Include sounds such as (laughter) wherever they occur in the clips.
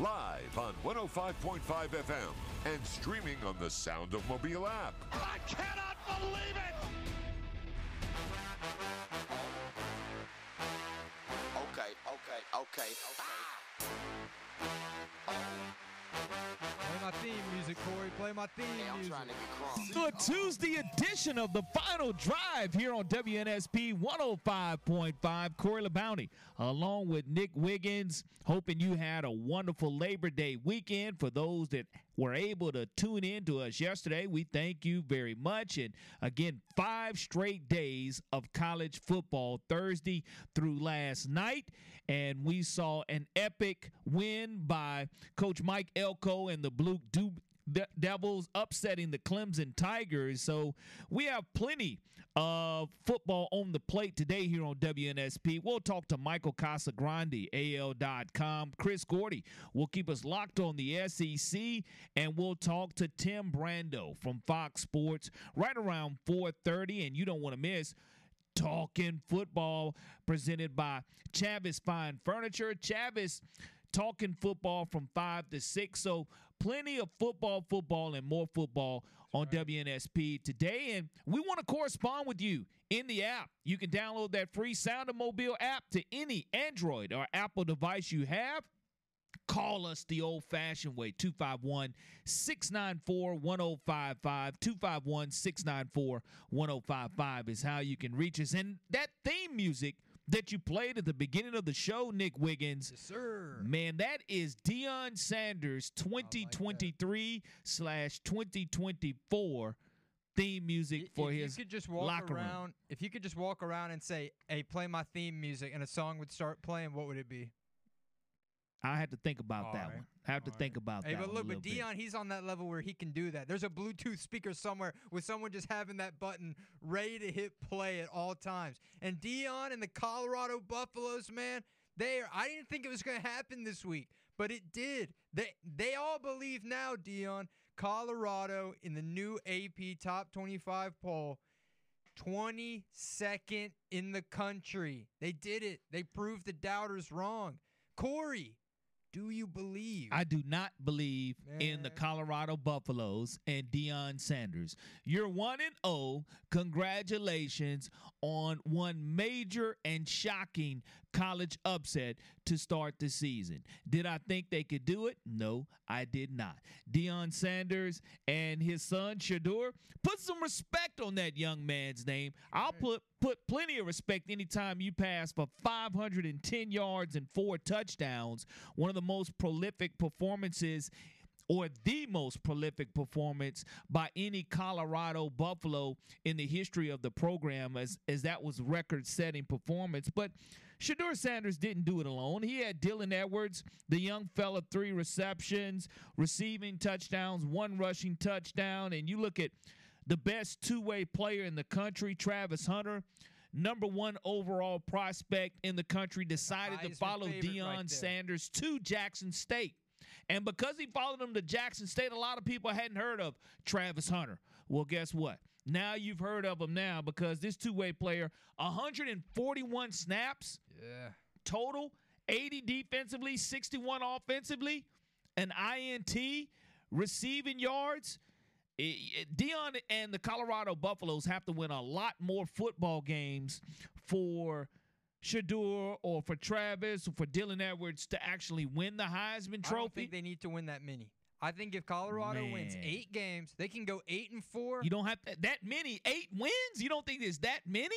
Live on 105.5 FM and streaming on the Sound of Mobile app. I cannot believe it. Okay, okay, okay, okay. Ah! Oh. Play my theme music, Corey. Play my theme Hey, I'm music. trying to get crunk. a Tuesday edition of the Final Drive here on WNSP 105.5. Corey LaBounty, along with Nick Wiggins, hoping you had a wonderful Labor Day weekend. For those that were able to tune in to us yesterday, we thank you very much. And again, five straight days of college football Thursday through last night. And we saw an epic win by Coach Mike Elko and the Blue Du- De- Devils upsetting the Clemson Tigers. So we have plenty of football on the plate today here on WNSP. We'll talk to Michael Casagrande, AL.com. Chris Gordy will keep us locked on the SEC, and we'll talk to Tim Brando from Fox Sports right around 4:30. And you don't want to miss Talking Football presented by Chavis Fine Furniture. Chavis talking football from 5 to 6. So plenty of football, football, and more football on WNSP today. And we want to correspond with you in the app. You can download that free Sound of Mobile app to any Android or Apple device you have. Call us the old fashioned way 251 694 1055. 251 694 1055 is how you can reach us. And that theme music that you played at the beginning of the show, Nick Wiggins, Yes, sir. Man, that is Deion Sanders 2023 slash 2024 theme music If for you his could just walk locker room. around, if you could just walk around and say, "Hey, play my theme music," and a song would start playing, what would it be? I had to think about All that right. one. I have to All think right. about Hey, that but look, a but little bit. Deion, he's on that level where he can do that. There's a Bluetooth speaker somewhere with someone just having that button ready to hit play at all times. And Deion and the Colorado Buffaloes, man, they are. I didn't think it was going to happen this week, but it did. They they all believe now, Deion, Colorado in the new AP Top 25 poll. 22nd in the country. They did it. They proved the doubters wrong. Corey, do you believe? I do not believe in the Colorado Buffaloes and Deion Sanders. You're 1 and 0. Congratulations on one major and shocking college upset to start the season. Did I think they could do it? No, I did not. Deion Sanders and his son Shedeur, put some respect on that young man's name. I'll mm. put put plenty of respect anytime you pass for 510 yards and four touchdowns. One of the most prolific performances or the most prolific performance by any Colorado Buffalo in the history of the program as as that was record setting performance but Shedeur Sanders didn't do it alone. He had Dylan Edwards, the young fella, three receptions, receiving touchdowns, one rushing touchdown. And you look at the best two way player in the country, Travis Hunter, number one overall prospect in the country, decided to follow Deion right. Sanders to Jackson State. And because he followed him to Jackson State, a lot of people hadn't heard of Travis Hunter. Well, guess what? Now you've heard of him now because this two way player, 141 snaps yeah. total, 80 defensively, 61 offensively, an INT, receiving yards. Deion and the Colorado Buffaloes have to win a lot more football games for Shedeur or for Travis or for Dylan Edwards to actually win the Heisman I don't Trophy. think they need to win that many. I think if Colorado wins eight games, they can go eight and four. you don't have to, that many eight wins. You don't think there's that many?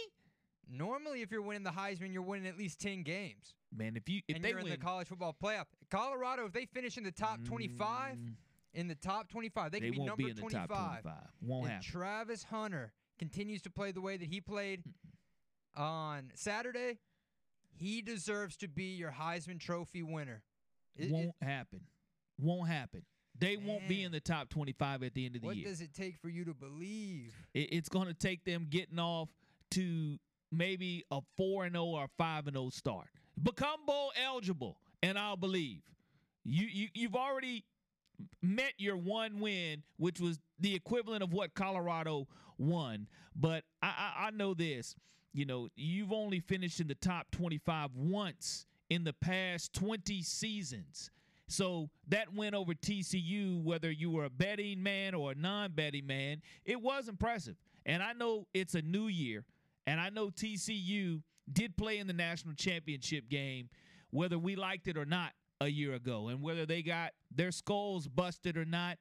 Normally, if you're winning the Heisman, you're winning at least ten games, Man, if you if and they you're in win, the college football playoff. Colorado, if they finish in the top 25, Mm, in the top 25, they, they can be won't number be in the 25. top 25. Won't happen. Travis Hunter continues to play the way that he played on Saturday, he deserves to be your Heisman Trophy winner. It- it- won't happen. Won't happen. They won't be in the top 25 at the end of the What year. What does it take for you to believe? It- it's going to take them getting off to maybe a 4 and 0 or 5 and 0 start. Become bowl eligible and I'll believe. You you you've already met your one win, which was the equivalent of what Colorado won. But I, I, I know this, you know, you've only finished in the top 25 once in the past 20 seasons. So that win over TCU, whether you were a betting man or a non-betting man, it was impressive. And I know it's a new year, and I know TCU did play in the national championship game, whether we liked it or not a year ago, and whether they got their skulls busted or not.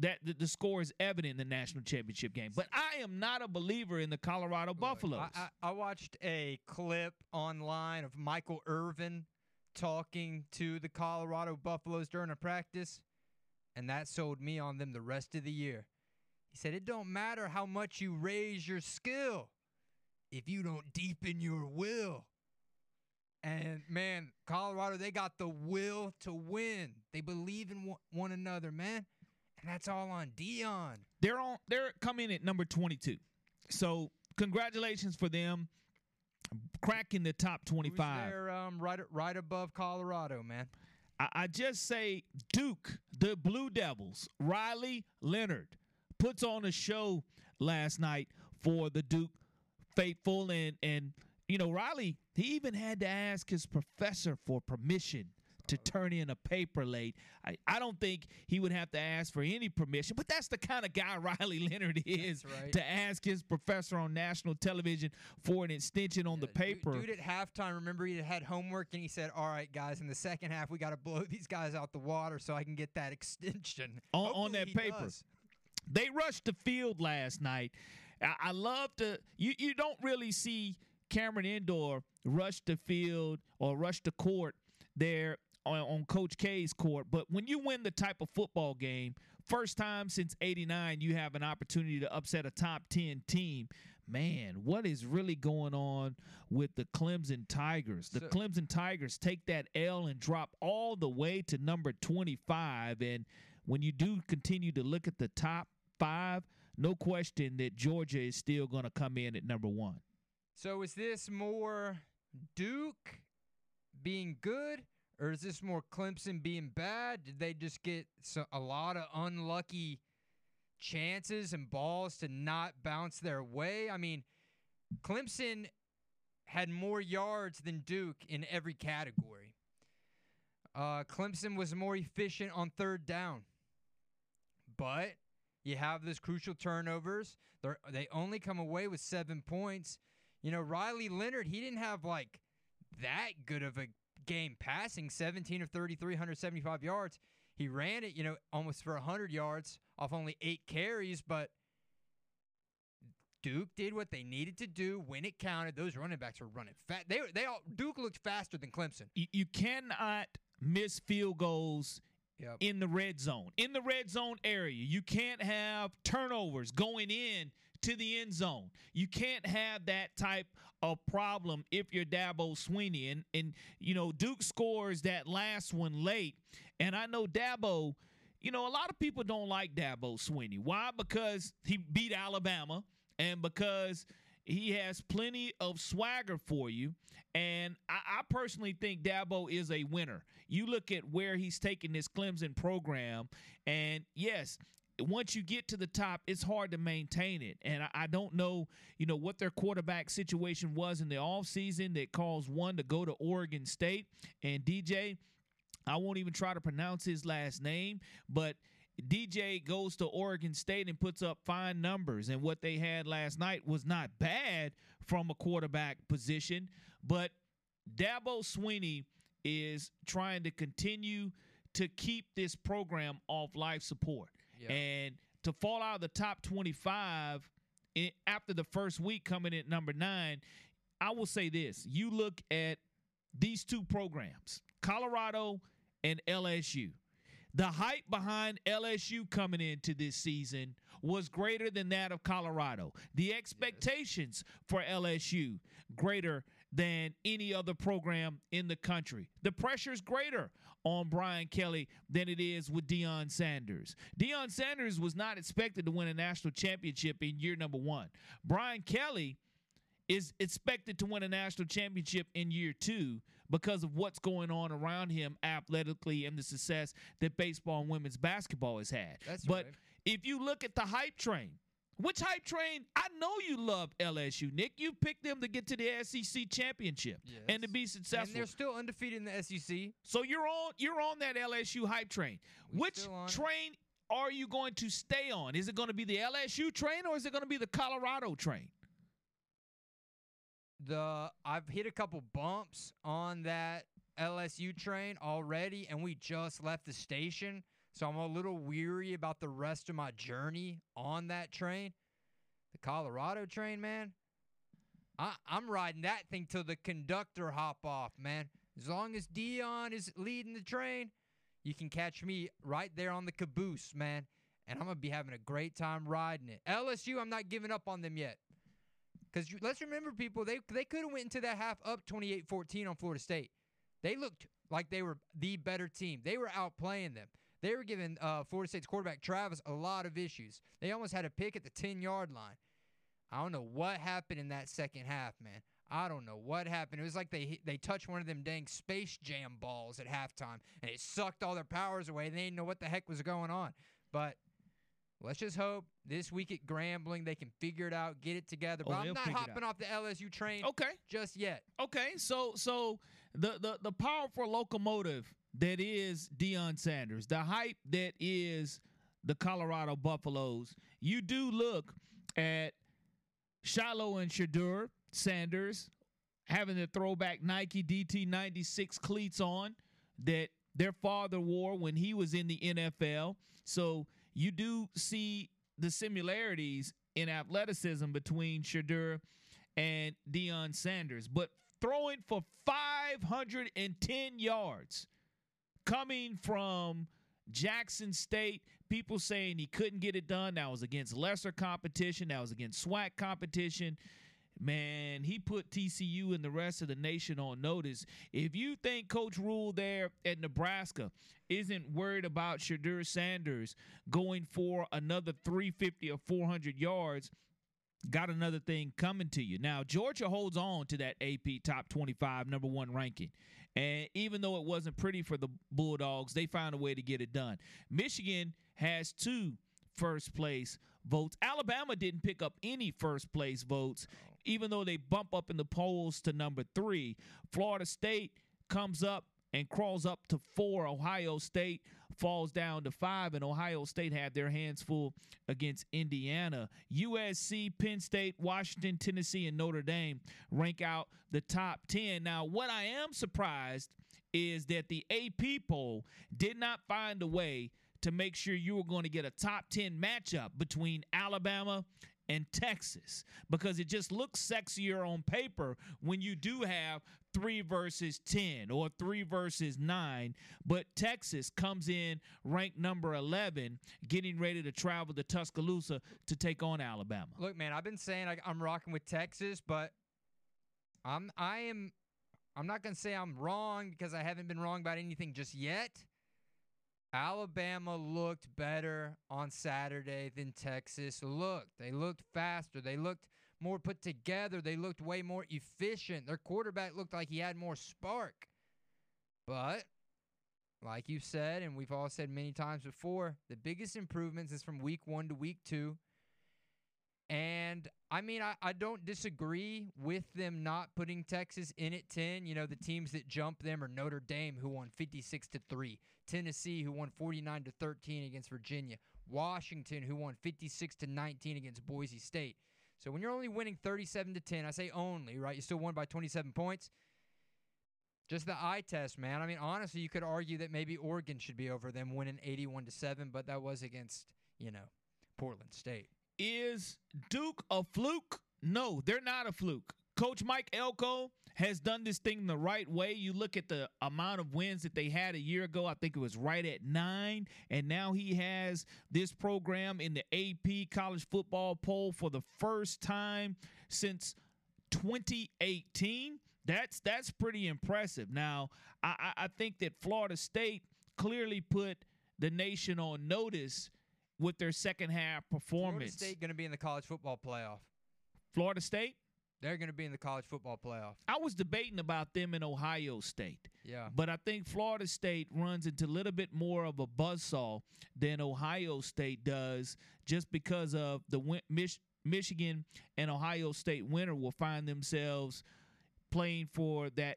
That the, the score is evident in the national championship game, but I am not a believer in the Colorado Buffaloes. I, I, I watched a clip online of Michael Irvin talking to the Colorado Buffaloes during a practice, and that sold me on them the rest of the year. He said, It don't matter how much you raise your skill if you don't deepen your will. And man, Colorado, they got the will to win. They believe in one, another, man. And that's all on Deion. they're on they're coming at number 22 so congratulations for them cracking the top Who's 25 there, um, right, right above Colorado, man? I, I just say duke the blue devils riley leonard puts on a show last night for the duke faithful and and you know riley he even had to ask his professor for permission to turn in a paper late. I, I don't think he would have to ask for any permission, but that's the kind of guy (laughs) Riley Leonard is right. to ask his professor on national television for an extension on the Yeah, dude- paper. Dude, at halftime, remember he had homework and he said, "All right, guys, in the second half, we got to blow these guys out the water so I can get that extension (laughs) On- on that paper. does. they rushed the field last night. I, I love to. You you don't really see Cameron Indoor rush the field or rush the court there on, on Coach K's court. But when you win the type of football game, first time since '89, you have an opportunity to upset a top ten team. Man, what is really going on with the Clemson Tigers? The So- Clemson Tigers take that L and drop all the way to number 25. And when you do continue to look at the top five, no question that Georgia is still going to come in at number one. So is this more Duke being good, or is this more Clemson being bad? Did they just get a lot of unlucky chances and balls to not bounce their way? I mean, Clemson had more yards than Duke in every category. Uh, Clemson was more efficient on third down, but you have those crucial turnovers. They're, they only come away with seven points. You know, Riley Leonard, he didn't have like that good of a game passing 17 of 33, 175 yards. He ran it, you know, almost for 100 yards off only eight carries, but Duke did what they needed to do when it counted. Those running backs were running fast. They were, they all Duke looked faster than Clemson. You, you cannot miss field goals Yep. in the red zone. In the red zone area, you can't have turnovers going in to the end zone. You can't have that type of problem if you're Dabo Swinney. And and you know, Duke scores that last one late. And I know Dabo, you know, a lot of people don't like Dabo Swinney. Why? Because he beat Alabama and because he has plenty of swagger for you. And I, I personally think Dabo is a winner. You look at where he's taking this Clemson program, and yes, once you get to the top, it's hard to maintain it. And I, I don't know, you know, what their quarterback situation was in the offseason that caused one to go to Oregon State. And DJ, I won't even try to pronounce his last name, but DJ goes to Oregon State and puts up fine numbers. And what they had last night was not bad from a quarterback position, but Dabo Swinney is trying to continue to keep this program off life support. And to fall out of the top 25 i- after the first week coming in at number nine, I will say this. You look at these two programs, Colorado and LSU. The hype behind LSU coming into this season was greater than that of Colorado. The expectations for LSU greater than any other program in the country. The pressure is greater on Brian Kelly than it is with Deion Sanders. Deion Sanders was not expected to win a national championship in year number one. Brian Kelly is expected to win a national championship in year two because of what's going on around him athletically and the success that baseball and women's basketball has had. That's but right. if you look at the hype train, which hype train? I know you love LSU, Nick. You picked them to get to the SEC championship and to Yes. be And successful. they're still undefeated in the SEC. So you're on you're on that LSU hype train. We Which train are you going to stay on? Is it going to be the LSU train or is it going to be the Colorado train? The I've hit a couple bumps on that LSU train already, and we just left the station, so I'm a little weary about the rest of my journey on that train. The Colorado train, man. I, I'm riding that thing till the conductor hop off, man. As long as Deion is leading the train, you can catch me right there on the caboose, man. And I'm gonna be having a great time riding it. LSU, I'm not giving up on them yet. Because let's remember, people, they they could have went into that half up 28-14 on Florida State. They looked like they were the better team. They were outplaying them. They were giving uh, Florida State's quarterback Travis a lot of issues. They almost had a pick at the 10 yard line. I don't know what happened in that second half, man. I don't know what happened. It was like they they touched one of them dang Space Jam balls at halftime, and it sucked all their powers away. They didn't know what the heck was going on. But let's just hope this week at Grambling they can figure it out, get it together. Oh, But I'm not hopping off the LSU train Okay. just yet. Okay, so so the the the powerful locomotive that is Deion Sanders, the hype that is the Colorado Buffaloes. You do look at Shiloh and Shedeur Sanders having the throwback Nike DT96 cleats on that their father wore when he was in the NFL. So you do see the similarities in athleticism between Shedeur and Deion Sanders, but throwing for 510 yards coming from Jackson State. People saying he couldn't get it done. That was against lesser competition. That was against SWAC competition. Man, he put TCU and the rest of the nation on notice. If you think Coach Rhule there at Nebraska isn't worried about Shedeur Sanders going for another 350 or 400 yards, got another thing coming to you. Now, Georgia holds on to that AP top 25 number one ranking. And even though it wasn't pretty for the Bulldogs, they found a way to get it done. Michigan has two first place votes. Alabama didn't pick up any first place votes, even though they bump up in the polls to number three. Florida State comes up and crawls up to four. Ohio State falls down to five, and Ohio State had their hands full against Indiana. USC, Penn State, Washington, Tennessee, and Notre Dame rank out the top 10. Now, what I am surprised is that the AP poll did not find a way to make sure you were going to get a top 10 matchup between Alabama and Texas because it just looks sexier on paper when you do have three versus 10 or three versus nine. But Texas comes in ranked number 11, getting ready to travel to Tuscaloosa to take on Alabama. Look, man, I've been saying I, I'm rocking with Texas, but I'm I am I'm not gonna say I'm wrong because I haven't been wrong about anything just yet. Alabama looked better on Saturday than Texas looked. They looked faster. They looked more put together. They looked way more efficient. Their quarterback looked like he had more spark. But like you said, and we've all said many times before, the biggest improvements is from week one to week two. And I mean, I, I don't disagree with them not putting Texas in at 10. You know, the teams that jump them are Notre Dame, who won 56 to 3, Tennessee, who won 49 to 13 against Virginia, Washington, who won 56 to 19 against Boise State. So when you're only winning 37 to 10, I say only, right? You still won by 27 points. Just the eye test, man. I mean, honestly, you could argue that maybe Oregon should be over them winning 81 to 7, but that was against, you know, Portland State. Is Duke a fluke? No, they're not a fluke. Coach Mike Elko has done this thing the right way. You look at the amount of wins that they had a year ago, I think it was right at nine. And now he has this program in the AP college football poll for the first time since 2018. That's that's pretty impressive. Now, I, I I think that Florida State clearly put the nation on notice with their second half performance. Florida. State going to be in the college football playoff. Florida State. They're going to be in the college football playoff. I was debating about them in Ohio State. Yeah. But I think Florida State runs into a little bit more of a buzzsaw than Ohio State does just because of the win- Mich- Michigan and Ohio State winner will find themselves playing for that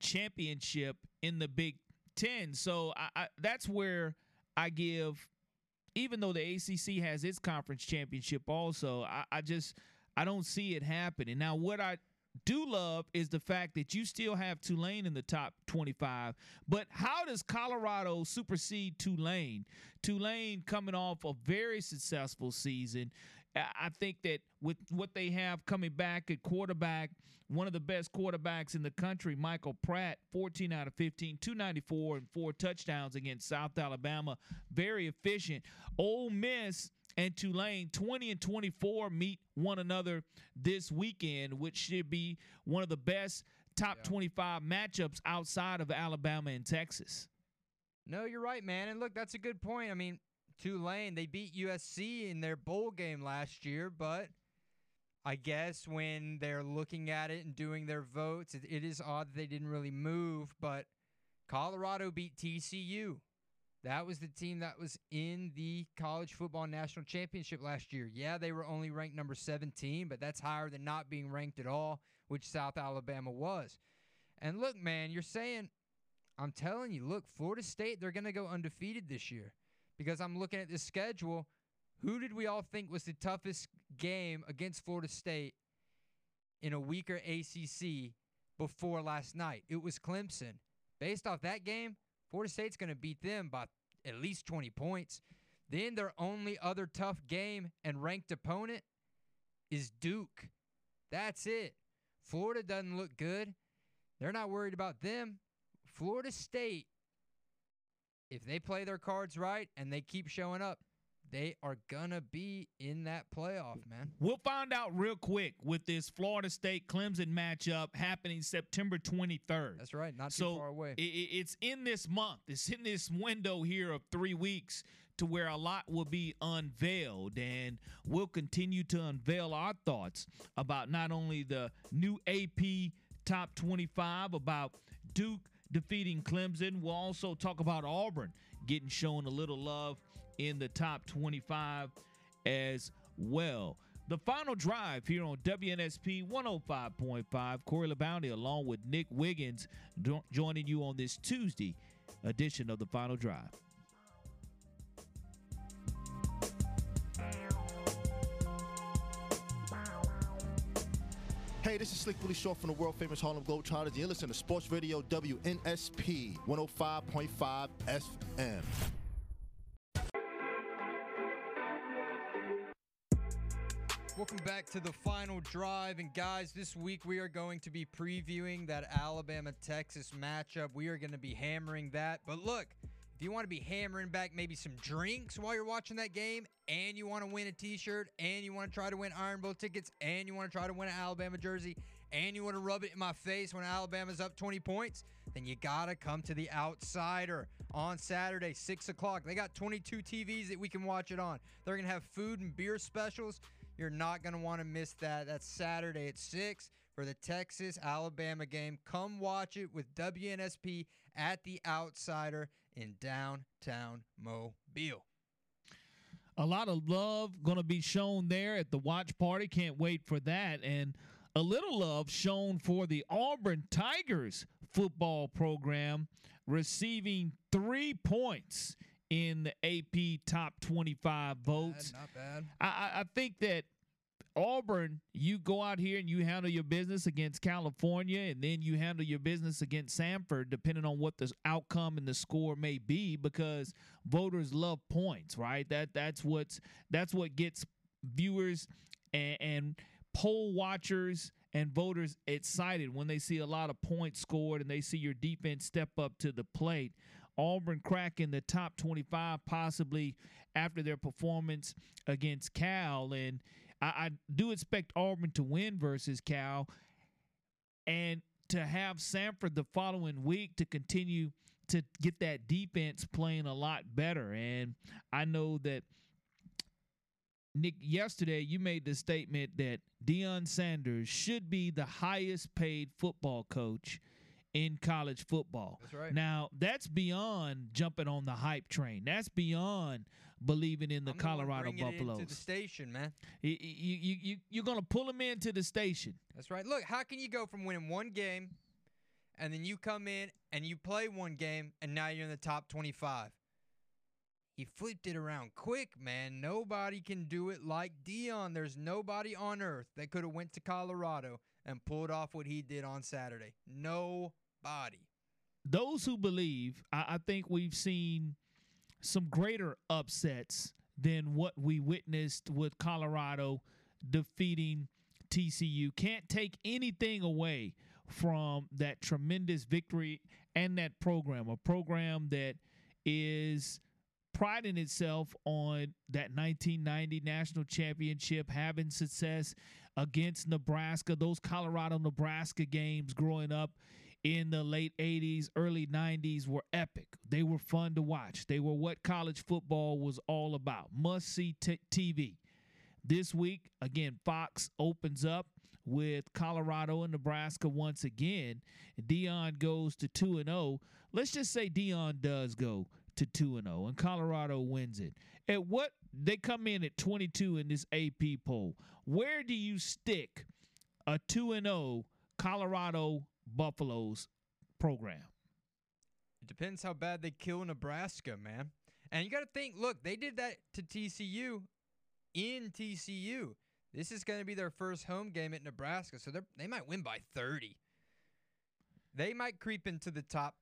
championship in the Big Ten. So I, I, that's where I give, even though the ACC has its conference championship also, I, I just I don't see it happening. Now, what I do love is the fact that you still have Tulane in the top 25. But how does Colorado supersede Tulane? Tulane coming off a very successful season. I think that with what they have coming back at quarterback, one of the best quarterbacks in the country, Michael Pratt, 14 out of 15, 294 and four touchdowns against South Alabama. Very efficient. Ole Miss and Tulane 20 and 24 meet one another this weekend, which should be one of the best top Yeah. 25 matchups outside of Alabama and Texas. No, you're right, man. And look, that's a good point. I mean, Tulane, they beat USC in their bowl game last year, but I guess when they're looking at it and doing their votes, it, it is odd that they didn't really move, but Colorado beat TCU. That was the team that was in the college football national championship last year. Yeah, they were only ranked number 17, but that's higher than not being ranked at all, which South Alabama was. And look, man, you're saying I'm telling you, look, Florida State, they're going to go undefeated this year because I'm looking at this schedule. Who did we all think was the toughest game against Florida State in a weaker ACC before last night? It was Clemson. Based off that game, Florida State's going to beat them by at least 20 points. Then their only other tough game and ranked opponent is Duke. That's it. Florida doesn't look good. They're not worried about them. Florida State, if they play their cards right and they keep showing up, they are gonna be in that playoff, man. We'll find out real quick with this Florida State Clemson matchup happening September 23rd. That's right, not so too far away. i- i- it's in this month. It's in this window here of three weeks to where a lot will be unveiled, and we'll continue to unveil our thoughts about not only the new AP top 25, about Duke defeating Clemson. We'll also talk about Auburn getting shown a little love in the top 25 as well. The final drive here on WNSP 105.5. Corey LaBounty along with Nick Wiggins jo- joining you on this Tuesday edition of the final drive. Hey, this is Slick Willie Shaw from the world famous Harlem Globetrotters. and You're listening to Sports Radio WNSP 105.5 FM. Welcome back to the final drive. And guys, this week we are going to be previewing that Alabama Texas matchup. We are going to be hammering that. But look, if you want to be hammering back maybe some drinks while you're watching that game, and you want to win a t shirt, and you want to try to win Iron Bowl tickets, and you want to try to win an Alabama jersey, and you want to rub it in my face when Alabama's up 20 points, then you got to come to the outsider on Saturday, 6 o'clock. They got 22 TVs that we can watch it on. They're going to have food and beer specials. You're not going to want to miss that. That's Saturday at 6 for the Texas Alabama game. Come watch it with WNSP at the Outsider in downtown Mobile. a lot of love going to be shown there at the watch party. Can't wait for that. And a little love shown for the Auburn Tigers football program, receiving three points in the AP top 25 votes. Bad, not bad. I, I- I think that Auburn, you go out here and you handle your business against California, and then you handle your business against Samford, depending on what the outcome and the score may be, because voters love points, right? That that's what's that's what gets viewers and, and poll watchers and voters excited when they see a lot of points scored and they see your defense step up to the plate. Auburn cracking the top 25 possibly after their performance against Cal. And I, I do expect Auburn to win versus Cal. And to have Samford the following week to continue to get that defense playing a lot better. And I know that Nick, yesterday you made the statement that Deion Sanders should be the highest paid football coach in college football. That's right. Now, that's beyond jumping on the hype train. That's beyond believing in the I'm Colorado Buffaloes. into the station, man. You, you, you, you, you're going to pull them into the station. That's right. Look, how can you go from winning one game and then you come in and you play one game and now you're in the top 25? He flipped it around quick, man. Nobody can do it like Deion. There's nobody on earth that could have went to Colorado and pulled off what he did on Saturday. Nobody. those who believe, I, I think we've seen some greater upsets than what we witnessed with Colorado defeating TCU. Can't take anything away from that tremendous victory and that program, a program that is priding itself on that 1990 national championship, having success against Nebraska, those Colorado Nebraska games growing up in the late 80s, early 90s were epic. They were fun to watch. They were what college football was all about. Must see t- TV. This week, again, Fox opens up with Colorado and Nebraska once again. Deion goes to 2 and 0. Let's just say Deion does go to 2 and 0 and Colorado wins it. At what they come in at 22 in this AP poll. Where do you stick a 2 and 0 Colorado Buffaloes program? It depends how bad they kill Nebraska, man. And you got to think, look, they did that to TCU in TCU. This is going to be their first home game at Nebraska, so they they might win by 30. They might creep into the top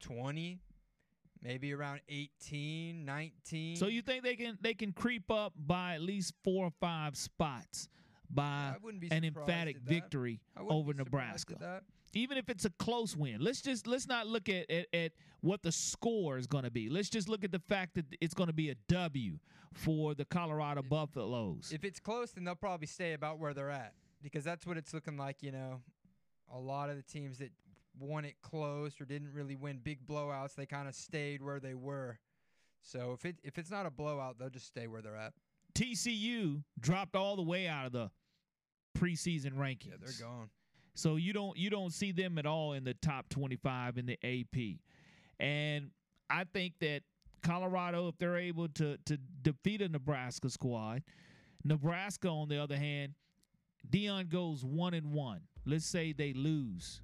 20, maybe around 18, 19. So you think they can they can creep up by at least 4 or 5 spots by an emphatic victory over Nebraska? even if it's a close win. Let's just let's not look at at, at what the score is going to be. Let's just look at the fact that it's going to be a W for the Colorado Buffaloes. If it's close, then they'll probably stay about where they're at because that's what it's looking like. You know, a lot of the teams that won it close or didn't really win big blowouts, they kind of stayed where they were. So if it if it's not a blowout, they'll just stay where they're at. TCU dropped all the way out of the preseason rankings. Yeah, they're gone. So you don't you don't see them at all in the top 25 in the AP. And I think that Colorado if they're able to to defeat a Nebraska squad, Nebraska on the other hand, Deion goes 1 and 1. Let's say they lose.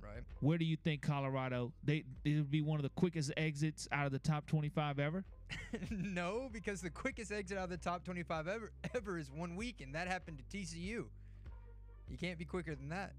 Right. Where do you think Colorado they it would be one of the quickest exits out of the top 25 ever? (laughs) no, because the quickest exit out of the top 25 ever (laughs) ever is one week, and that happened to TCU. You can't be quicker than that.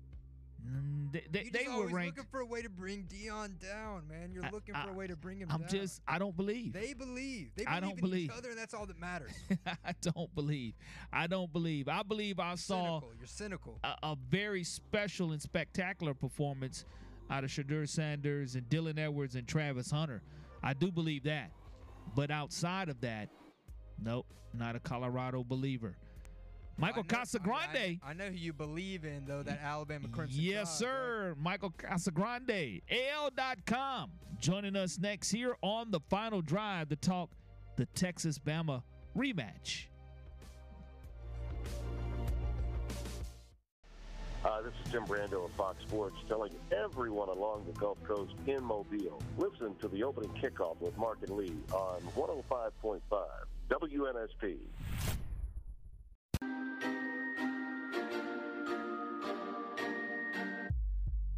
Mm, They, they, they were ranked. looking for a way to bring Deion down, man. You're looking I- for a way to bring him down. I'm down. just I don't believe. They believe. They believe I don't in believe. each other, and that's all that matters. (laughs) I don't believe. I don't believe. I believe I saw cynical. You're cynical. a, a very special and spectacular performance out of Shedeur Sanders and Dylan Edwards and Travis Hunter. I do believe that. But outside of that, nope, not a Colorado believer. Michael I know- Casagrande. I, I know who you believe in, though. That Alabama Crimson. Yes, right? sir. Michael Casagrande, AL.com, joining us next here on the final drive to talk the Texas Bama rematch. Hi, this is Tim Brando of Fox Sports telling everyone along the Gulf Coast in Mobile. Listen to the opening kickoff with Mark and Lee on 105.5 WNSP.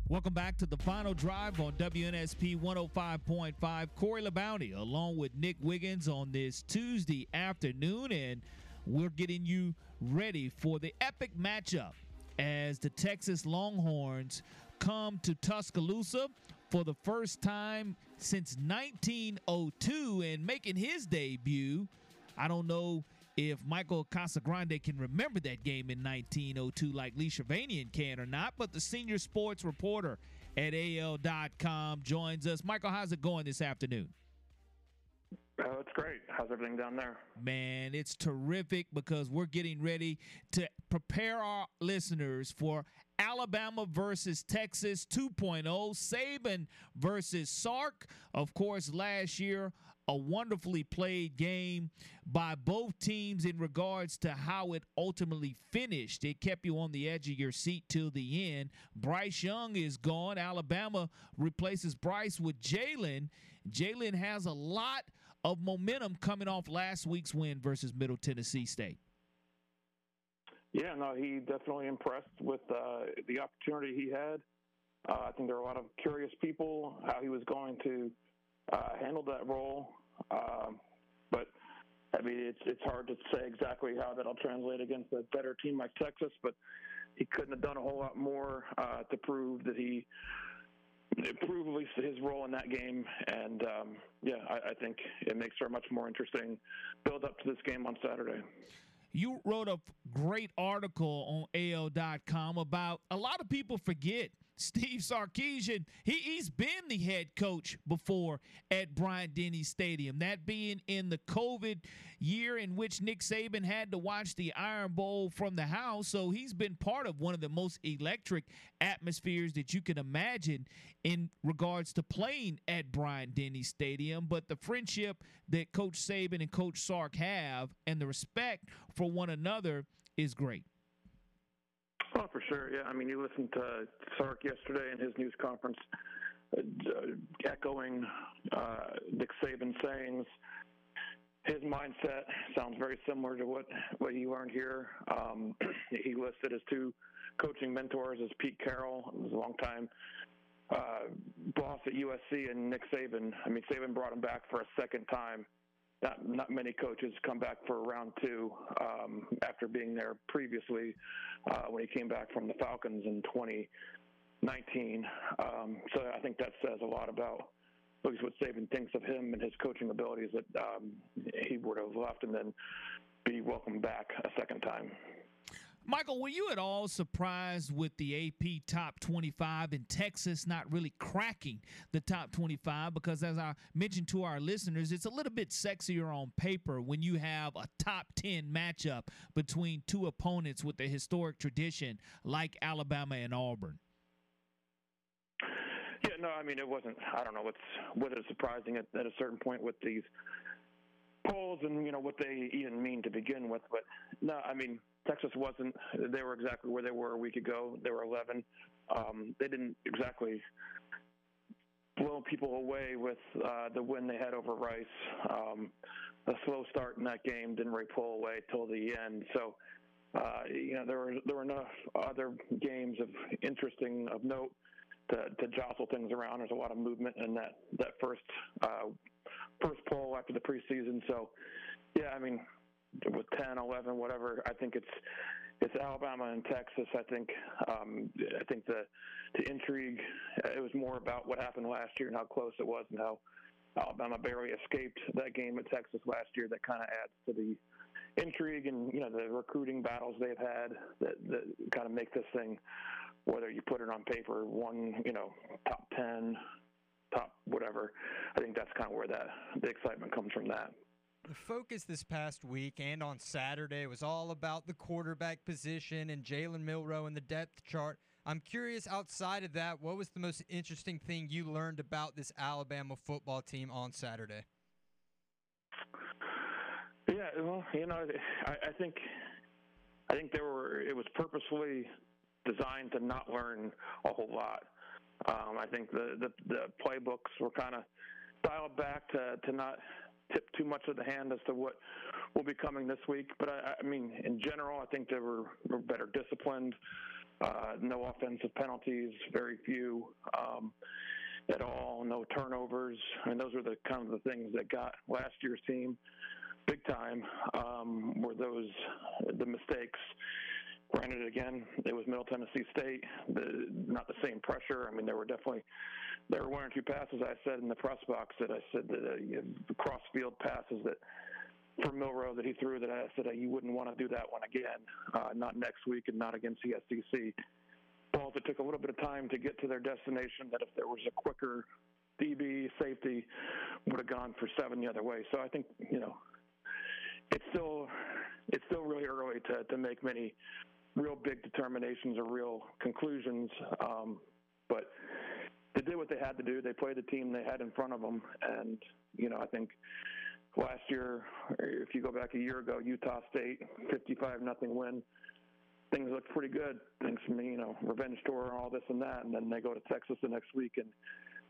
Welcome back to the final drive on WNSP 105.5. Corey LaBounty along with Nick Wiggins on this Tuesday afternoon, and we're getting you ready for the epic matchup as the Texas Longhorns come to Tuscaloosa for the first time since 1902 and making his debut. I don't know if Michael Casagrande can remember that game in 1902 like Lee Shervanian can or not, but the senior sports reporter at AL.com joins us. Michael, how's it going this afternoon? Oh, it's great. How's everything down there? Man, it's terrific because we're getting ready to prepare our listeners for Alabama versus Texas 2.0, Saban versus Sark. Of course, last year, a wonderfully played game by both teams in regards to how it ultimately finished. It kept you on the edge of your seat till the end. Bryce Young is gone. Alabama replaces Bryce with Jalen. Jalen has a lot of momentum coming off last week's win versus Middle Tennessee State. Yeah, no, he definitely impressed with uh, the opportunity he had. Uh, I think there are a lot of curious people how he was going to uh, handle that role. Um, but I mean, it's it's hard to say exactly how that'll translate against a better team like Texas. But he couldn't have done a whole lot more uh, to prove that he prove at least his role in that game. And um, yeah, I, I think it makes for a much more interesting build up to this game on Saturday. You wrote a great article on AL.com about a lot of people forget Steve Sarkisian, he, he's been the head coach before at Bryant Denny Stadium. That being in the COVID year in which Nick Saban had to watch the Iron Bowl from the house. So he's been part of one of the most electric atmospheres that you can imagine in regards to playing at Bryant Denny Stadium. But the friendship that Coach Saban and Coach Sark have and the respect for one another is great. Oh, for sure. Yeah. I mean, you listened to Sark yesterday in his news conference, uh, echoing uh, Nick Saban's sayings. His mindset sounds very similar to what, what you learned here. Um, (clears throat) he listed his two coaching mentors as Pete Carroll, who's a long time uh, boss at USC, and Nick Saban. I mean, Saban brought him back for a second time not not many coaches come back for round two um, after being there previously uh, when he came back from the Falcons in 2019. Um, so I think that says a lot about at least what Saban thinks of him and his coaching abilities that um, he would have left and then be welcomed back a second time. Michael, were you at all surprised with the AP top 25 in Texas not really cracking the top 25? Because as I mentioned to our listeners, it's a little bit sexier on paper when you have a top 10 matchup between two opponents with a historic tradition like Alabama and Auburn. Yeah, no, I mean it wasn't. I don't know what's whether it's surprising at, at a certain point with these polls and you know what they even mean to begin with. But no, I mean Texas wasn't. They were exactly where they were a week ago. They were 11. Um, they didn't exactly blow people away with uh, the win they had over Rice. Um, a slow start in that game didn't really pull away till the end. So. Uh, you know there were there were enough other games of interesting of note to, to jostle things around. There's a lot of movement in that that first uh, first poll after the preseason. So, yeah, I mean, with 10, 11, whatever, I think it's it's Alabama and Texas. I think um, I think the the intrigue it was more about what happened last year and how close it was and how Alabama barely escaped that game at Texas last year. That kind of adds to the intrigue and you know the recruiting battles they've had that, that kind of make this thing whether you put it on paper one you know top 10 top whatever. I think that's kind of where that the excitement comes from that. The focus this past week and on Saturday was all about the quarterback position and Jalen Milroe and the depth chart. I'm curious, outside of that, what was the most interesting thing you learned about this Alabama football team on Saturday? Yeah, well, you know, I, I think I think there were it was purposefully designed to not learn a whole lot. Um, I think the, the, the playbooks were kind of dialed back to, to not tip too much of the hand as to what will be coming this week. But I, I mean, in general, I think they were, were better disciplined. Uh, no offensive penalties, very few um, at all. No turnovers. I mean, those were the kind of the things that got last year's team big time. Um, were those the mistakes? Granted, again, it was Middle Tennessee State, the, not the same pressure. I mean, there were definitely there were one or two passes I said in the press box that I said that uh, you know, cross field passes that for Milroe that he threw that I said uh, you wouldn't want to do that one again, uh, not next week and not against the SEC. Balls that took a little bit of time to get to their destination. That if there was a quicker DB safety, would have gone for seven the other way. So I think you know it's still it's still really early to to make many real big determinations or real conclusions. Um, but they did what they had to do. They played the team they had in front of them, and you know I think last year, if you go back a year ago, Utah State 55 nothing win. Things looked pretty good. Things, you know, revenge tour and all this and that, and then they go to Texas the next week, and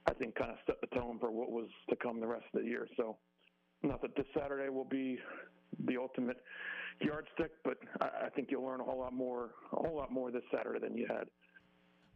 I think kind of set the tone for what was to come the rest of the year. So, not that this Saturday will be the ultimate yardstick, but I, think you'll learn a whole lot more, a whole lot more this Saturday than you had.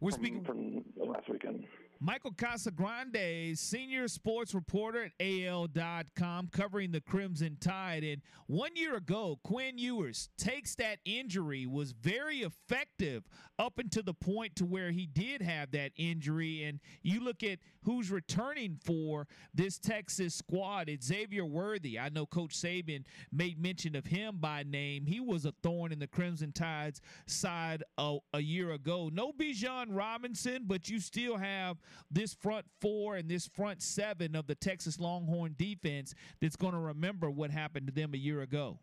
We're from, speaking from last weekend. Michael Casagrande, senior sports reporter at AL.com, covering the Crimson Tide. And one year ago, Quinn Ewers takes that injury, was very effective up until the point to where he did have that injury. And you look at who's returning for this Texas squad. It's Xavier Worthy. I know Coach Saban made mention of him by name. He was a thorn in the Crimson Tide's side a, a year ago. No Bijan Robinson, but you still have this front four and this front seven of the Texas Longhorn defense that's going to remember what happened to them a year ago.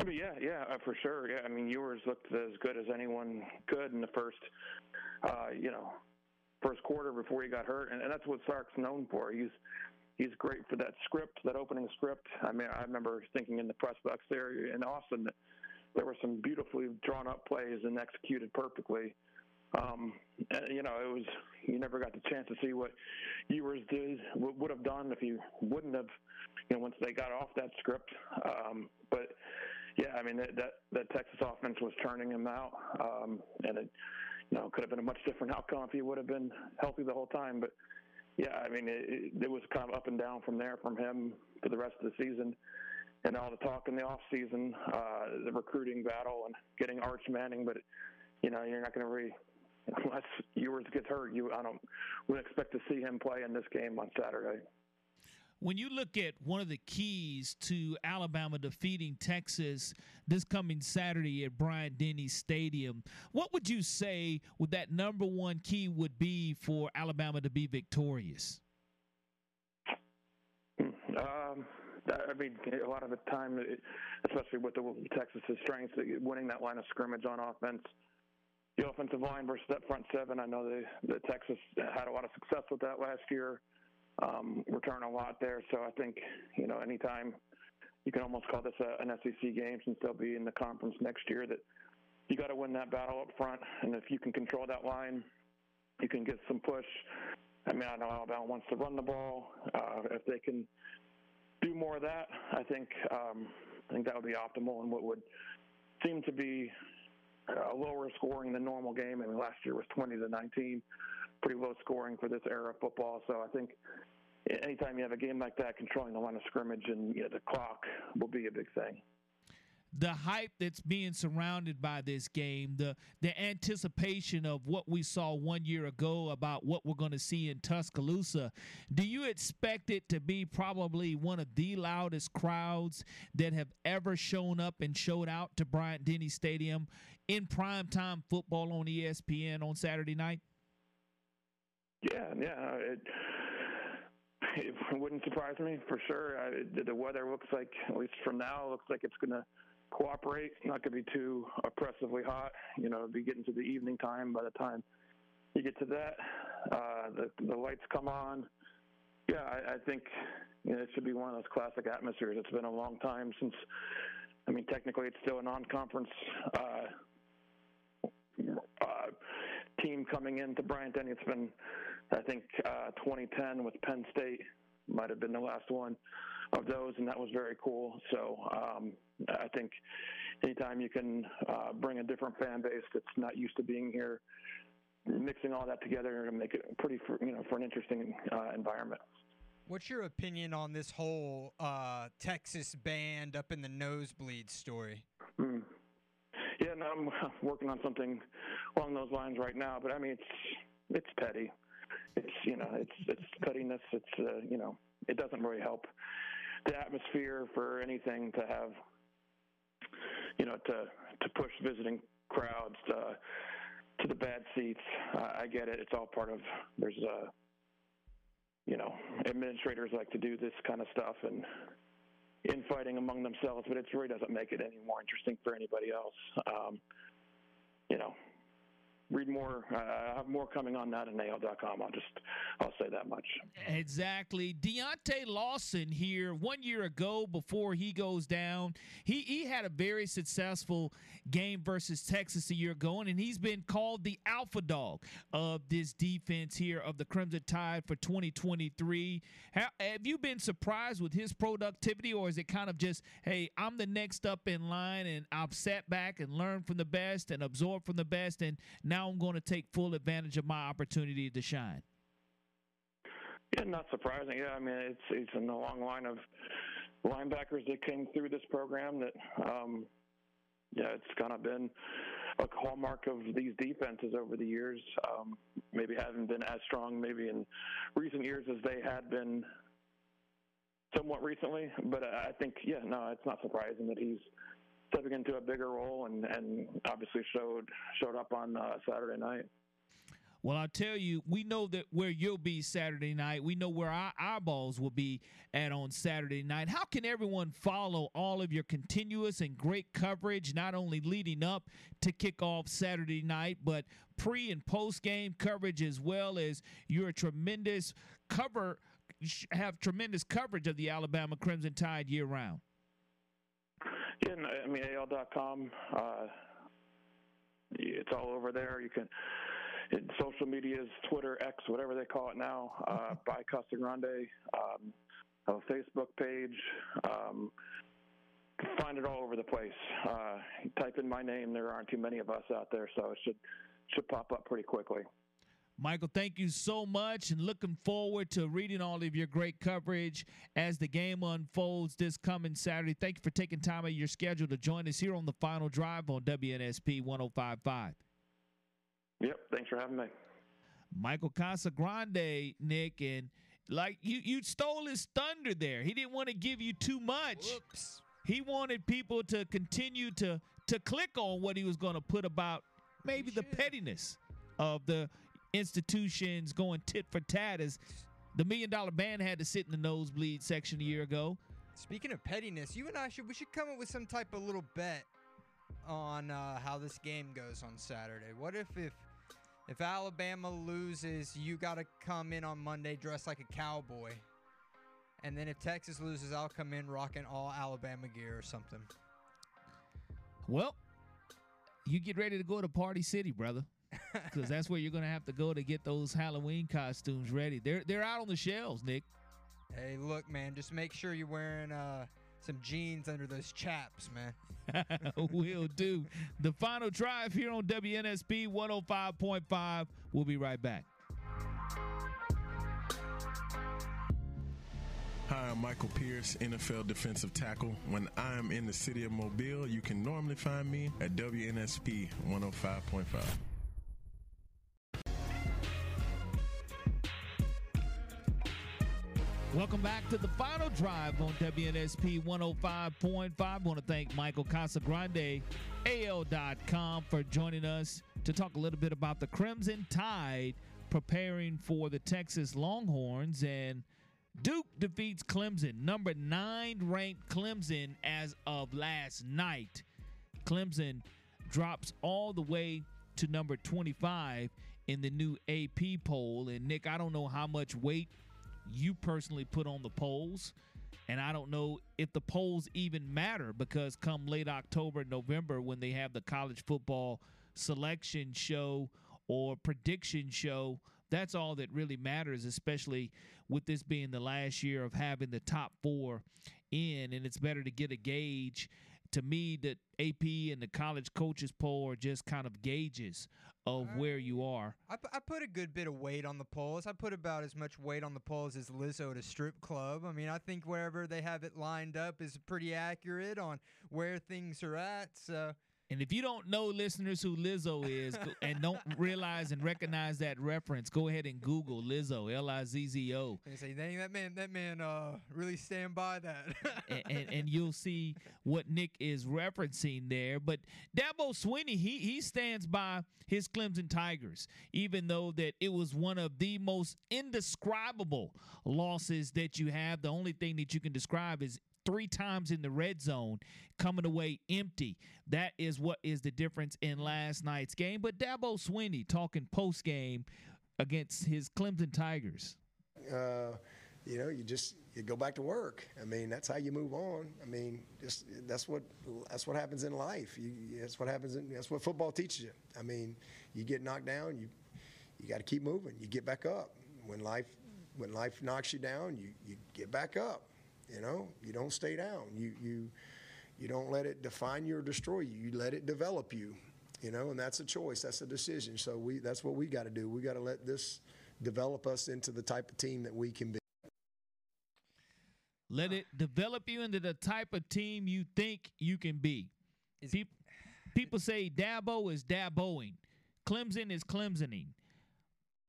I mean, yeah, yeah, uh, for sure. Yeah, I mean, Ewers looked as good as anyone could in the first, uh, you know, first quarter before he got hurt, and, and that's what Sark's known for. He's he's great for that script, that opening script. I mean, I remember thinking in the press box there in Austin that there were some beautifully drawn up plays and executed perfectly. Um, you know, it was you never got the chance to see what Ewers did would have done if he wouldn't have, you know, once they got off that script. Um, but yeah, I mean that, that that Texas offense was turning him out, um, and it, you know, could have been a much different outcome if he would have been healthy the whole time. But yeah, I mean, it, it was kind of up and down from there from him for the rest of the season and all the talk in the off season, uh, the recruiting battle and getting Arch Manning, but you know you're not going to really (laughs) unless Ewers gets hurt, you I don't would expect to see him play in this game on Saturday. When you look at one of the keys to Alabama defeating Texas this coming Saturday at Bryant Denny Stadium, what would you say would that number one key would be for Alabama to be victorious? Um, I mean, a lot of the time, especially with the Texas's strengths, winning that line of scrimmage on offense the offensive line versus that front seven. I know the, the Texas had a lot of success with that last year. Um, return a lot there, so I think you know anytime you can almost call this a, an SEC game since they'll be in the conference next year. That you got to win that battle up front, and if you can control that line, you can get some push. I mean, I know Alabama wants to run the ball. Uh, if they can do more of that, I think um, I think that would be optimal and what would seem to be a lower scoring than normal game. I mean, last year was 20 to 19, pretty low scoring for this era of football. So I think anytime you have a game like that, controlling the line of scrimmage and you know, the clock will be a big thing the hype that's being surrounded by this game, the the anticipation of what we saw one year ago about what we're going to see in Tuscaloosa, do you expect it to be probably one of the loudest crowds that have ever shown up and showed out to Bryant Denny Stadium in primetime football on ESPN on Saturday night? Yeah, yeah. It, it wouldn't surprise me for sure. I, the weather looks like, at least from now, looks like it's going to cooperate. Not going to be too oppressively hot. You know, be getting to the evening time by the time you get to that. Uh, the the lights come on. Yeah, I, I think you know, it should be one of those classic atmospheres. It's been a long time since. I mean, technically, it's still a non-conference uh, uh, team coming into Bryant Denny. It's been, I think, uh, 2010 with Penn State might have been the last one of those, and that was very cool. So um, I think anytime you can uh, bring a different fan base that's not used to being here, mixing all that together to make it pretty, for, you know, for an interesting uh, environment. What's your opinion on this whole uh, Texas band up in the nosebleed story? Hmm. Yeah, no, I'm working on something along those lines right now. But I mean, it's it's petty. It's you know, it's it's pettiness. It's uh, you know, it doesn't really help the atmosphere for anything to have you know, to to push visiting crowds to to the bad seats. Uh, I get it; it's all part of. There's a, you know, administrators like to do this kind of stuff, and infighting among themselves, but it really doesn't make it any more interesting for anybody else. Um, you know, read more. Uh, I have more coming on that at AL.com. I'll just I'll say that much. Exactly. Deontae Lawson here one year ago before he goes down. He he had a very successful game versus Texas a year ago, and he's been called the alpha dog of this defense here of the Crimson Tide for 2023. How, have you been surprised with his productivity, or is it kind of just, hey, I'm the next up in line, and I've sat back and learned from the best and absorbed from the best, and now I'm going to take full advantage of my opportunity to shine? Yeah, not surprising. Yeah, I mean it's it's in the long line of linebackers that came through this program that um, yeah, it's kind of been a hallmark of these defenses over the years. Um, maybe haven't been as strong maybe in recent years as they had been somewhat recently, but I think yeah, no, it's not surprising that he's stepping into a bigger role and and obviously showed showed up on uh, Saturday night. Well, I'll tell you, we know that where you'll be Saturday night. We know where our eyeballs will be at on Saturday night. How can everyone follow all of your continuous and great coverage, not only leading up to kickoff Saturday night, but pre and post game coverage as well as your tremendous cover, have tremendous coverage of the Alabama Crimson Tide year round? Yeah, I mean, AL.com, uh, it's all over there. You can social medias, Twitter, X, whatever they call it now, uh, by Casagrande. Um, a Facebook page. Um, find it all over the place. Uh, type in my name. There aren't too many of us out there, so it should should pop up pretty quickly. Michael, thank you so much, and looking forward to reading all of your great coverage as the game unfolds this coming Saturday. Thank you for taking time out of your schedule to join us here on the final drive on WNSP 1055. Yep. Thanks for having me. Michael Casagrande, Nick, and like you, you stole his thunder there. He didn't want to give you too much. Whoops. He wanted people to continue to to click on what he was going to put about maybe the pettiness of the institutions going tit for tat as the million dollar band had to sit in the nosebleed section a year ago. Speaking of pettiness, you and I should we should come up with some type of little bet on uh, how this game goes on Saturday. What if if if Alabama loses, you got to come in on Monday dressed like a cowboy. And then if Texas loses, I'll come in rocking all Alabama gear or something. Well, you get ready to go to Party City, brother. (laughs) Because that's where you're gonna have to go to get those Halloween costumes ready. They're they're out on the shelves, Nick. Hey, look, man, just make sure you're wearing uh, some jeans under those chaps, man. (laughs) Will do. The final drive here on WNSP 105.5. We'll be right back. Hi, I'm Michael Pierce, NFL defensive tackle. When I am in the city of Mobile, you can normally find me at WNSP 105.5. Welcome back to the final drive on WNSP 105.5. I want to thank Michael Casagrande, AL.com, for joining us to talk a little bit about the Crimson Tide preparing for the Texas Longhorns. And Duke defeats Clemson, number nine ranked Clemson as of last night. Clemson drops all the way to number 25 in the new AP poll. And Nick, I don't know how much weight you personally put on the polls. And I don't know if the polls even matter because come late October, November, when they have the college football selection show or prediction show, that's all that really matters, especially with this being the last year of having the top four in. And it's better to get a gauge. To me, the AP and the college coaches poll are just kind of gauges of uh, where you are. I, I put a good bit of weight on the polls. I put about as much weight on the polls as Lizzo at a strip club. I mean, I think wherever they have it lined up is pretty accurate on where things are at. So and if you don't know, listeners, who Lizzo is and don't realize and recognize that reference, go ahead and Google Lizzo, L I Z Z O. And say, dang, that man, that man, uh, really stand by that. and, and, and, you'll see what Nick is referencing there. But Dabo Swinney, he he stands by his Clemson Tigers, even though that it was one of the most indescribable losses that you have. The only thing that you can describe is three times in the red zone, coming away empty. That is what is the difference in last night's game. But Dabo Swinney talking post game against his Clemson Tigers. Uh, you know, you just you go back to work. I mean, that's how you move on. I mean, just that's what that's what happens in life. You, that's what happens. In, that's what football teaches you. I mean, you get knocked down, you you got to keep moving. You get back up. When life when life knocks you down, you you get back up. You know, you don't stay down. You you you don't let it define you or destroy you. You let it develop you. You know, and that's a choice. That's a decision. So we that's what we got to do. We got to let this develop us into the type of team that we can be. Let it develop you into the type of team you think you can be. People, people say Dabo is Daboing, Clemson is Clemsoning.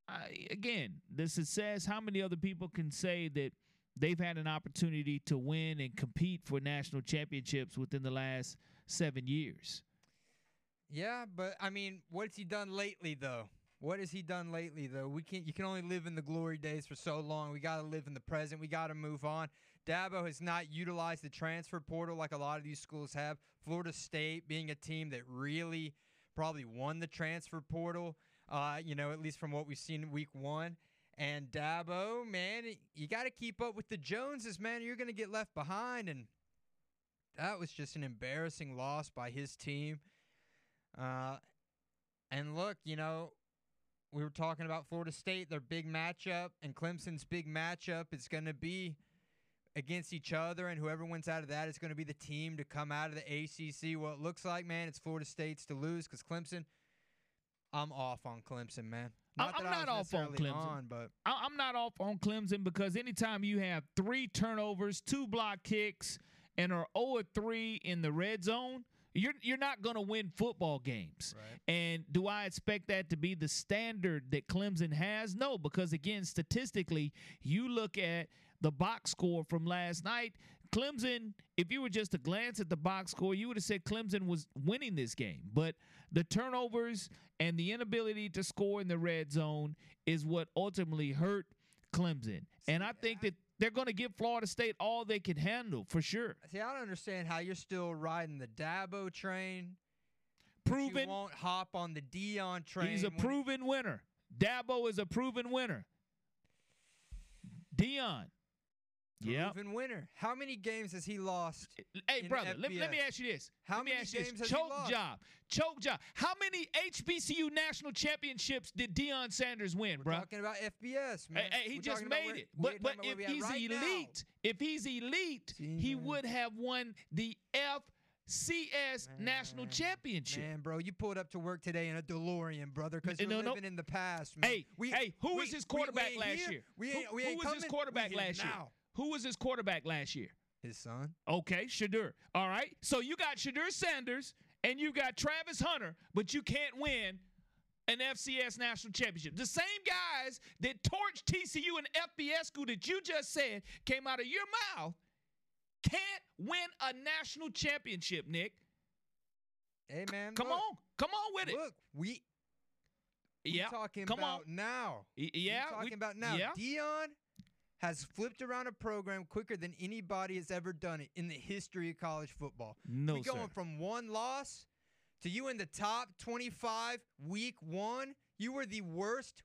I, again, the success. How many other people can say that they've had an opportunity to win and compete for national championships within the last seven years? Yeah, but I mean, what's he done lately though? What has he done lately though? We can't you can only live in the glory days for so long. We got to live in the present. We got to move on. Dabo has not utilized the transfer portal like a lot of these schools have. Florida State being a team that really probably won the transfer portal, uh, you know, at least from what we've seen week 1. And Dabo, man, you got to keep up with the Joneses, man. You're going to get left behind and that was just an embarrassing loss by his team. Uh, and look, you know, we were talking about Florida State, their big matchup, and Clemson's big matchup is going to be against each other, and whoever wins out of that is going to be the team to come out of the ACC. Well, it looks like, man, it's Florida State's to lose because Clemson. I'm off on Clemson, man. Not I'm not off on Clemson, on, but I'm not off on Clemson because anytime you have three turnovers, two block kicks, and are 0 3 in the red zone, you're you're not going to win football games. Right. And do I expect that to be the standard that Clemson has? No, because again, statistically, you look at the box score from last night. Clemson, if you were just to glance at the box score, you would have said Clemson was winning this game. But the turnovers and the inability to score in the red zone is what ultimately hurt Clemson. And I think that they're going to give Florida State all they can handle for sure. See, I don't understand how you're still riding the Dabo train. Proven. You won't hop on the Deion train. He's a proven winner. Dabo is a proven winner. Deion. Yeah. Proven winner. How many games has he lost? Hey, brother, let, let, me ask you this. How let me many ask games you this. Choke job. Choke job. How many HBCU national championships did Deion Sanders win, We're bro? talking about FBS, man. Hey, hey he We're just made where, it. But but if he's right elite, now. if he's elite, he man. would have won the FCS national championship. Man, bro, you pulled up to work today in a DeLorean, brother, because you're No, no. living in the past, man. Hey, we, hey, who we, was his we- we quarterback last here. year? We ain't, who we who was coming. his quarterback last year? Who was his quarterback last year? His son. Okay, Shedeur. All right. So you got Shedeur Sanders and you got Travis Hunter, but you can't win an FCS national championship. The same guys that torched TCU and FBS school that you just said came out of your mouth can't win a national championship, Nick. Hey, man. Come look, on. Come on with it. Look, we. we yeah. talking Come about on. now. Y- We Yeah. talking we- about now. Yeah. Deion has flipped around a program quicker than anybody has ever done it in the history of college football. No, we going sir. from one loss to you in the top 25 week one. You were the worst.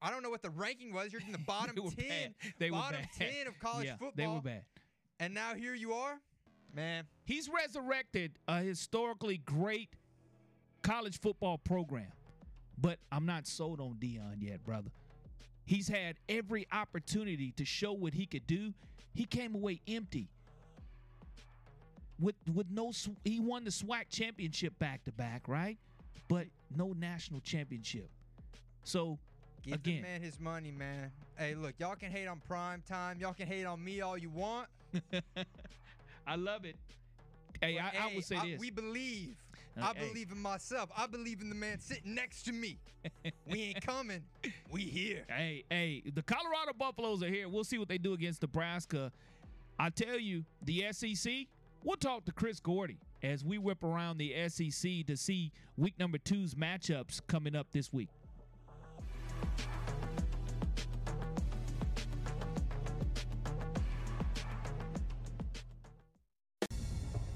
I don't know what the ranking was. You're in the (laughs) bottom They were 10, bad. They were bottom bad. 10 of college yeah, football. They were bad. And now here you are, man. He's resurrected a historically great college football program, but I'm not sold on Deion yet, brother. He's had every opportunity to show what he could do. He came away empty. With with no, he won the SWAC championship back to back, right? But no national championship. So Give again, the man his money, man. Hey, look, y'all can hate on prime time. Y'all can hate on me all you want. (laughs) I love it. Hey, I, I hey, would say this. We believe. I hey. believe in myself. I believe in the man sitting next to me. (laughs) we ain't coming. We here. Hey, hey, the Colorado Buffaloes are here. We'll see what they do against Nebraska. I tell you, the SEC, we'll talk to Chris Gordy as we whip around the SEC to see week number two's matchups coming up this week.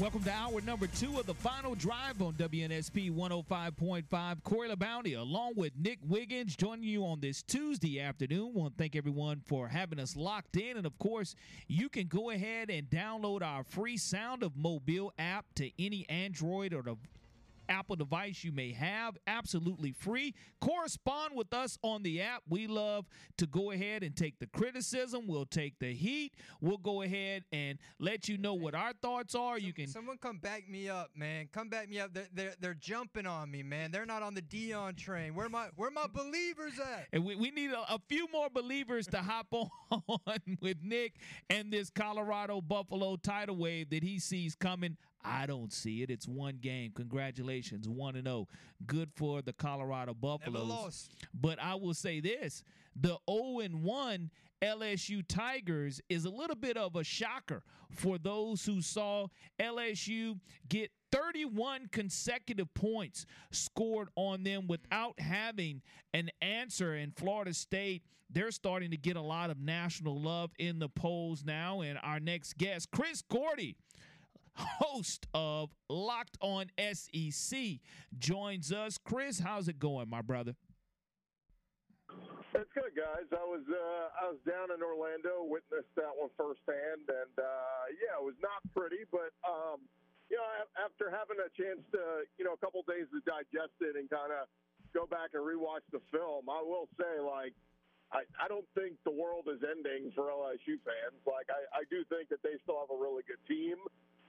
Welcome to hour number two of the final drive on WNSP 105.5. Corey LaBounty, along with Nick Wiggins, joining you on this Tuesday afternoon. Want to thank everyone for having us locked in. And of course, you can go ahead and download our free Sound of Mobile app to any Android or the Apple device you may have, absolutely free. Correspond with us on the app. We love to go ahead and take the criticism. We'll take the heat. We'll go ahead and let you know what our thoughts are. You can Someone come back me up, man. Come back me up. They're, they're, they're jumping on me, man. They're not on the Deion train. Where my where my believers at? And we, we need a, a few more believers to hop (laughs) on with Nick and this Colorado Buffalo tidal wave that he sees coming. I don't see it. It's one game. Congratulations, one and zero. Good for the Colorado Buffaloes. lost. But I will say this: the zero and one LSU Tigers is a little bit of a shocker for those who saw LSU get 31 consecutive points scored on them without having an answer in Florida State. They're starting to get a lot of national love in the polls now. And our next guest, Chris Gordy, host of Locked On SEC, joins us. Chris, how's it going, my brother? It's good, guys. I was uh, I was down in Orlando, witnessed that one firsthand, and uh, yeah, it was not pretty. But um, you know, after having a chance to, you know, a couple days to digest it and kind of go back and rewatch the film, I will say, like, I, I don't think the world is ending for LSU fans. Like, I, I do think that they still have a really good team.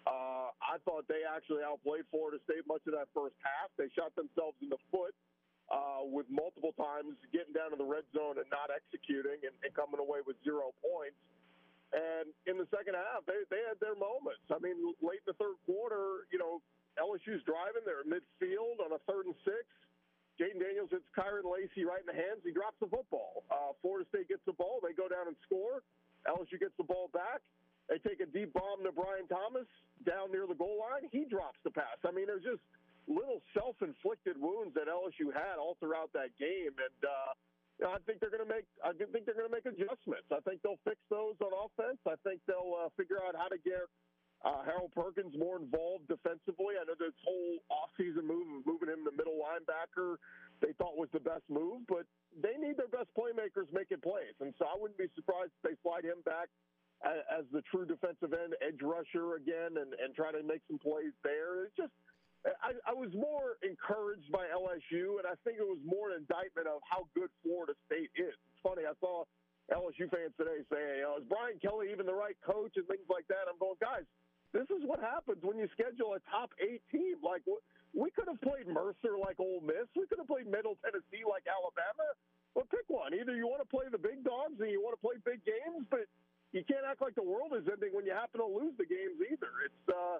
Uh, I thought they actually outplayed Florida State much of that first half. They shot themselves in the foot uh, with multiple times getting down to the red zone and not executing and, and coming away with zero points. And in the second half, they, they had their moments. I mean, late in the third quarter, you know, LSU's driving. They're midfield on a third and six. Jayden Daniels hits Kyren Lacy right in the hands. He drops the football. Uh, Florida State gets the ball. They go down and score. LSU gets the ball back. They take a deep bomb to Brian Thomas down near the goal line. He drops the pass. I mean, there's just little self-inflicted wounds that LSU had all throughout that game, and uh, you know, I think they're going to make. I think they're going to make adjustments. I think they'll fix those on offense. I think they'll uh, figure out how to get uh, Harold Perkins more involved defensively. I know this whole offseason move of moving him to middle linebacker they thought was the best move, but they need their best playmakers making plays, and so I wouldn't be surprised if they slide him back as the true defensive end edge rusher again and, and try to make some plays there. It's just I, I was more encouraged by LSU, and I think it was more an indictment of how good Florida State is. It's funny, I saw LSU fans today saying, is Brian Kelly even the right coach and things like that. I'm going, guys, this is what happens when you schedule a top eight team. Like, we could have played Mercer like Ole Miss. We could have played Middle Tennessee like Alabama. Well, pick one. Either you want to play the big dogs and you want to play big games, but you can't act like the world is ending when you happen to lose the games either. It's, uh,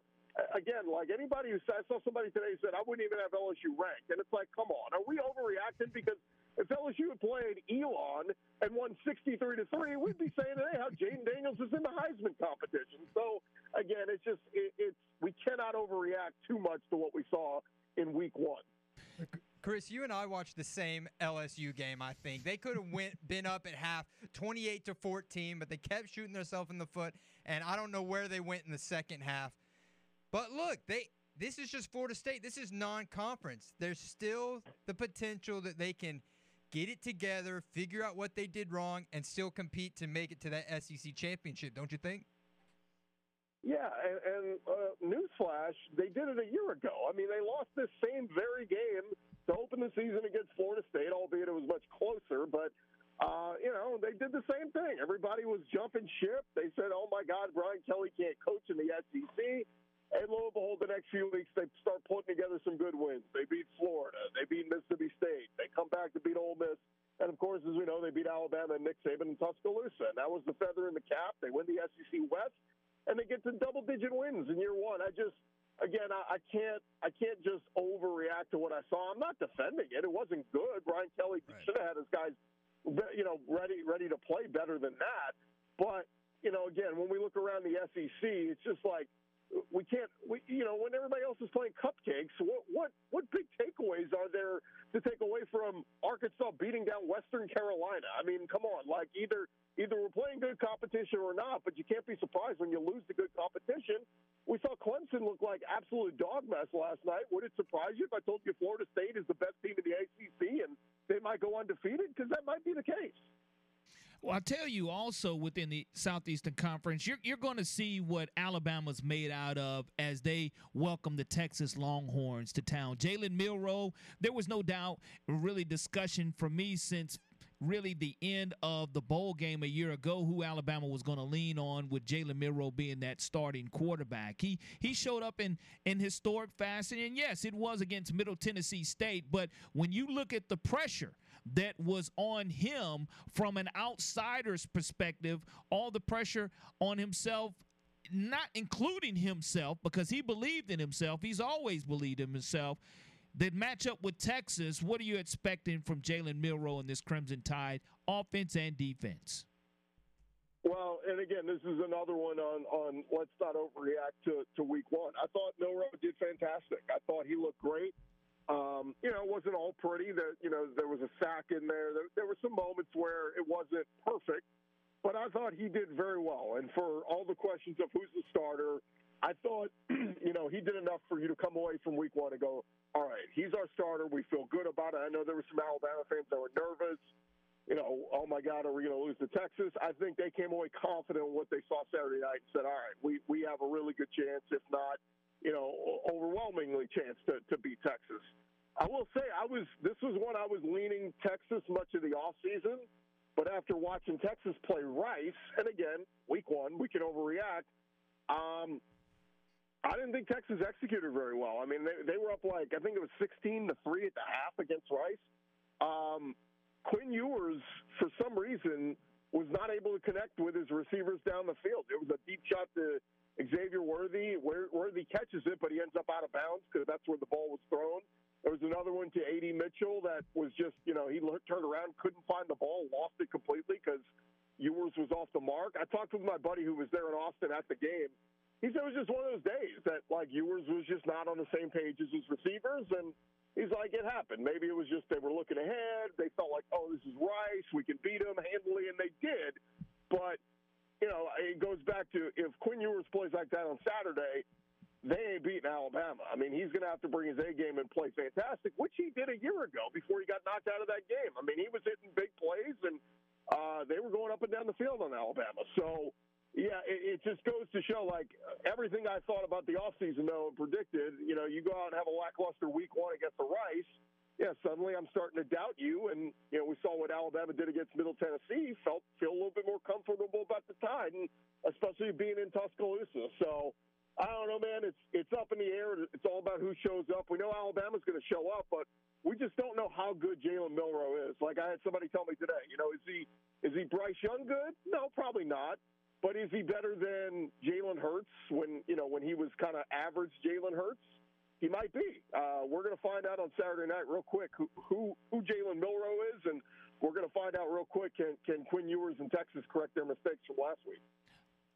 again, like anybody who said, I saw somebody today said, I wouldn't even have LSU ranked. And it's like, come on, are we overreacting? Because if LSU had played Elon and won 63 to 3, we'd be saying today how Jayden Daniels is in the Heisman competition. So, again, it's just, it, it's, we cannot overreact too much to what we saw in week one. Chris, you and I watched the same LSU game. I think they could have went been up at half, 28 to 14, but they kept shooting themselves in the foot, and I don't know where they went in the second half. But look, they this is just Florida State. This is non-conference. There's still the potential that they can get it together, figure out what they did wrong, and still compete to make it to that SEC championship. Don't you think? Yeah, and, and uh, newsflash, they did it a year ago. I mean, they lost this same very game to open the season against Florida State, albeit it was much closer. But uh, you know, they did the same thing. Everybody was jumping ship. They said, "Oh my God, Brian Kelly can't coach in the SEC." And lo and behold, the next few weeks they start putting together some good wins. They beat Florida. They beat Mississippi State. They come back to beat Ole Miss. And of course, as we know, they beat Alabama and Nick Saban and Tuscaloosa. And that was the feather in the cap. They win the SEC West, and they get to double-digit wins in year one. I just, again, I, I can't I can't just overreact to what I saw. I'm not defending it. It wasn't good. Brian Kelly right. should have had his guys, you know, ready ready to play better than that. But you know, again, when we look around the SEC, it's just like we can't, we, you know, when everybody else is playing cupcakes, what, what, what big takeaways are there to take away from Arkansas beating down Western Carolina? I mean, come on, like either, either we're playing good competition or not, but you can't be surprised when you lose the good competition. We saw Clemson look like absolute dog mess last night. Would it surprise you if I told you Florida State is the best team in the ACC and they might go undefeated? Because that might be the case. Well, I tell you also within the Southeastern Conference, you're, you're going to see what Alabama's made out of as they welcome the Texas Longhorns to town. Jalen Milroe, there was no doubt, really discussion for me since really the end of the bowl game a year ago who Alabama was going to lean on with Jalen Milroe being that starting quarterback. He he showed up in in historic fashion and yes, it was against Middle Tennessee State, but when you look at the pressure that was on him from an outsider's perspective, all the pressure on himself not including himself because he believed in himself. He's always believed in himself that match up with Texas, what are you expecting from Jalen Milroe and this Crimson Tide offense and defense? Well, and again, this is another one on, on let's not overreact to, to week one. I thought Milroe did fantastic. I thought he looked great. Um, you know, it wasn't all pretty. That you know, there was a sack in there. there. There were some moments where it wasn't perfect, but I thought he did very well. And for all the questions of who's the starter, I thought, (clears throat) you know, he did enough for you to come away from week one and go, all right, he's our starter. We feel good about it. I know there were some Alabama fans that were nervous. You know, oh my God, are we going to lose to Texas? I think they came away confident in what they saw Saturday night and said, all right, we, we have a really good chance, if not, you know, overwhelmingly chance to, to beat Texas. I will say I was this was one I was leaning Texas much of the off season, but after watching Texas play Rice, and again, week one, we can overreact. Um, I didn't think Texas executed very well. I mean, they, they were up like I think it was 16 to three at the half against Rice. Um, Quinn Ewers, for some reason, was not able to connect with his receivers down the field. It was a deep shot to Xavier Worthy. Worthy catches it, but he ends up out of bounds because that's where the ball was thrown. There was another one to A.D. Mitchell that was just, you know, he turned around, couldn't find the ball, lost it completely because Ewers was off the mark. I talked with my buddy who was there in Austin at the game. He said it was just one of those days that, like, Ewers was just not on the same page as his receivers. And he's like, it happened. Maybe it was just they were looking ahead. They felt like, oh, this is Rice. We can beat him handily. And they did. But, you know, it goes back to if Quinn Ewers plays like that on Saturday, they ain't beating Alabama. I mean, he's going to have to bring his A game and play fantastic, which he did a year ago before he got knocked out of that game. I mean, he was hitting big plays, and uh, they were going up and down the field on Alabama. So, yeah, it, it just goes to show like everything I thought about the offseason, though, and predicted, you know, you go out and have a lackluster week one against the Rice. Yeah, suddenly I'm starting to doubt you, and you know we saw what Alabama did against Middle Tennessee. Felt feel a little bit more comfortable about the Tide, and especially being in Tuscaloosa. So I don't know, man. It's it's up in the air. It's all about who shows up. We know Alabama's going to show up, but we just don't know how good Jalen Milroe is. Like I had somebody tell me today, you know, is he is he Bryce Young good? No, probably not. But is he better than Jalen Hurts when you know when he was kind of average Jalen Hurts? He might be. Uh, we're going to find out on Saturday night real quick who who, who Jalen Milroe is, and we're going to find out real quick can can Quinn Ewers in Texas correct their mistakes from last week.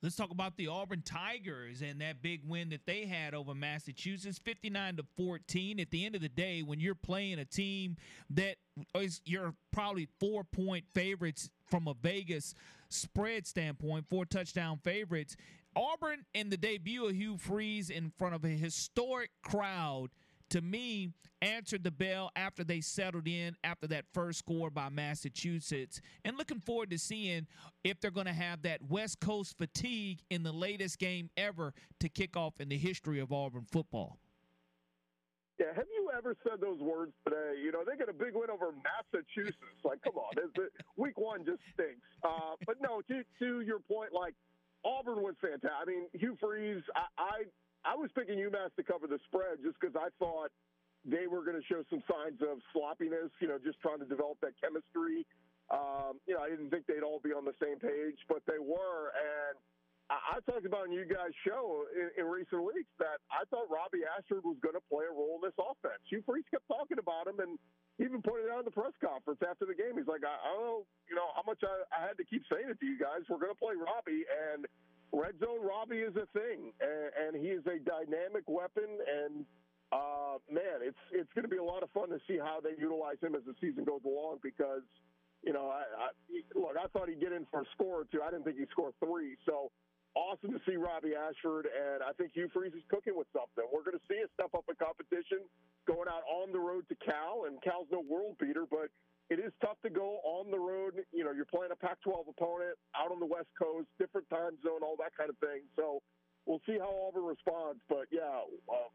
Let's talk about the Auburn Tigers and that big win that they had over Massachusetts, 59 to 14. At the end of the day, when you're playing a team that is you're probably four point favorites from a Vegas spread standpoint, four touchdown favorites. Auburn in the debut of Hugh Freeze in front of a historic crowd – to me, answered the bell after they settled in after that first score by Massachusetts. And looking forward to seeing if they're going to have that West Coast fatigue in the latest game ever to kick off in the history of Auburn football. Yeah, have you ever said those words today? You know, they get a big win over Massachusetts. Like, come on, week one just stinks. Uh, but no, to, to your point, like Auburn was fantastic. I mean, Hugh Freeze, I, I I was picking UMass to cover the spread just because I thought they were going to show some signs of sloppiness, you know, just trying to develop that chemistry. Um, you know, I didn't think they'd all be on the same page, but they were. And I, talked about on you guys' show in, in recent weeks that I thought Robbie Ashford was going to play a role in this offense. Hugh Freeze kept talking about him, and even pointed out in the press conference after the game. He's like, I, I don't know, you know, how much I, I had to keep saying it to you guys. We're going to play Robbie, and red zone Robbie is a thing, and, and he is a dynamic weapon. And uh, man, it's it's going to be a lot of fun to see how they utilize him as the season goes along because you know, I, I look, I thought he'd get in for a score or two. I didn't think he'd score three. So awesome to see Robbie Ashford, and I think Hugh Freeze is cooking with something. We're going to see a step up in competition going out on the road to Cal, and Cal's no world beater, but it is tough to go on the road. You know, you're playing a Pac-12 opponent out on the West Coast, different time zone, all that kind of thing. So we'll see how Auburn responds. But yeah, uh,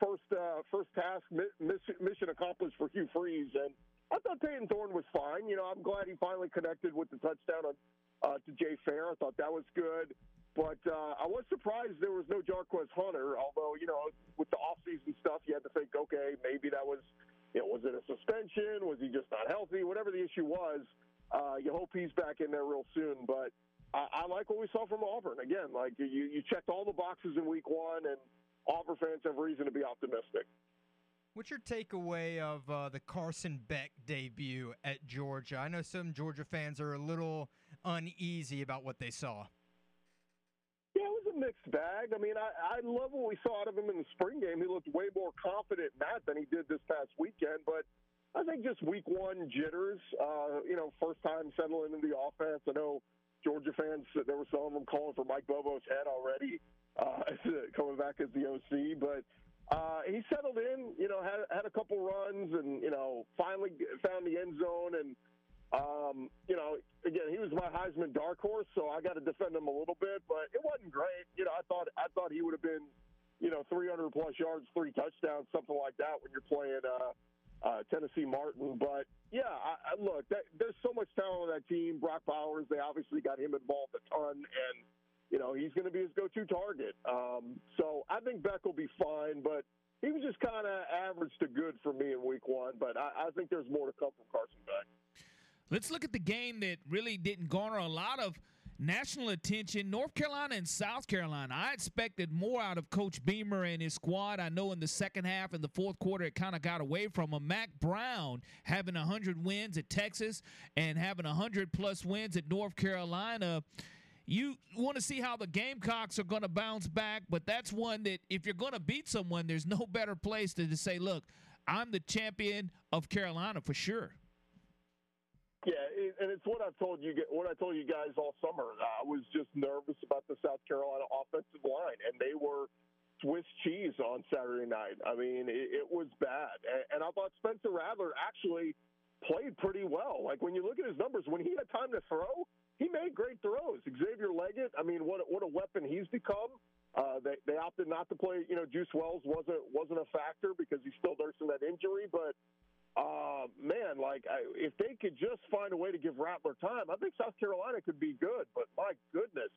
first uh, first task mission accomplished for Hugh Freeze, and I thought Payton Thorne was fine. You know, I'm glad he finally connected with the touchdown on, uh, to Jay Fair. I thought that was good. But uh, I was surprised there was no Jarquez Hunter, although, you know, with the offseason stuff, you had to think, okay, maybe that was, you know, was it a suspension? Was he just not healthy? Whatever the issue was, uh, you hope he's back in there real soon. But I, I like what we saw from Auburn. Again, like you, you checked all the boxes in week one, and Auburn fans have reason to be optimistic. What's your takeaway of uh, the Carson Beck debut at Georgia? I know some Georgia fans are a little uneasy about what they saw. Yeah, it was a mixed bag. I mean, I, I love what we saw out of him in the spring game. He looked way more confident in that than he did this past weekend. But I think just week one jitters, uh, you know, first time settling into the offense. I know Georgia fans, there were some of them calling for Mike Bobo's head already, uh, (laughs) coming back as the OC. But uh, he settled in, you know, had had a couple runs, and you know, finally found the end zone. And um, you know, again, he was my Heisman dark horse, so I got to defend him a little bit. But it wasn't great. You know, I thought I thought he would have been, you know, 300 plus yards, three touchdowns, something like that when you're playing uh, uh, Tennessee Martin. But yeah, I, I look, that, there's so much talent on that team. Brock Bowers, they obviously got him involved a ton, and you know, he's going to be his go-to target. Um, so I think Beck will be fine, but he was just kind of average to good for me in week one. But I, I think there's more to come from Carson Beck. Let's look at the game that really didn't garner a lot of national attention. North Carolina and South Carolina. I expected more out of Coach Beamer and his squad. I know in the second half and the fourth quarter it kind of got away from him. Mack Brown having 100 wins at Texas and having 100 plus wins at North Carolina you want to see how the Gamecocks are going to bounce back, but that's one that if you're going to beat someone, there's no (laughs) better place than to say, look, I'm the champion of Carolina for sure. Yeah, and it's what I've told you. What I told you guys all summer. I was just nervous about the South Carolina offensive line, and they were Swiss cheese on Saturday night. I mean, it, it was bad, and, and I thought Spencer Rattler actually played pretty well. Like when you look at his numbers, when he had time to throw, he made great throws. Xavier Legette, I mean, what what a weapon he's become. Uh, they they opted not to play. You know, Juice Wells wasn't wasn't a factor because he's still nursing that injury. But uh, man, like I, if they could just find a way to give Rattler time, I think South Carolina could be good. But my goodness,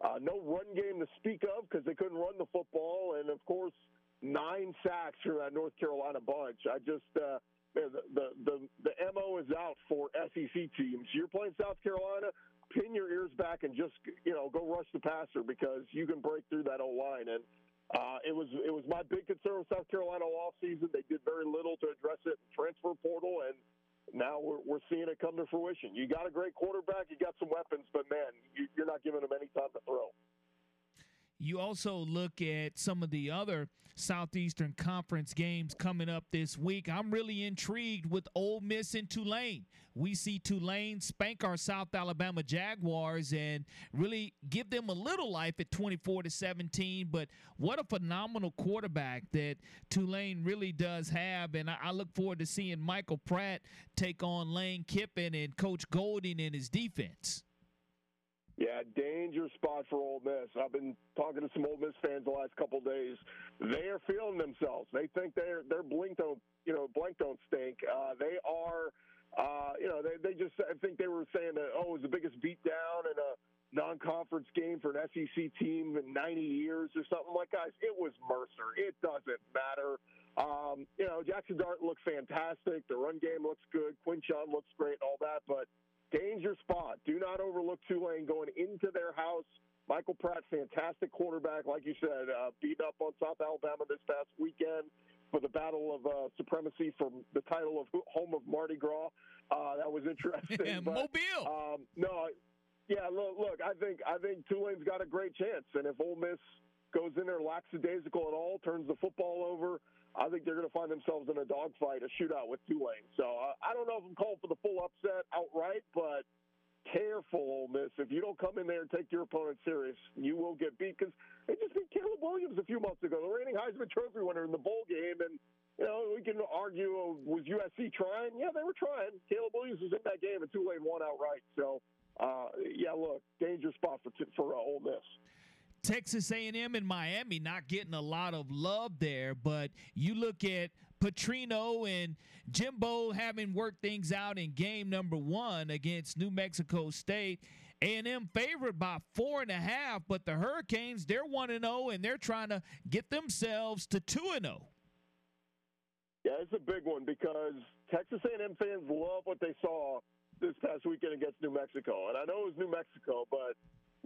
uh, no run game to speak of because they couldn't run the football, and of course, nine sacks from that North Carolina bunch. I just uh, the, the the the mo is out for SEC teams. You're playing South Carolina pin your ears back and just you know go rush the passer because you can break through that old line. And uh, it was it was my big concern with South Carolina all season. They did very little to address it transfer portal, and now we're we're seeing it come to fruition. You got a great quarterback, you got some weapons, but man, you, you're not giving them any time to throw. You also look at some of the other Southeastern Conference games coming up this week. I'm really intrigued with Ole Miss and Tulane. We see Tulane spank our South Alabama Jaguars and really give them a little life at 24 to 17. But what a phenomenal quarterback that Tulane really does have. And I, look forward to seeing Michael Pratt take on Lane Kiffin and Coach Golding in his defense. Yeah, danger spot for Ole Miss. I've been talking to some Ole Miss fans the last couple days. They are feeling themselves. They think their their blink don't you know blank don't stink. Uh, they are, uh, you know, they they just I think they were saying that oh it was the biggest beatdown in a non-conference game for an SEC team in 90 years or something like guys. It was Mercer. It doesn't matter. Um, you know, Jackson Dart looked fantastic. The run game looks good. Quinshon looks great. All that, but danger spot. Do not overlook Tulane going into their house Michael Pratt, fantastic quarterback, like you said, uh, beat up on South Alabama this past weekend for the battle of uh, supremacy for the title of (laughs) home of Mardi Gras. Uh, that was interesting. Yeah, but, Mobile. Um, no, yeah. Look, look. I think I think Tulane's got a great chance, and if Ole Miss goes in there lackadaisical at all, turns the football over, I think they're going to find themselves in a dogfight, a shootout with Tulane. So uh, I don't know if I'm calling for the full upset outright, but careful, Ole Miss. If you don't come in there and take your opponent serious, you will get beat because they just beat Caleb Williams a few months ago, the reigning Heisman Trophy winner in the bowl game, and you know, we can argue, oh, was USC trying? Yeah, they were trying. Caleb Williams was in that game, and Tulane won outright. So, uh, yeah, look, danger spot for for uh, Ole Miss. Texas A&M and Miami not getting a lot of love there, but you look at Petrino and Jimbo having worked things out in game number one against New Mexico State. A&M favored by four and a half, but the Hurricanes they're one and zero, and they're trying to get themselves to two and zero. Yeah, it's a big one because Texas A&M fans love what they saw this past weekend against New Mexico, and I know it was New Mexico, but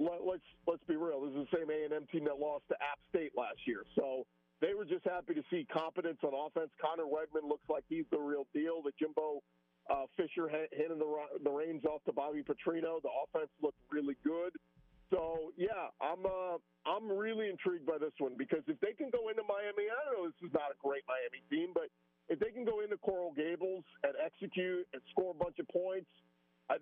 let, let's let's be real. This is the same A&M team that lost to App State last year, so they were just happy to see competence on offense. Conner Weigman looks like he's the real deal. The Jimbo uh, Fisher handing the the reins off to Bobby Petrino. The offense looked really good. So yeah, I'm uh, I'm really intrigued by this one because if they can go into Miami, I don't know, this is not a great Miami team, but if they can go into Coral Gables and execute and score a bunch of points,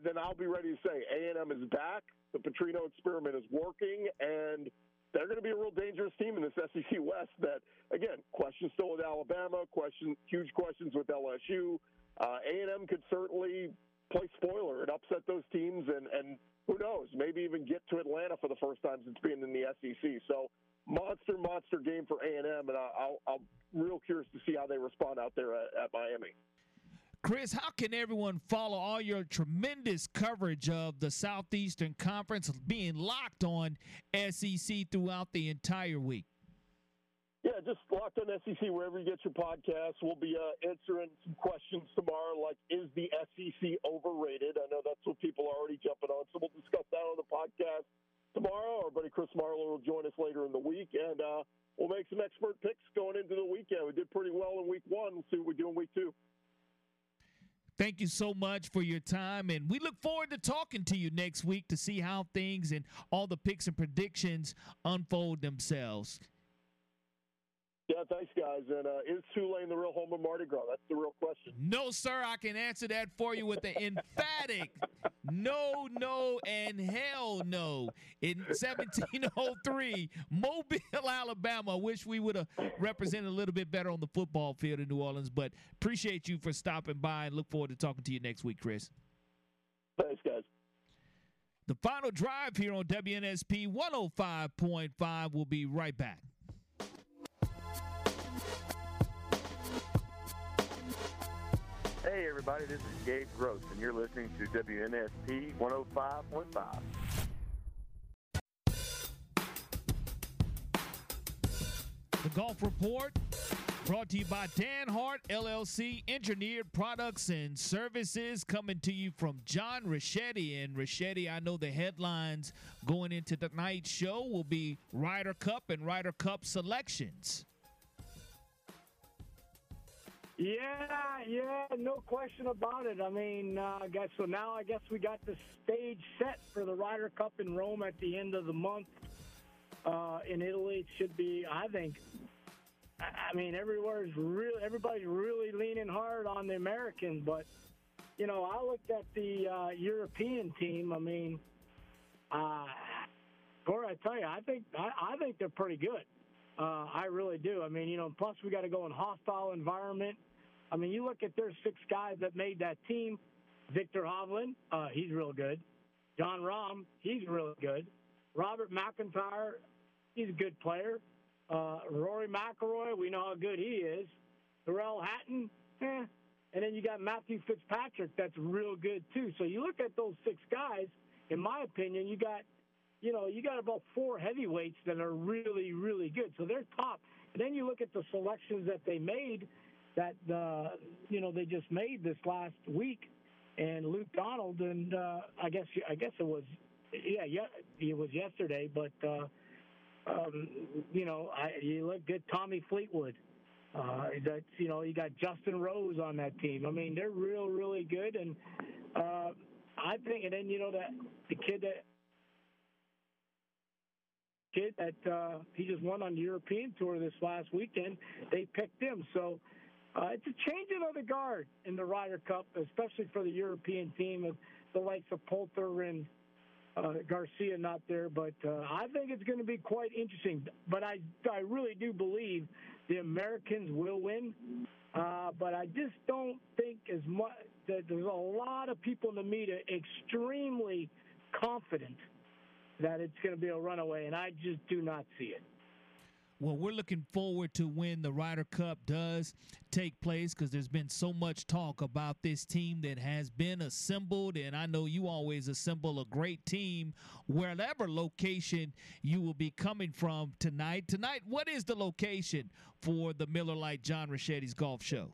then I'll be ready to say A&M is back. The Petrino experiment is working, and they're going to be a real dangerous team in this (laughs) SEC West. That again, questions still with Alabama, question, huge questions with LSU. Uh, A&M could certainly play spoiler and upset those teams, and and who knows, maybe even get to Atlanta for the first time since being in the SEC. So monster, monster game for A&M, and I'll, I'll real curious to see how they respond out there at, at Miami. Chris, how can everyone follow all your tremendous coverage of the Southeastern Conference being locked on SEC throughout the entire week? Yeah, just locked on SEC wherever you get your podcasts. We'll be uh, answering some questions tomorrow, like is the SEC overrated? I know that's what people are already jumping on, so we'll discuss that on the podcast tomorrow. Our buddy Chris Marlar will join us later in the week, and uh, we'll make some expert picks going into the weekend. We did pretty well in week one. We'll see what we do in week two. Thank you so much for your time, and we look forward to talking to you next week to see how things and all the picks and predictions unfold themselves. Yeah, thanks, guys. And uh, is Tulane the real home of Mardi Gras? That's the real question. No, sir. I can answer that for you with an emphatic (laughs) no, no, and hell no. In 1703, Mobile, Alabama. I Wish we would have represented a little bit better on the football field in New Orleans, but appreciate you for stopping by and look forward to talking to you next week, Chris. Thanks, guys. The final drive here on WNSP 105.5. We'll be right back. Hey, everybody, this is Gabe Gross, and you're listening to WNSP 105.5. The Golf Report brought to you by Dan Hart LLC, Engineered Products and Services, coming to you from John Rachetti. And Rachetti, I know the headlines going into tonight's show will be Ryder Cup and Ryder Cup selections. Yeah, yeah, no question about it. I mean, uh, guess so now I guess we got the stage set for the Ryder Cup in Rome at the end of the month. Uh, in Italy, it should be. I think. I mean, everywhere's really everybody's really leaning hard on the Americans, but you know, I looked at the uh, European team. I mean, uh, Corey, I tell you, I think I, I think they're pretty good. Uh, I really do. I mean, you know, plus we got to go in hostile environment. I mean, you look at their six guys that made that team. Viktor Hovland, uh, he's real good. Jon Rahm, he's really good. Robert MacIntyre, he's a good player. Uh, Rory McIlroy, we know how good he is. Tyrrell Hatton, eh. And then you got Matthew Fitzpatrick, that's real good too. So you look at those six guys. In my opinion, you got, you know, you got about four heavyweights that are really, really good. So they're top. And then you look at the selections that they made that uh, you know they just made this last week, and Luke Donald, and uh, I guess I guess it was yeah, yeah, it was yesterday, but uh, um, you know, I, you look good. Tommy Fleetwood. Uh, that's you know, you got Justin Rose on that team. I mean, they're real, really good, and uh, I think, and then you know that the kid that kid that uh, he just won on the European tour this last weekend. They picked him, so uh, it's a changing of the guard in the Ryder Cup, especially for the European team of the likes of Poulter and uh, Garcia not there. But uh, I think it's going to be quite interesting. But I I really do believe the Americans will win. Uh, but I just don't think as much that there's a lot of people in the media extremely confident that it's going to be a runaway, and I just do not see it. Well, we're looking forward to when the Ryder Cup does take place because there's been so much talk about this team that has been assembled. And I know you always assemble a great team wherever location you will be coming from tonight. Tonight, what is the location for the Miller Lite John Richetti's Golf Show?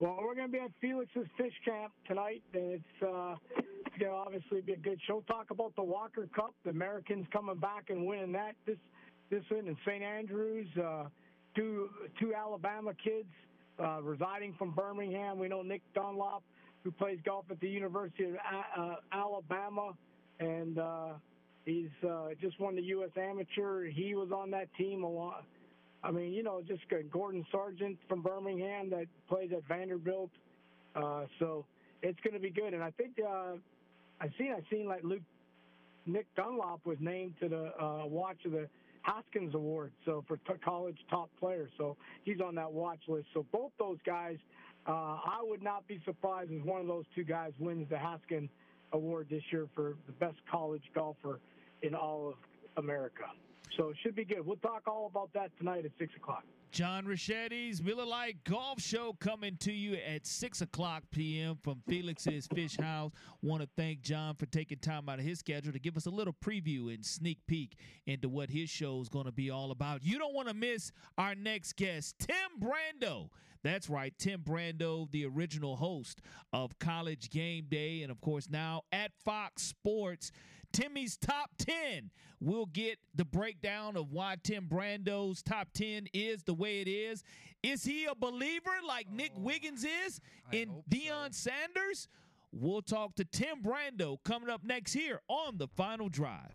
Well, we're going to be at Felix's Fish Camp tonight. and It's uh, going to obviously be a good show. Talk about the Walker Cup, the Americans coming back and winning that this this one in St. Andrews. Uh, two two Alabama kids uh, residing from Birmingham. We know Nick Dunlop, who plays golf at the University of uh, Alabama, and uh, he's uh, just won the U.S. Amateur. He was on that team a lot. I mean, you know, just Gordon Sargent from Birmingham that plays at Vanderbilt. Uh, so it's going to be good. And I think uh, I seen I seen like Luke Nick Dunlop was named to the uh, watch of the Haskins Award, so for t- college top players. So he's on that watch list. So both those guys, uh, I would not be surprised if one of those two guys wins the Haskins Award this year for the best college golfer in all of America. So it should be good. We'll talk all about that tonight at 6 o'clock. John Richetti's Miller Lite Golf Show coming to you at 6 o'clock p.m. from Felix's Fish House. Want to thank John for taking time out of his schedule to give us a little preview and sneak peek into what his show is going to be all about. You don't want to miss our next guest, Tim Brando. That's right, Tim Brando, the original host of College Game Day, and of course now at Fox Sports. Timmy's top 10. We'll get the breakdown of why Tim Brando's top 10 is the way it is. Is he a believer like oh, Nick Wiggins is in Deion so. Sanders? We'll talk to Tim Brando coming up next here on the final drive.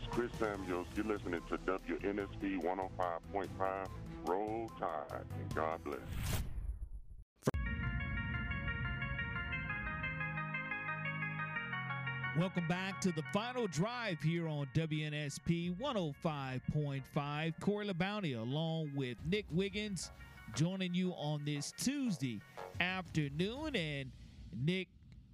Is Chris Samuels. You're listening to WNSP 105.5 Roll Tide, and God bless. Welcome back to the final drive here on WNSP 105.5. Corey LaBounty along with Nick Wiggins joining you on this Tuesday afternoon. And Nick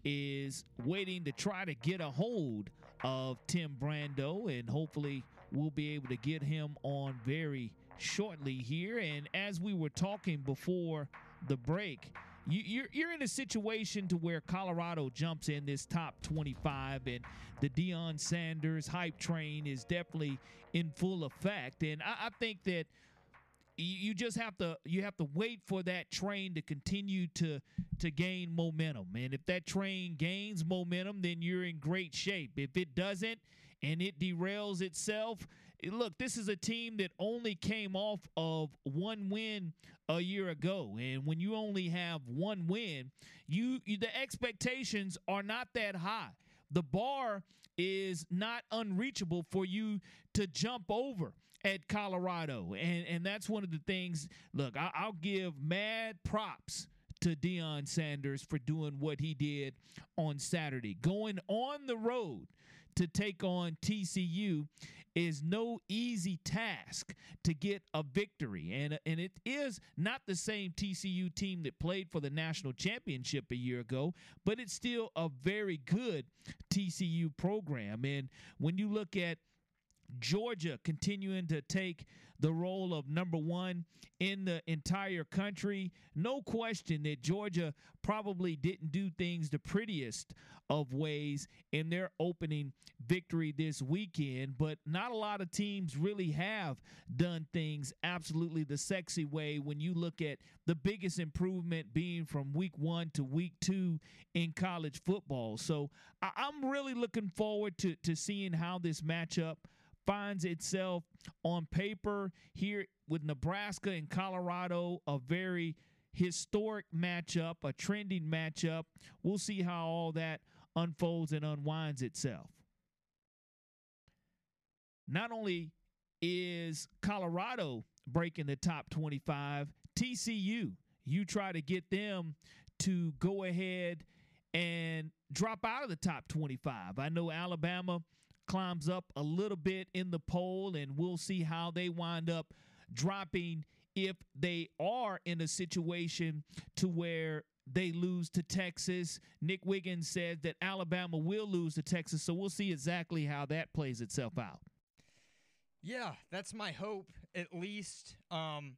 is waiting to try to get a hold of Tim Brando, and hopefully we'll be able to get him on very shortly here. And as we were talking before the break, you, you're you're in a situation to where Colorado jumps in this top 25, and the Deion Sanders hype train is definitely in full effect. And I, I think that you just have to you have to wait for that train to continue to to gain momentum. And if that train gains momentum then you're in great shape. If it doesn't and it derails itself eh, look, this is a team that only came off of one win a year ago, and when you only have one win, you, you the expectations are not that high. The bar is not unreachable for you to jump over at Colorado, and and that's one of the things. Look, I, I'll give mad props to Deion Sanders for doing what he did on Saturday, going on the road to take on TCU is no easy task to get a victory. And, and it is not the same TCU team that played for the national championship a year ago, but it's still a very good TCU program. And when you look at Georgia continuing to take the role of number one in the entire country. No question that Georgia probably didn't do things the prettiest of ways in their opening victory this weekend, but not a lot of teams really have done things absolutely the sexy way when you look at the biggest improvement being from week one to week two in college football. So I- am really looking forward to, to seeing how this matchup finds itself on paper here with Nebraska and Colorado, a very historic matchup, a trending matchup. We'll see how all that unfolds and unwinds itself. Not only is Colorado breaking the top 25, TCU, you try to get them to go ahead and drop out of the top 25. I know Alabama climbs up a little bit in the poll, and we'll see how they wind up dropping if they are in a situation to where they lose to Texas. Nick Wiggins said that Alabama will lose to Texas, so we'll see exactly how that plays itself out. Yeah, that's my hope, at least. Um,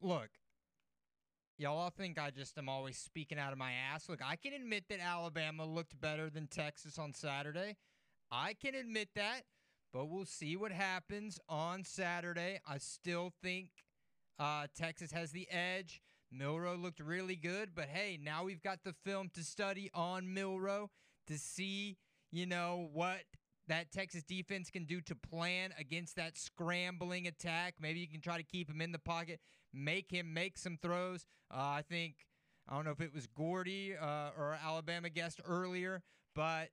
look, y'all all think I just am always speaking out of my ass. Look, I can admit that Alabama looked better than Texas on Saturday. I can admit that, but we'll see what happens on Saturday. I still think uh, Texas has the edge. Milroe looked really good, but hey, now we've got the film to study on Milroe to see, you know, what that Texas defense can do to plan against that scrambling attack. Maybe you can try to keep him in the pocket, make him make some throws. Uh, I think, I don't know if it was Gordy uh, or Alabama guest earlier, but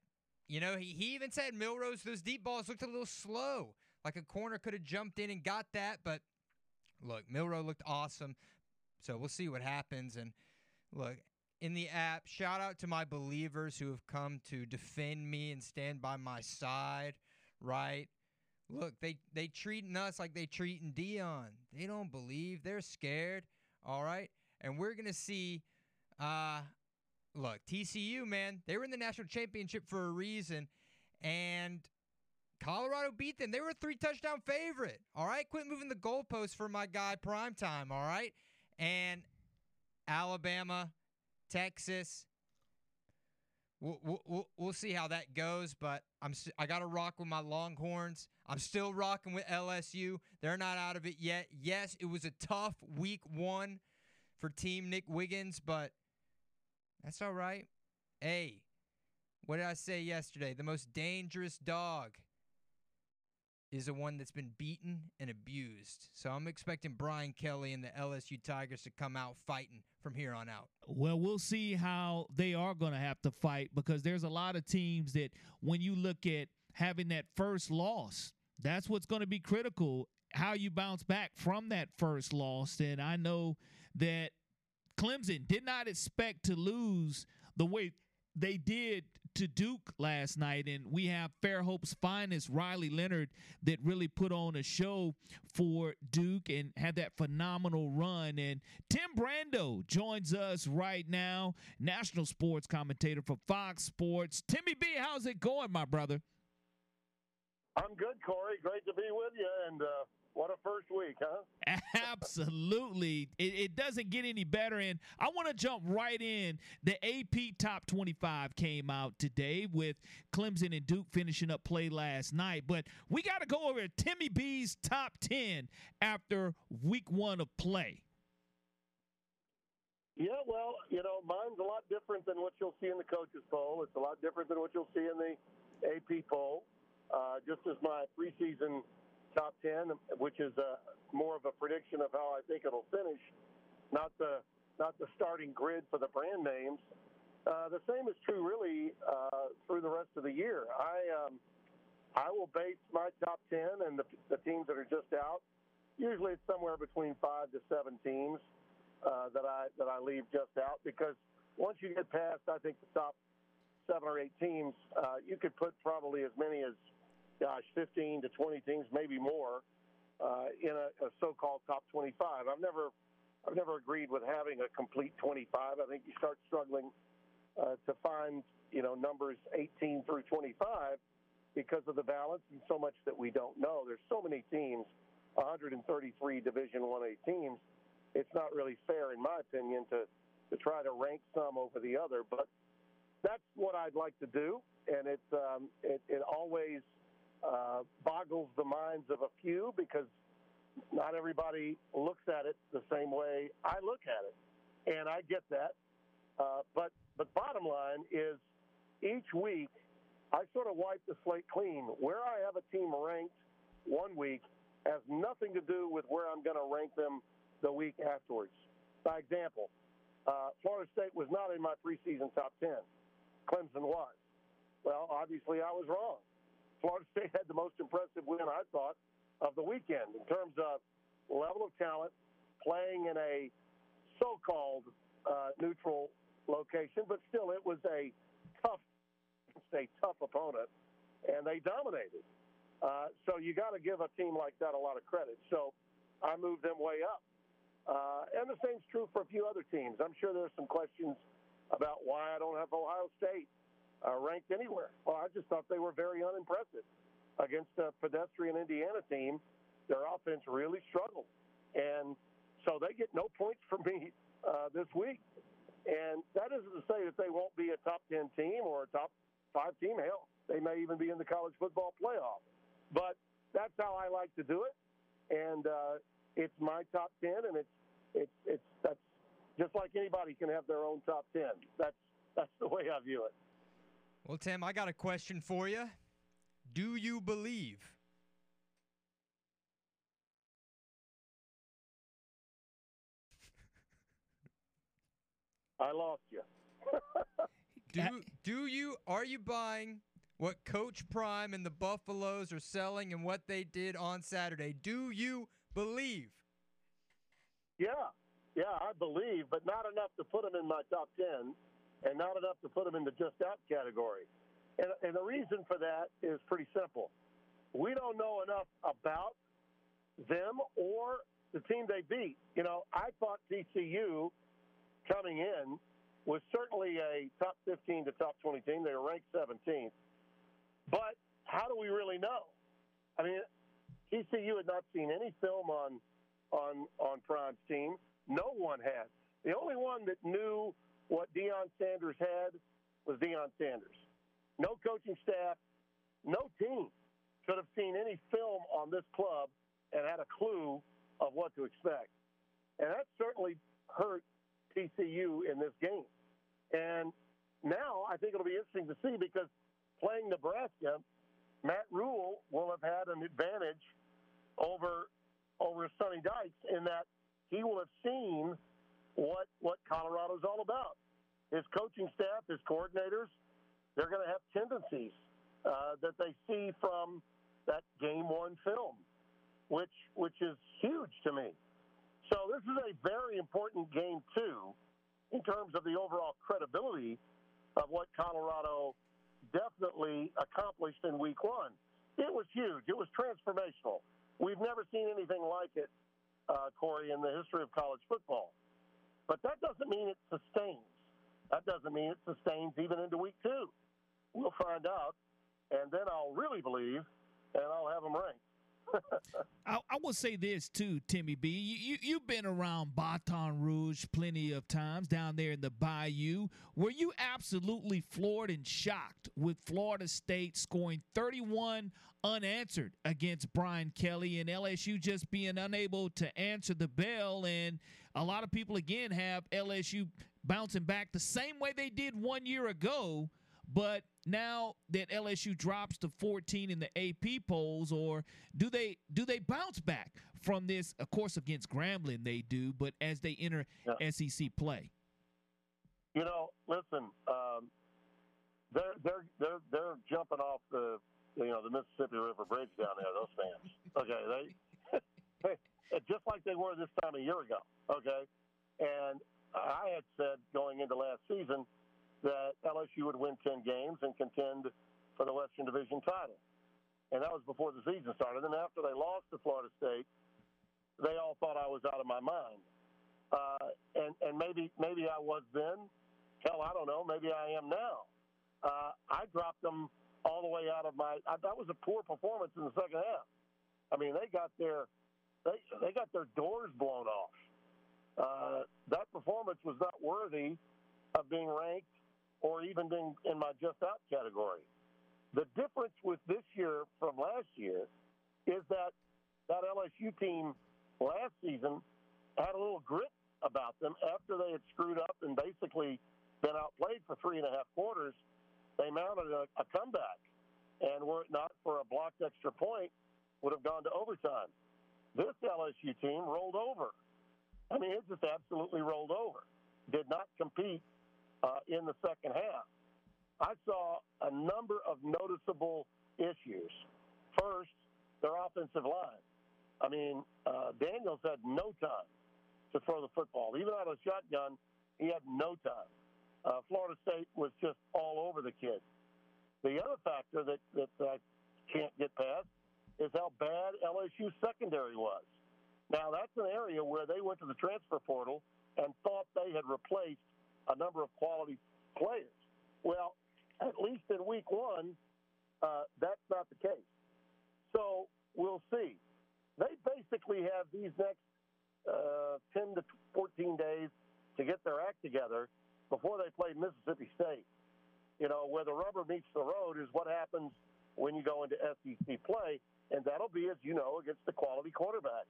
you know, he, he even said Milroe's, those deep balls looked a little slow. Like a corner could have jumped in and got that, but look, Milroe looked awesome. So we'll see what happens. And look, in the app, shout out to my believers who have come to defend me and stand by my side, right? Look, they they treating us like they treating Deion. They don't believe. They're scared. All right, and we're gonna see uh, look, TCU, man, they were in the national championship for a reason, and Colorado beat them. They were a three touchdown favorite. All right, quit moving the goalposts for my guy Prime Time. All right, and Alabama, Texas. We'll, we'll, we'll see how that goes, but I'm I got to rock with my Longhorns. I'm still rocking with LSU. They're not out of it yet. Yes, it was a tough week one for Team Nick Wiggins, but that's all right. Hey, what did I say yesterday? The most dangerous dog is the one that's been beaten and abused. So I'm expecting Brian Kelly and the LSU Tigers to come out fighting from here on out. Well, we'll see how they are going to have to fight because there's a lot of teams that when you look at having that first loss, that's what's going to be critical how you bounce back from that first loss. And I know that Clemson did not expect to lose the way they did to Duke last night. And we have Fairhope's finest, Riley Leonard, that really put on a show for Duke and had that phenomenal run. And Tim Brando joins us right now, national sports commentator for Fox Sports. Timmy B, how's it going, my brother? I'm good, Corey. Great to be with you. And, uh, what a first week, huh? (laughs) Absolutely. It, it, doesn't get any better. And I want to jump right in. The AP Top 25 came out today with Clemson and Duke finishing up play last night. But we got to go over Timmy B's top 10 after week one of play. Yeah, well, you know, mine's a lot different than what you'll see in the coaches poll. It's a lot different than what you'll see in the AP poll. Uh, just as my preseason top 10, which is a, more of a prediction of how I think it'll finish, not the not the starting grid for the brand names. Uh, the same is true, really, uh, through the rest of the year. I um, I will base my top 10 and the, the teams that are just out. Usually, it's somewhere between five to seven teams uh, that I that I leave just out because once you get past, I think the top seven or eight teams, uh, you could put probably as many as gosh, 15 to 20 teams, maybe more, uh, in a, a so-called top 25. I've never, I've never agreed with having a complete 25. I think you start struggling uh, to find, you know, numbers 18 through 25 because of the balance and so much that we don't know. There's so many teams, 133 Division 1A teams. It's not really fair, in my opinion, to to try to rank some over the other. But that's what I'd like to do, and it um, it, it always uh, boggles the minds of a few because not everybody looks at it the same way I look at it, and I get that. Uh, but but bottom line is, each week I sort of wipe the slate clean. Where I have a team ranked one week has nothing to do with where I'm going to rank them the week afterwards. By example, uh, Florida State was not in my preseason top 10. Clemson was. Well, obviously I was wrong. Florida State had the most impressive win, I thought, of the weekend in terms of level of talent, playing in a so-called uh, neutral location, but still it was a tough, a tough opponent, and they dominated. Uh, so you got to give a team like that a lot of credit. So I moved them way up. Uh, and the same's true for a few other teams. I'm sure there's some questions about why I don't have Ohio State uh, ranked anywhere. Well, I just thought they were very unimpressive against a pedestrian Indiana team. Their offense really struggled, and so they get no points from me uh, this week. And that isn't to say that they won't be a top ten team or a top five team. Hell, they may even be in the college football playoff. But that's how I like to do it, and uh, it's my top ten, and it's it's it's that's just like anybody can have their own top ten. That's that's the way I view it. Well, Tim, I got a question for you. Do you believe? I lost you. (laughs) do do you are you buying what Coach Prime and the Buffaloes are selling and what they did on Saturday? Do you believe? Yeah, yeah, I believe, but not enough to put them in my top 10 and not enough to put them in the just out category. And, and the reason for that is pretty simple. We don't know enough about them or the team they beat. You know, I thought TCU coming in was certainly a top 15 to top 20 team. They were ranked 17th. But how do we really know? I mean, TCU had not seen any film on on on Prime's team. No one had. The only one that knew what Deion Sanders had was Deion Sanders. No coaching staff, no team could have seen any film on this club and had a clue of what to expect. And that certainly hurt TCU in this game. And now I think it'll be interesting to see because playing Nebraska, Matt Rhule will have had an advantage over over Sonny Dykes in that he will have seen what what Colorado's all about. His coaching staff, his coordinators, they're going to have tendencies uh, that they see from that game one film, which which is huge to me. So this is a very important game too, in terms of the overall credibility of what Colorado definitely accomplished in week one. It was huge. It was transformational. We've never seen anything like it, uh, Corey, in the history of college football. But that doesn't mean it sustains. That doesn't mean it sustains even into week two. We'll find out, and then I'll really believe, and I'll have them ranked. (laughs) I, I will say this too, Timmy B. You, you have been around Baton Rouge plenty of times down there in the Bayou. Were you absolutely floored and shocked with Florida State scoring 31 unanswered against Brian Kelly and LSU just being unable to answer the bell? And a lot of people again have LSU bouncing back the same way they did one year ago but now that LSU drops to 14 in the AP polls, or do they do they bounce back from this? Of course, against Grambling they do, but as they enter yeah. SEC play, you know, listen, um, they're they're they're they're jumping off the you know the Mississippi River Bridge down there. Those fans, okay, they (laughs) just like they were this time a year ago, okay, and I had said going into last season that LSU would win 10 games and contend for the Western Division title. And that was before the season started. And after they lost to Florida State, they all thought I was out of my mind. Uh, and and maybe maybe I was then. Hell, I don't know. Maybe I am now. Uh, I dropped them all the way out of my. I, that was a poor performance in the second half. I mean, they got their they they got their doors blown off. Uh, that performance was not worthy of being ranked or even being in my just out category. The difference with this year from last year is that that LSU team last season had a little grit about them after they had screwed up and basically been outplayed for three and a half quarters. They mounted a, a comeback, and were it not for a blocked extra point, would have gone to overtime. This LSU team rolled over. I mean, it just absolutely rolled over. Did not compete uh, in the second half. I saw a number of noticeable issues. First, their offensive line. I mean, uh, Daniels had no time to throw the football. Even out of shotgun, he had no time. Uh, Florida State was just all over the kid. The other factor that, that I can't get past is how bad LSU secondary was. Now, that's an area where they went to the transfer portal and thought they had replaced a number of quality players. Well, at least in week one, uh, that's not the case. So we'll see. They basically have these next uh, 10 to 14 days to get their act together before they play Mississippi State. You know, where the rubber meets the road is what happens when you go into SEC play, and that'll be, as you know, against the quality quarterback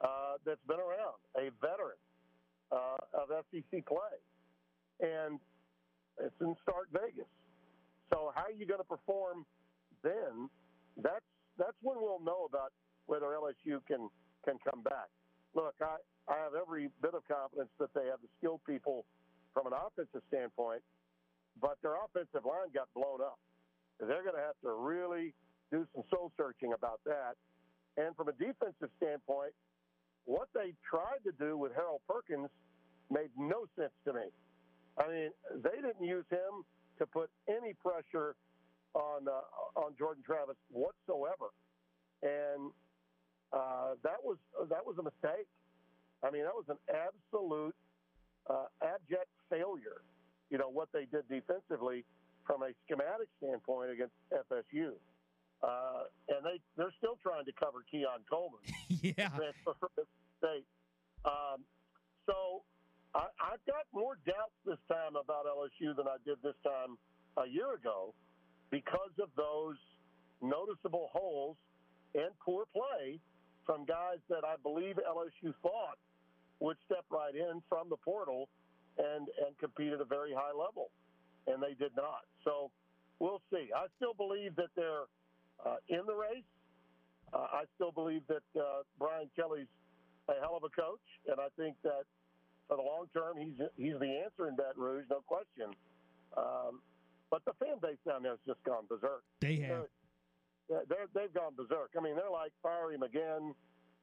uh, that's been around, a veteran uh, of SEC play. And it's in Stark Vegas. So how are you going to perform then? That's that's when we'll know about whether LSU can can come back. Look, I, I have every bit of confidence that they have the skilled people from an offensive standpoint, but their offensive line got blown up. They're going to have to really do some soul searching about that. And from a defensive standpoint, what they tried to do with Harold Perkins made no sense to me. I mean, they didn't use him to put any pressure on uh, on Jordan Travis whatsoever, and uh, that was that was a mistake. I mean, that was an absolute uh, abject failure. You know what they did defensively from a schematic standpoint against FSU, uh, and they they're still trying to cover Keon Coleman. (laughs) yeah. State. Um, so I, I've got more doubts this time about LSU than I did this time a year ago because of those noticeable holes and poor play from guys that I believe LSU thought would step right in from the portal and, and compete at a very high level. And they did not. So we'll see. I still believe that they're in the race. Uh, I still believe that uh, Brian Kelly's a hell of a coach, and I think that for the long term, he's he's the answer in Baton Rouge, no question. Um, but the fan base down there has just gone berserk. They have. They're, they're, they've gone berserk. I mean, they're like fire him again.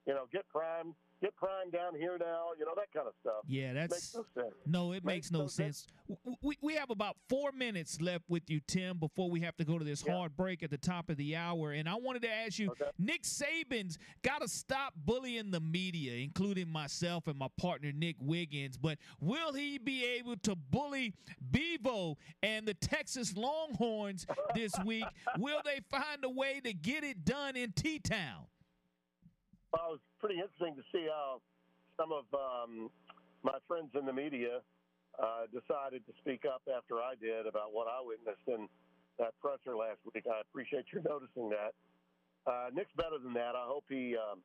You know, get prime, get prime down here now. You know that kind of stuff. Yeah, that's makes no sense. No, it makes, makes no, sense. sense. We, we have about four minutes left with you, Tim, before we have to go to this yeah. hard break at the top of the hour. And I wanted to ask you, okay. Nick Saban's got to stop bullying the media, including myself and my partner Nick Wiggins. But will he be able to bully Bevo and the Texas Longhorns this (laughs) week? will they find a way to get it done in T-Town? Well, it was pretty interesting to see how some of um, my friends in the media uh, decided to speak up after I did about what I witnessed in that presser last week. I appreciate you noticing that. Uh, Nick's better than that. I hope he, um,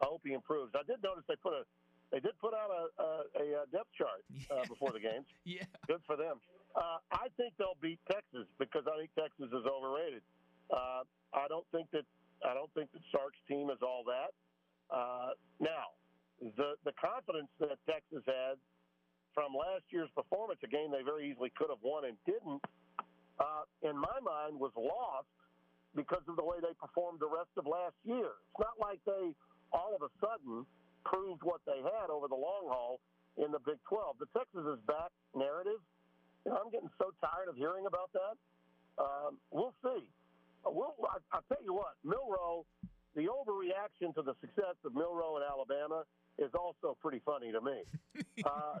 I hope he improves. I did notice they put a, they did put out a, a, a depth chart uh, (laughs) before the games. (laughs) yeah, good for them. Uh, I think they'll beat Texas because I think Texas is overrated. Uh, I don't think that I don't think that Sark's team is all that. Uh, now, the the confidence that Texas had from last year's performance, a game they very easily could have won and didn't, uh, in my mind, was lost because of the way they performed the rest of last year. It's not like they all of a sudden proved what they had over the long haul in the Big 12. The Texas is back narrative. You know, I'm getting so tired of hearing about that. Um, we'll see. We'll, I, I'll tell you what, Milroe the overreaction to the success of Milroe in Alabama is also pretty funny to me. (laughs) uh,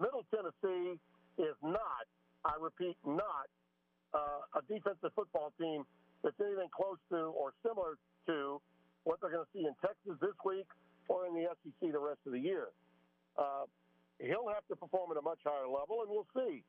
Middle Tennessee is not, I repeat, not uh, a defensive football team that's anything close to or similar to what they're going to see in Texas this week or in the SEC the rest of the year. Uh, he'll have to perform at a much higher level, and we'll see.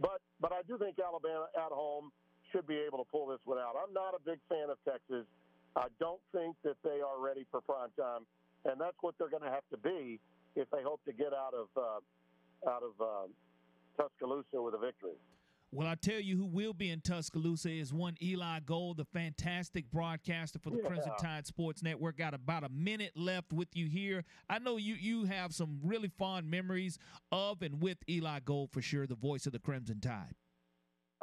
But but I do think Alabama at home should be able to pull this one out. I'm not a big fan of Texas. I don't think that they are ready for prime time, and that's what they're going to have to be if they hope to get out of uh, out of uh, Tuscaloosa with a victory. Well, I tell you who will be in Tuscaloosa is one Eli Gold, the fantastic broadcaster for the Yeah. Crimson Tide Sports Network. Got about a minute left with you here. I know you you have some really fond memories of and with Eli Gold for sure, the voice of the Crimson Tide.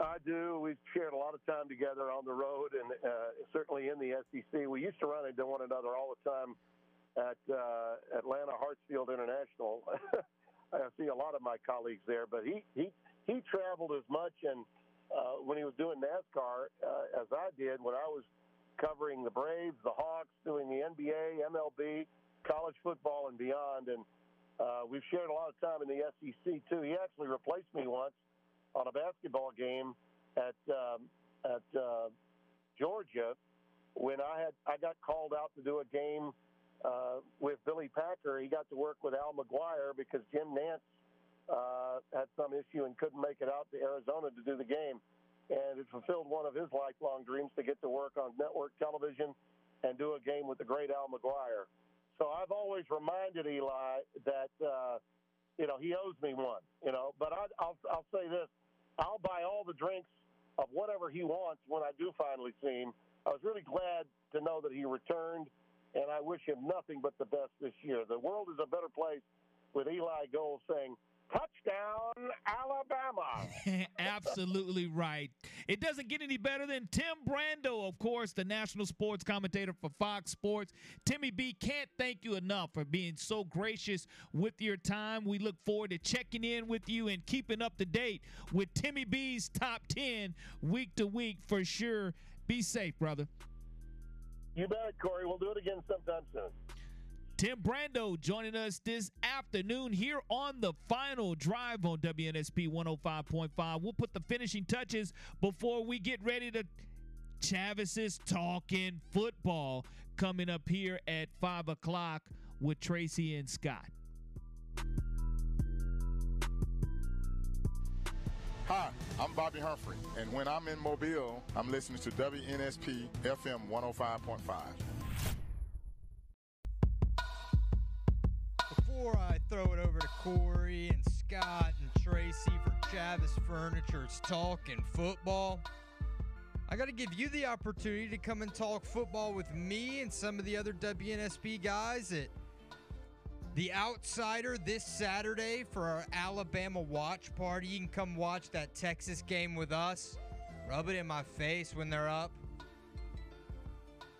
I do. We've shared a lot of time together on the road, and uh, certainly in the SEC. We used to run into one another all the time at uh, Atlanta Hartsfield International. (laughs) I see a lot of my colleagues there, but he he he traveled as much and uh, when he was doing NASCAR uh, as I did when I was covering the Braves, the Hawks, doing the NBA, MLB, college football, and beyond. And uh, we've shared a lot of time in the SEC too. He actually replaced me once on a basketball game at um, at uh, Georgia when I had I got called out to do a game uh, with Billy Packer. He got to work with Al McGuire because Jim Nantz uh, had some issue and couldn't make it out to Arizona to do the game. And it fulfilled one of his lifelong dreams to get to work on network television and do a game with the great Al McGuire. So I've always reminded Eli that uh, you know he owes me one. You know, but I, I'll I'll say this: I'll buy all the drinks of whatever he wants when I do finally see him. I was really glad to know that he returned, and I wish him nothing but the best this year. The world is a better place with Eli Gold saying, "Touchdown, Alabama." (laughs) Absolutely right. It doesn't get any better than Tim Brando, of course, the national sports commentator for Fox Sports. Timmy B, can't thank you enough for being so gracious with your time. We look forward to checking in with you and keeping up to date with Timmy B's top 10 week to week for sure. Be safe, brother. You bet, Corey. We'll do it again sometime soon. Tim Brando joining us this afternoon here on the final drive on WNSP 105.5. We'll put the finishing touches before we get ready to Chavis's Talking Football coming up here at 5 o'clock with Tracy and Scott. Hi, I'm Bobby Humphrey, and when I'm in Mobile, I'm listening to WNSP FM 105.5. Before I throw it over to Corey and Scott and Tracy for Chavis Furniture's talking football, I got to give you the opportunity to come and talk football with me and some of the other WNSP guys at the Outsider this Saturday for our Alabama watch party. You can come watch that Texas game with us. Rub it in my face when they're up.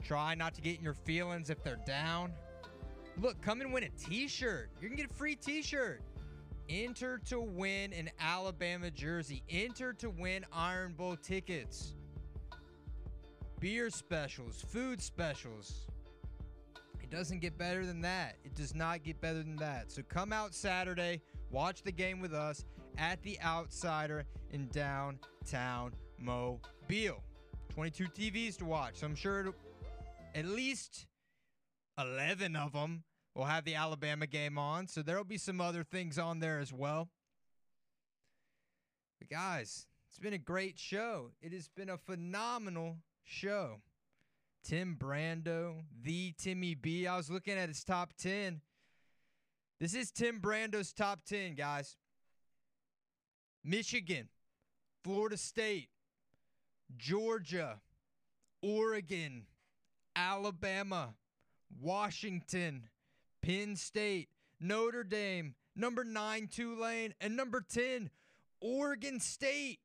Try not to get in your feelings if they're down. Look, come and win a t shirt. You can get a free t shirt. Enter to win an Alabama jersey. Enter to win Iron Bowl tickets. Beer specials, food specials. It doesn't get better than that. It does not get better than that. So come out Saturday, watch the game with us at the Outsider in downtown Mobile. 22 TVs to watch. So I'm sure at least 11 of them will have the Alabama game on. So there'll be some other things on there as well. But guys, it's been a great show. It has been a phenomenal show. Tim Brando, the Timmy B. I was looking at his top 10. This is Tim Brando's top 10, guys. Michigan, Florida State, Georgia, Oregon, Alabama, Washington, Penn State, Notre Dame, number 9 Tulane, and number 10 Oregon State.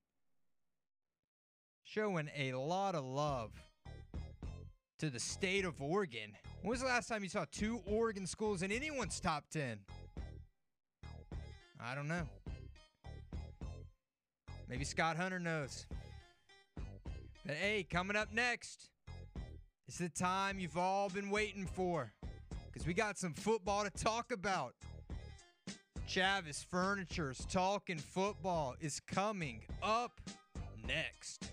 Showing a lot of love to the state of Oregon. When was the last time you saw two Oregon schools in anyone's top 10? I don't know. Maybe Scott Hunter knows. But hey, coming up next, it's the time you've all been waiting for. Because we got some football to talk about. Chavis Furniture's Talking Football is coming up next.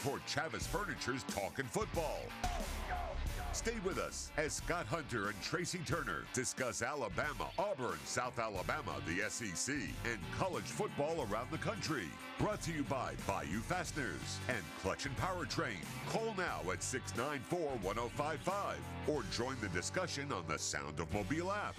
For Chavis Furniture's Talking Football. Stay with us as Scott Hunter and Tracy Turner discuss Alabama, Auburn, South Alabama, the SEC, and college football around the country. Brought to you by Bayou Fasteners and Clutch and Powertrain. Call now at 694 1055 or join the discussion on the Sound of Mobile app.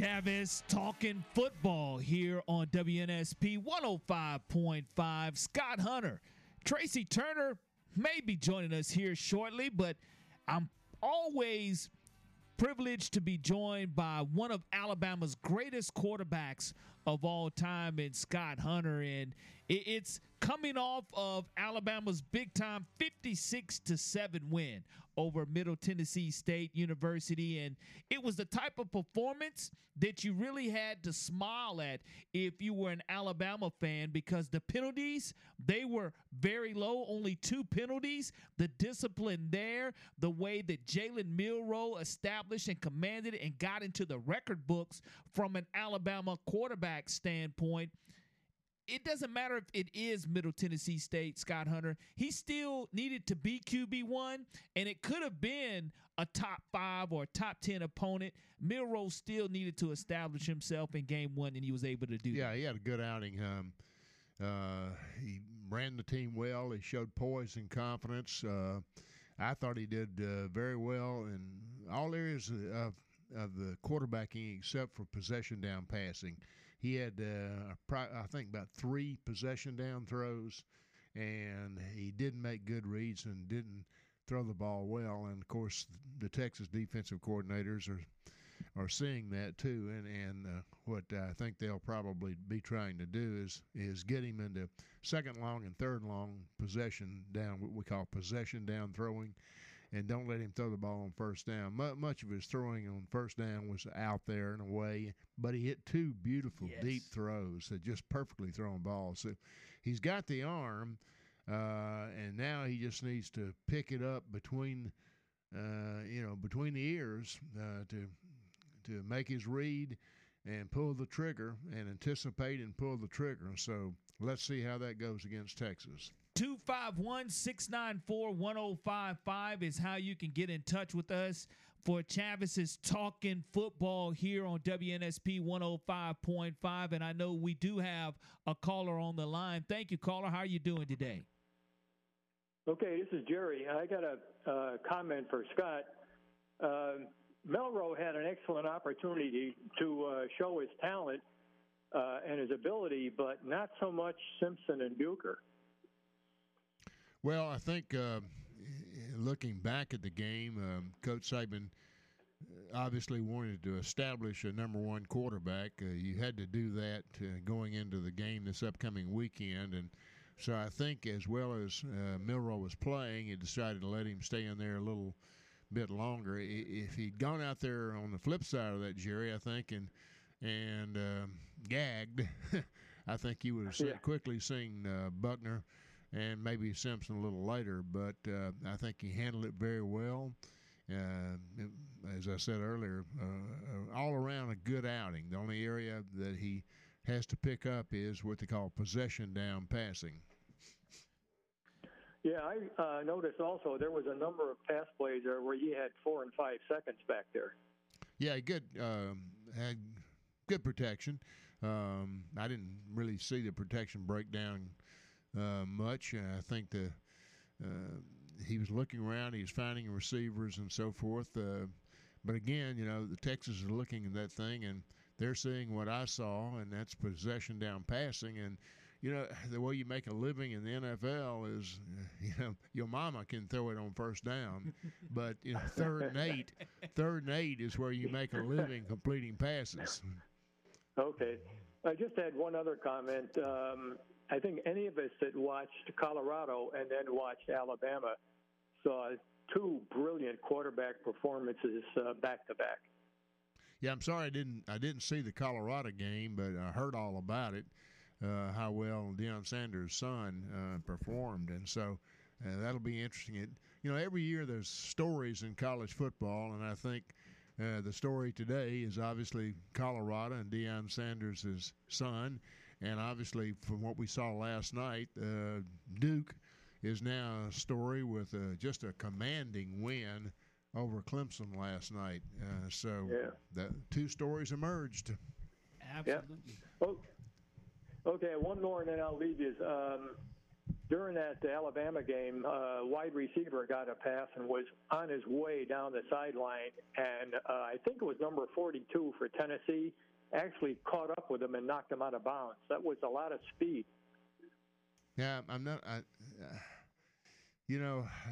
Chavis talking football here on WNSP 105.5. Scott Hunter, Tracy Turner may be joining us here shortly, but I'm always privileged to be joined by one of Alabama's greatest quarterbacks of all time in Scott Hunter. And it's coming off of Alabama's big time 56 to 7 win over Middle Tennessee State University. And it was the type of performance that you really had to smile at if you were an Alabama fan because the penalties, they were very low, only two penalties. The discipline there, the way that Jalen Milroe established and commanded and got into the record books from an Alabama quarterback standpoint it doesn't matter if it is Middle Tennessee State, Scott Hunter. He still needed to be QB1, and it could have been a top five or top 10 opponent. Milroe still needed to establish himself in game one, and he was able to do yeah, that. he had a good outing. Um, uh, he ran the team well. He showed poise and confidence. Uh, I thought he did uh, very well in all areas of, of the quarterbacking except for possession down passing. He had, uh, I think, about three possession down throws, and he didn't make good reads and didn't throw the ball well. And of course, the Texas defensive coordinators are are seeing that too. And and uh, what I think they'll probably be trying to do is is get him into second long and third long possession down, what we call possession down throwing and don't let him throw the ball on first down. much of his throwing on first down was out there in a way, but he hit two beautiful yes. deep throws that just perfectly thrown balls. So he's got the arm, uh, and now he just needs to pick it up between, uh, you know, between the ears uh, to to make his read and pull the trigger and anticipate and pull the trigger. So let's see how that goes against Texas. 251 694 1055 is how you can get in touch with us for Chavis's Talking Football here on WNSP 105.5. And I know we do have a caller on the line. Thank you, caller. How are you doing today? Okay, this is Jerry. I got a uh, comment for Scott. Uh, had an excellent opportunity to uh, show his talent uh, and his ability, but not so much Simpson and Buchner. Well, I think uh, looking back at the game, um, Coach Saban uh, obviously wanted to establish a number one quarterback. Uh, you had to do that uh, going into the game this upcoming weekend, and so I think as well as uh, Milroe was playing, he decided to let him stay in there a little bit longer. If he'd gone out there on the flip side of that, Jerry, I think, and and um, gagged, (laughs) I think you would have yeah. quickly seen uh, Buchner and maybe Simpson a little later. But uh, I think he handled it very well. Uh, as I said earlier, uh, all around a good outing. The only area that he has to pick up is what they call possession down passing. Yeah, I uh, noticed also there was a number of pass plays there where he had four and five seconds back there. Yeah, good. Um, had good protection. Um, I didn't really see the protection break down uh, much. I think the uh, he was looking around, he was finding receivers and so forth. Uh, but again, you know, the Texas is looking at that thing and they're seeing what I saw, and that's possession down passing. And you know, the way you make a living in the NFL is, (laughs) you know, your mama can throw it on first down, (laughs) but you know, third and eight, third and eight is where you make a living completing passes. Okay, I just had one other comment. Um, I think any of us that watched Colorado and then watched Alabama saw two brilliant quarterback performances back to back. Yeah, I'm sorry I didn't I didn't see the Colorado game, but I heard all about it. Uh, how well Deion Sanders' son uh, performed, and so uh, that'll be interesting. It, you know, every year there's stories in college football, and I think Uh, the story today is obviously Colorado and Deion Sanders' son, and obviously from what we saw last night, uh, Duke is now a story with uh, just a commanding win over Clemson last night. Uh, so Yeah. the two stories emerged. Absolutely. Oh, okay, one more and then I'll leave you. Um, during that Alabama game, uh, wide receiver got a pass and was on his way down the sideline, and uh, I think it was number 42 for Tennessee. Actually caught up with him and knocked him out of bounds. That was a lot of speed. Yeah, I'm not. I, uh, you know, I,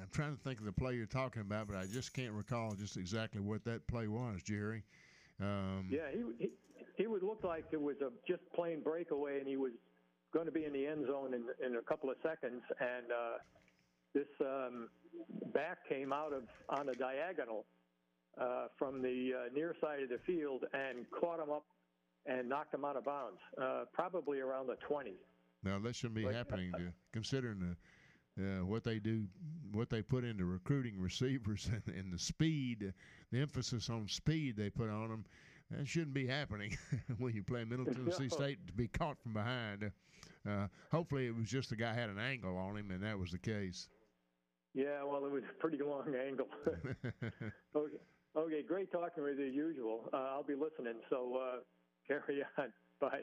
I'm trying to think of the play you're talking about, but I just can't recall just exactly what that play was, Jerry. Um, Yeah, he, he he would look like it was a just plain breakaway, and he was going to be in the end zone in in a couple of seconds, and uh, this um, back came out of on a diagonal uh, from the uh, near side of the field and caught him up and knocked him out of bounds, uh, probably around the 20. Now that shouldn't be But- happening. To, considering the uh, what they do, what they put into recruiting receivers (laughs) and, and the speed, the emphasis on speed they put on them, that shouldn't be happening (laughs) when you play Middle Tennessee No. State to be caught from behind. Uh, hopefully, it was just the guy had an angle on him, and that was the case. Yeah, well, it was a pretty long angle. (laughs) okay, okay, great talking with you as usual. Uh, I'll be listening, so uh, carry on. (laughs) Bye.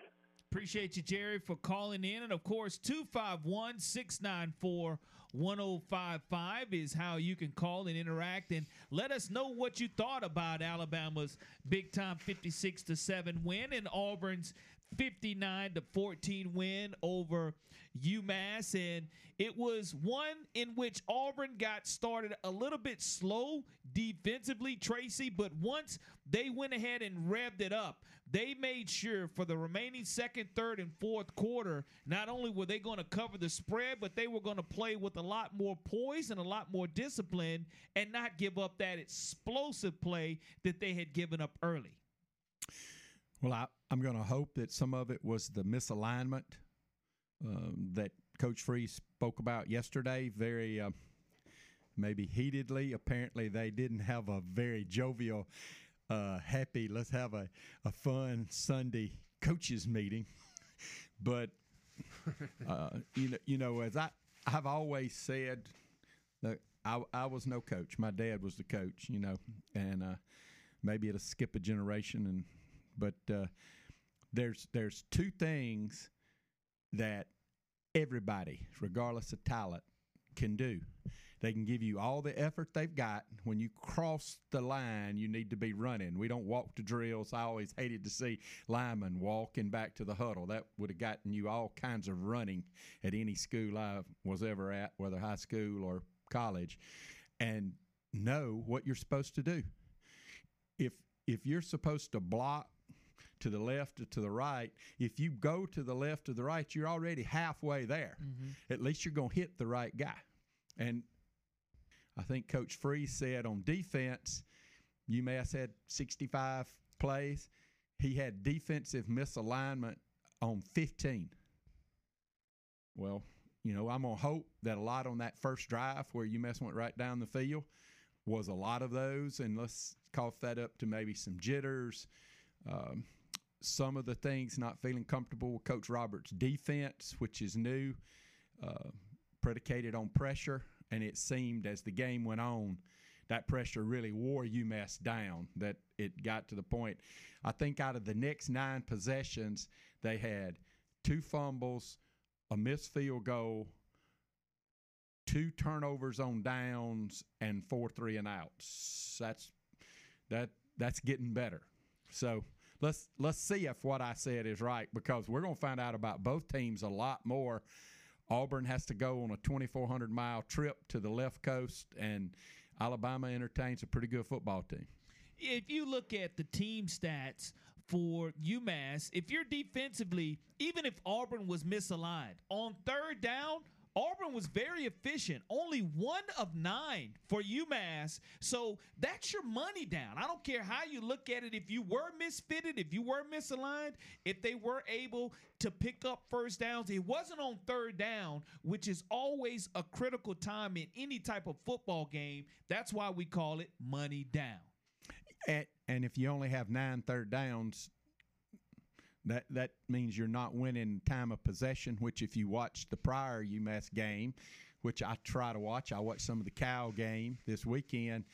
Appreciate you, Jerry, for calling in. And of course, 251 694 1055 is how you can call and interact and let us know what you thought about Alabama's big time 56 to 7 win and Auburn's 59 to 14 win over UMass. And it was one in which Auburn got started a little bit slow defensively, Tracy, but once they went ahead and revved it up, they made sure for the remaining second, third, and fourth quarter, not only were they going to cover the spread, but they were going to play with a lot more poise and a lot more discipline and not give up that explosive play that they had given up early. Well, I, I'm going to hope that some of it was the misalignment um, that Coach Freeze spoke about yesterday, very uh, maybe heatedly. Apparently, they didn't have a very jovial, uh, happy, let's have a, a fun Sunday coaches meeting. (laughs) but, uh, you, know, you know, as I, I've always said, I, I was no coach. My dad was the coach, you know, and uh, maybe it'll skip a generation and but uh, there's there's two things that everybody, regardless of talent, can do. They can give you all the effort they've got. When you cross the line, you need to be running. We don't walk to drills. I always hated to see linemen walking back to the huddle. That would have gotten you all kinds of running at any school I was ever at, whether high school or college, and know what you're supposed to do. If if you're supposed to block to the left or to the right, if you go to the left or the right, you're already halfway there. At least you're going to hit the right guy. And I think Coach Freeze said on defense, UMass had 65 plays. He had defensive misalignment on 15. Well, you know, I'm going to hope that a lot on that first drive where UMass went right down the field was a lot of those. And let's cough that up to maybe some jitters. Um, some of the things not feeling comfortable with Coach Roberts' defense, which is new, uh, predicated on pressure. And it seemed as the game went on, that pressure really wore UMass down, that it got to the point. I think out of the next nine possessions, they had two fumbles, a missed field goal, two turnovers on downs, and four three and outs. That's that that's getting better. So let's let's see if what I said is right because we're going to find out about both teams a lot more. Auburn has to go on a 2,400 mile trip to the left coast, and Alabama entertains a pretty good football team. if you look at the team stats for UMass, if you're defensively, even if Auburn was misaligned on third down, Auburn was very efficient. Only one of nine for UMass. So that's your money down. I don't care how you look at it. If you were misfitted, if you were misaligned, if they were able to pick up first downs, it wasn't on third down, which is always a critical time in any type of football game. That's why we call it money down. And, and if you only have nine third downs, that that means you're not winning time of possession. Which, if you watch the prior UMass game, which I try to watch, I watched some of the Cal game this weekend.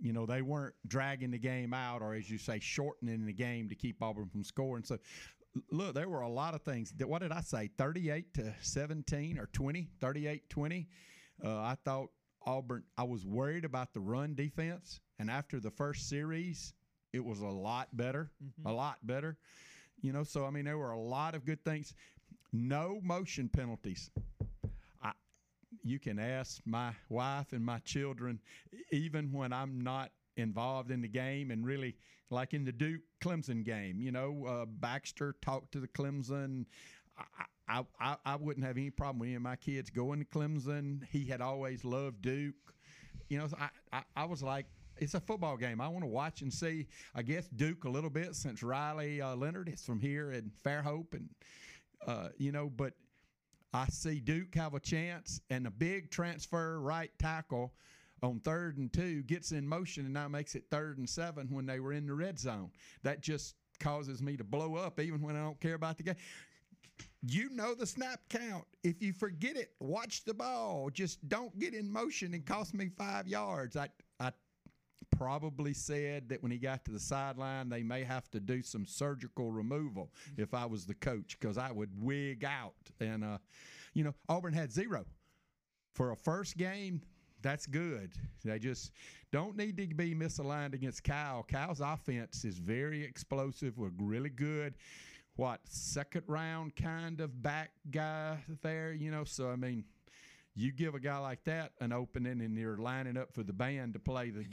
You know, they weren't dragging the game out, or as you say, shortening the game to keep Auburn from scoring. So, look, there were a lot of things. What did I say? 38 to 17 or 20? 38 20. Uh, I thought Auburn, I was worried about the run defense. And after the first series, it was a lot better, mm-hmm. a lot better. You know, so I mean, there were a lot of good things. No motion penalties. I, you can ask my wife and my children, even when I'm not involved in the game and really like in the Duke Clemson game, you know, uh, Baxter talked to the Clemson. I, I, I, I wouldn't have any problem with any of my kids going to Clemson. He had always loved Duke. You know, I, I, I was like, it's a football game. I want to watch and see. I guess Duke a little bit since Riley uh, Leonard is from here in Fairhope, and uh, you know, but I see Duke have a chance, and a big transfer right tackle on third and two gets in motion, and now makes it third and seven when they were in the red zone. That just causes me to blow up, even when I don't care about the game. You know the snap count. If you forget it, watch the ball. Just don't get in motion and cost me five yards. I probably said that when he got to the sideline, they may have to do some surgical removal if I was the coach because I would wig out. And, uh, you know, Auburn had zero. For a first game, that's good. They just don't need to be misaligned against Cal. Cal's offense is very explosive. We're really good. What, second round kind of back guy there, you know? So, I mean, you give a guy like that an opening and you're lining up for the band to play the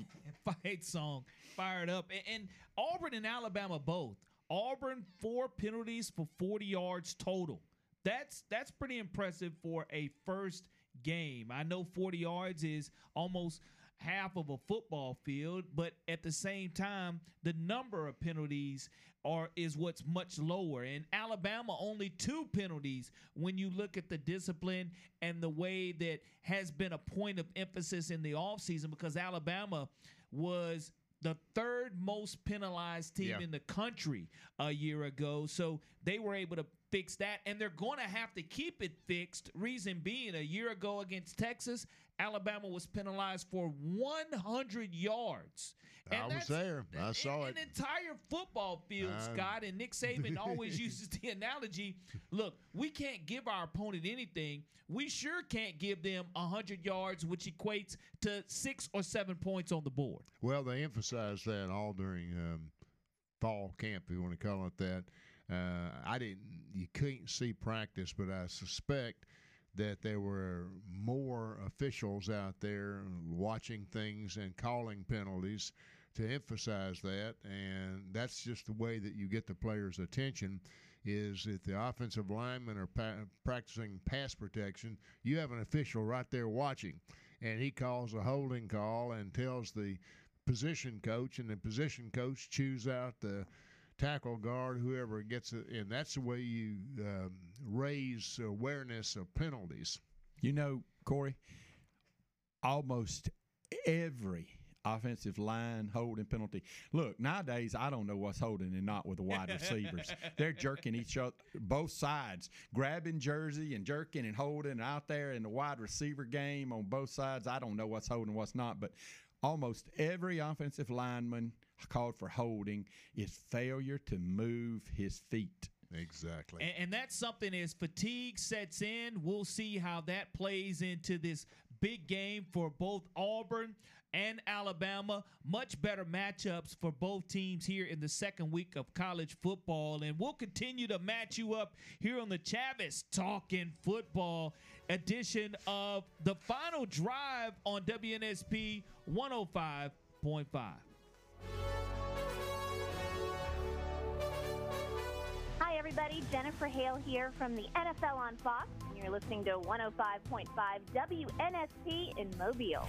(laughs) fight song, fired up. And, and Auburn and Alabama both. Auburn four penalties for 40 yards total. That's that's pretty impressive for a first game. I know 40 yards is almost half of a football field, but at the same time, the number of penalties are is what's much lower. In Alabama, only two penalties when you look at the discipline and the way that has been a point of emphasis in the offseason because Alabama was the third most penalized team yeah. in the country a year ago. So they were able to fix that, and they're going to have to keep it fixed. Reason being, a year ago against Texas, Alabama was penalized for 100 yards. And I was there. I saw an, it. An entire football field, Scott. And Nick Saban (laughs) always uses the analogy look, we can't give our opponent anything. We sure can't give them 100 yards, which equates to six or seven points on the board. Well, they emphasized that all during um, fall camp, if you want to call it that. Uh, I didn't, you couldn't see practice, but I suspect that there were more officials out there watching things and calling penalties to emphasize that. And that's just the way that you get the players attention is if the offensive linemen are pa- practicing pass protection you have an official right there watching. And he calls a holding call and tells the position coach and the position coach chews out the tackle guard, whoever gets it, and that's the way you um, raise awareness of penalties. You know, Corey, almost every offensive line holding penalty. Look, nowadays I don't know what's holding and not with the wide receivers. (laughs) They're jerking each other both sides, grabbing jersey and jerking and holding out there in the wide receiver game on both sides. I don't know what's holding, what's not, but almost every offensive lineman called for holding is failure to move his feet. Exactly. And, and, that's something as fatigue sets in, we'll see how that plays into this big game for both Auburn and Alabama. Much better matchups for both teams here in the second week of college football. And we'll continue to match you up here on the Chavis Talking Football edition of the final drive on WNSP 105.5. everybody. Jennifer Hale here from the NFL on Fox, and you're listening to 105.5 WNSP in Mobile.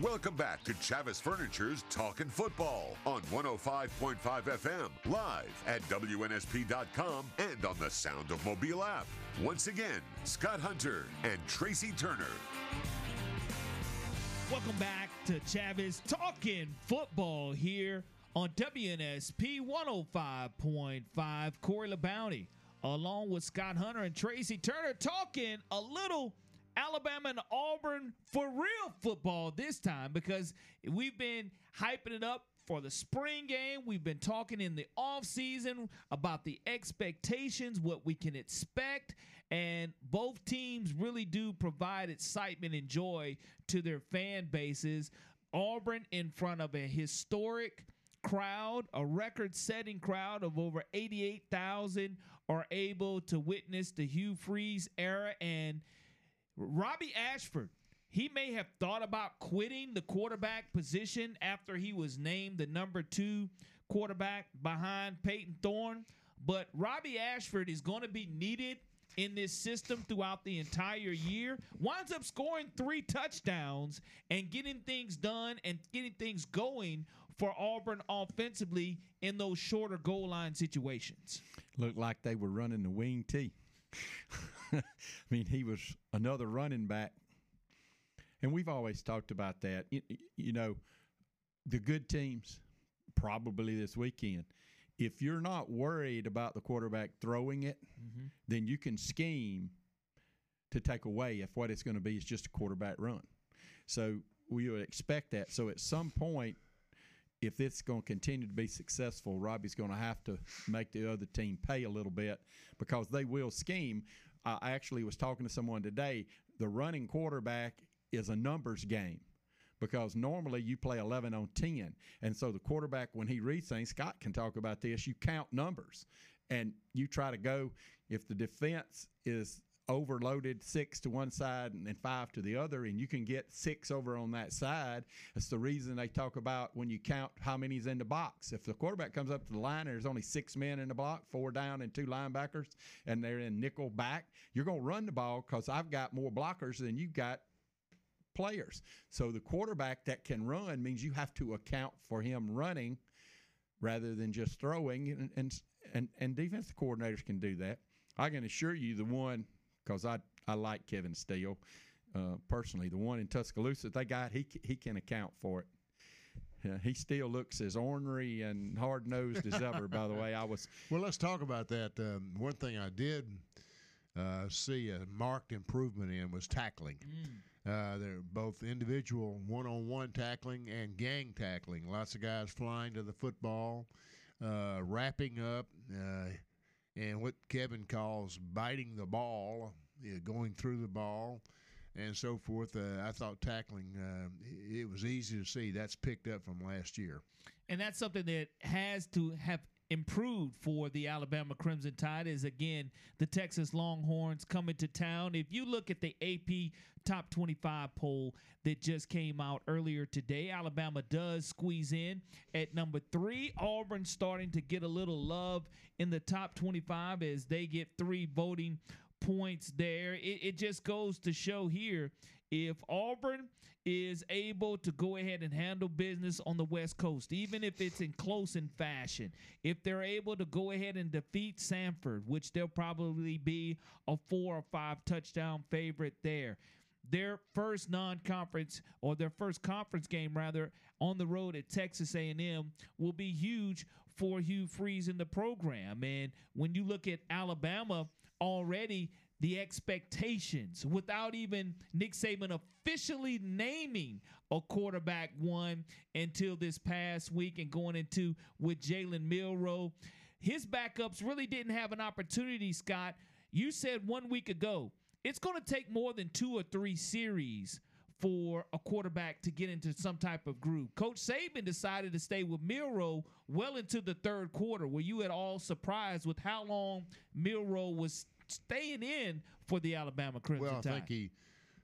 Welcome back to Chavis Furniture's Talking Football on 105.5 FM, live at WNSP.com and on the Sound of Mobile app. Once again, Scott Hunter and Tracy Turner. Welcome back to Chavis Talking Football here on WNSP 105.5. Corey LaBounty, along with Scott Hunter and Tracy Turner, talking a little Alabama and Auburn for real football this time because we've been hyping it up for the spring game. We've been talking in the offseason about the expectations, what we can expect. And both teams really do provide excitement and joy to their fan bases. Auburn in front of a historic crowd, a record setting crowd of over 88,000 are able to witness the Hugh Freeze era. And Robbie Ashford, he may have thought about quitting the quarterback position after he was named the number two quarterback behind Payton Thorne. But Robbie Ashford is going to be needed in this system throughout the entire year. Winds up scoring three touchdowns and getting things done and getting things going for Auburn offensively in those shorter goal line situations. Looked like they were running the wing T. (laughs) I mean, he was another running back. And we've always talked about that. You, you know, the good teams, probably this weekend, if you're not worried about the quarterback throwing it, mm-hmm. then you can scheme to take away if what it's going to be is just a quarterback run. So we would expect that. So at some point, if it's going to continue to be successful, Robbie's going to have to make the other team pay a little bit because they will scheme. I actually was talking to someone today. The running quarterback is a numbers game because normally you play 11 on 10. And so the quarterback, when he reads things, Scott can talk about this, you count numbers and you try to go, if the defense is overloaded six to one side and five to the other, and you can get six over on that side. That's the reason they talk about when you count how many's in the box. If the quarterback comes up to the line and there's only six men in the block, four down and two linebackers, and they're in nickel back, you're going to run the ball because I've got more blockers than you've got players. So the quarterback that can run means you have to account for him running rather than just throwing. And and and, and defensive coordinators can do that. I can assure you, the one because I I like Kevin Steele uh, personally, the one in Tuscaloosa they got he he can account for it. Yeah, he still looks as ornery and hard nosed as ever. by the way, I was. (laughs) Well, let's talk about that. Um, one thing I did uh, see a marked improvement in was tackling. Mm. Uh, they're both individual one-on-one tackling and gang tackling. Lots of guys flying to the football, uh, wrapping up, uh, and what Kevin calls biting the ball, going through the ball, and so forth. Uh, I thought tackling uh, it was easy to see. That's picked up from last year, and that's something that has to have improved for the Alabama Crimson Tide is again the Texas Longhorns coming to town. If you look at the AP top 25 poll that just came out earlier today, Alabama does squeeze in at number three. Auburn starting to get a little love in the top 25 as they get three voting points there. It, it just goes to show here if Auburn is able to go ahead and handle business on the West Coast, even if it's in close in fashion, if they're able to go ahead and defeat Samford, which they'll probably be a four or five touchdown favorite there. Their first non-conference or their first conference game rather on the road at Texas A&M will be huge for Hugh Freeze in the program. And when you look at Alabama already the expectations without even Nick Saban officially naming a quarterback one until this past week and going into with Jalen Milroe. His backups really didn't have an opportunity, Scott. You said one week ago it's going to take more than two or three series for a quarterback to get into some type of groove. Coach Saban decided to stay with Milroe well into the third quarter. Were you at all surprised with how long Milroe was staying in for the Alabama Crimson Well, I think he,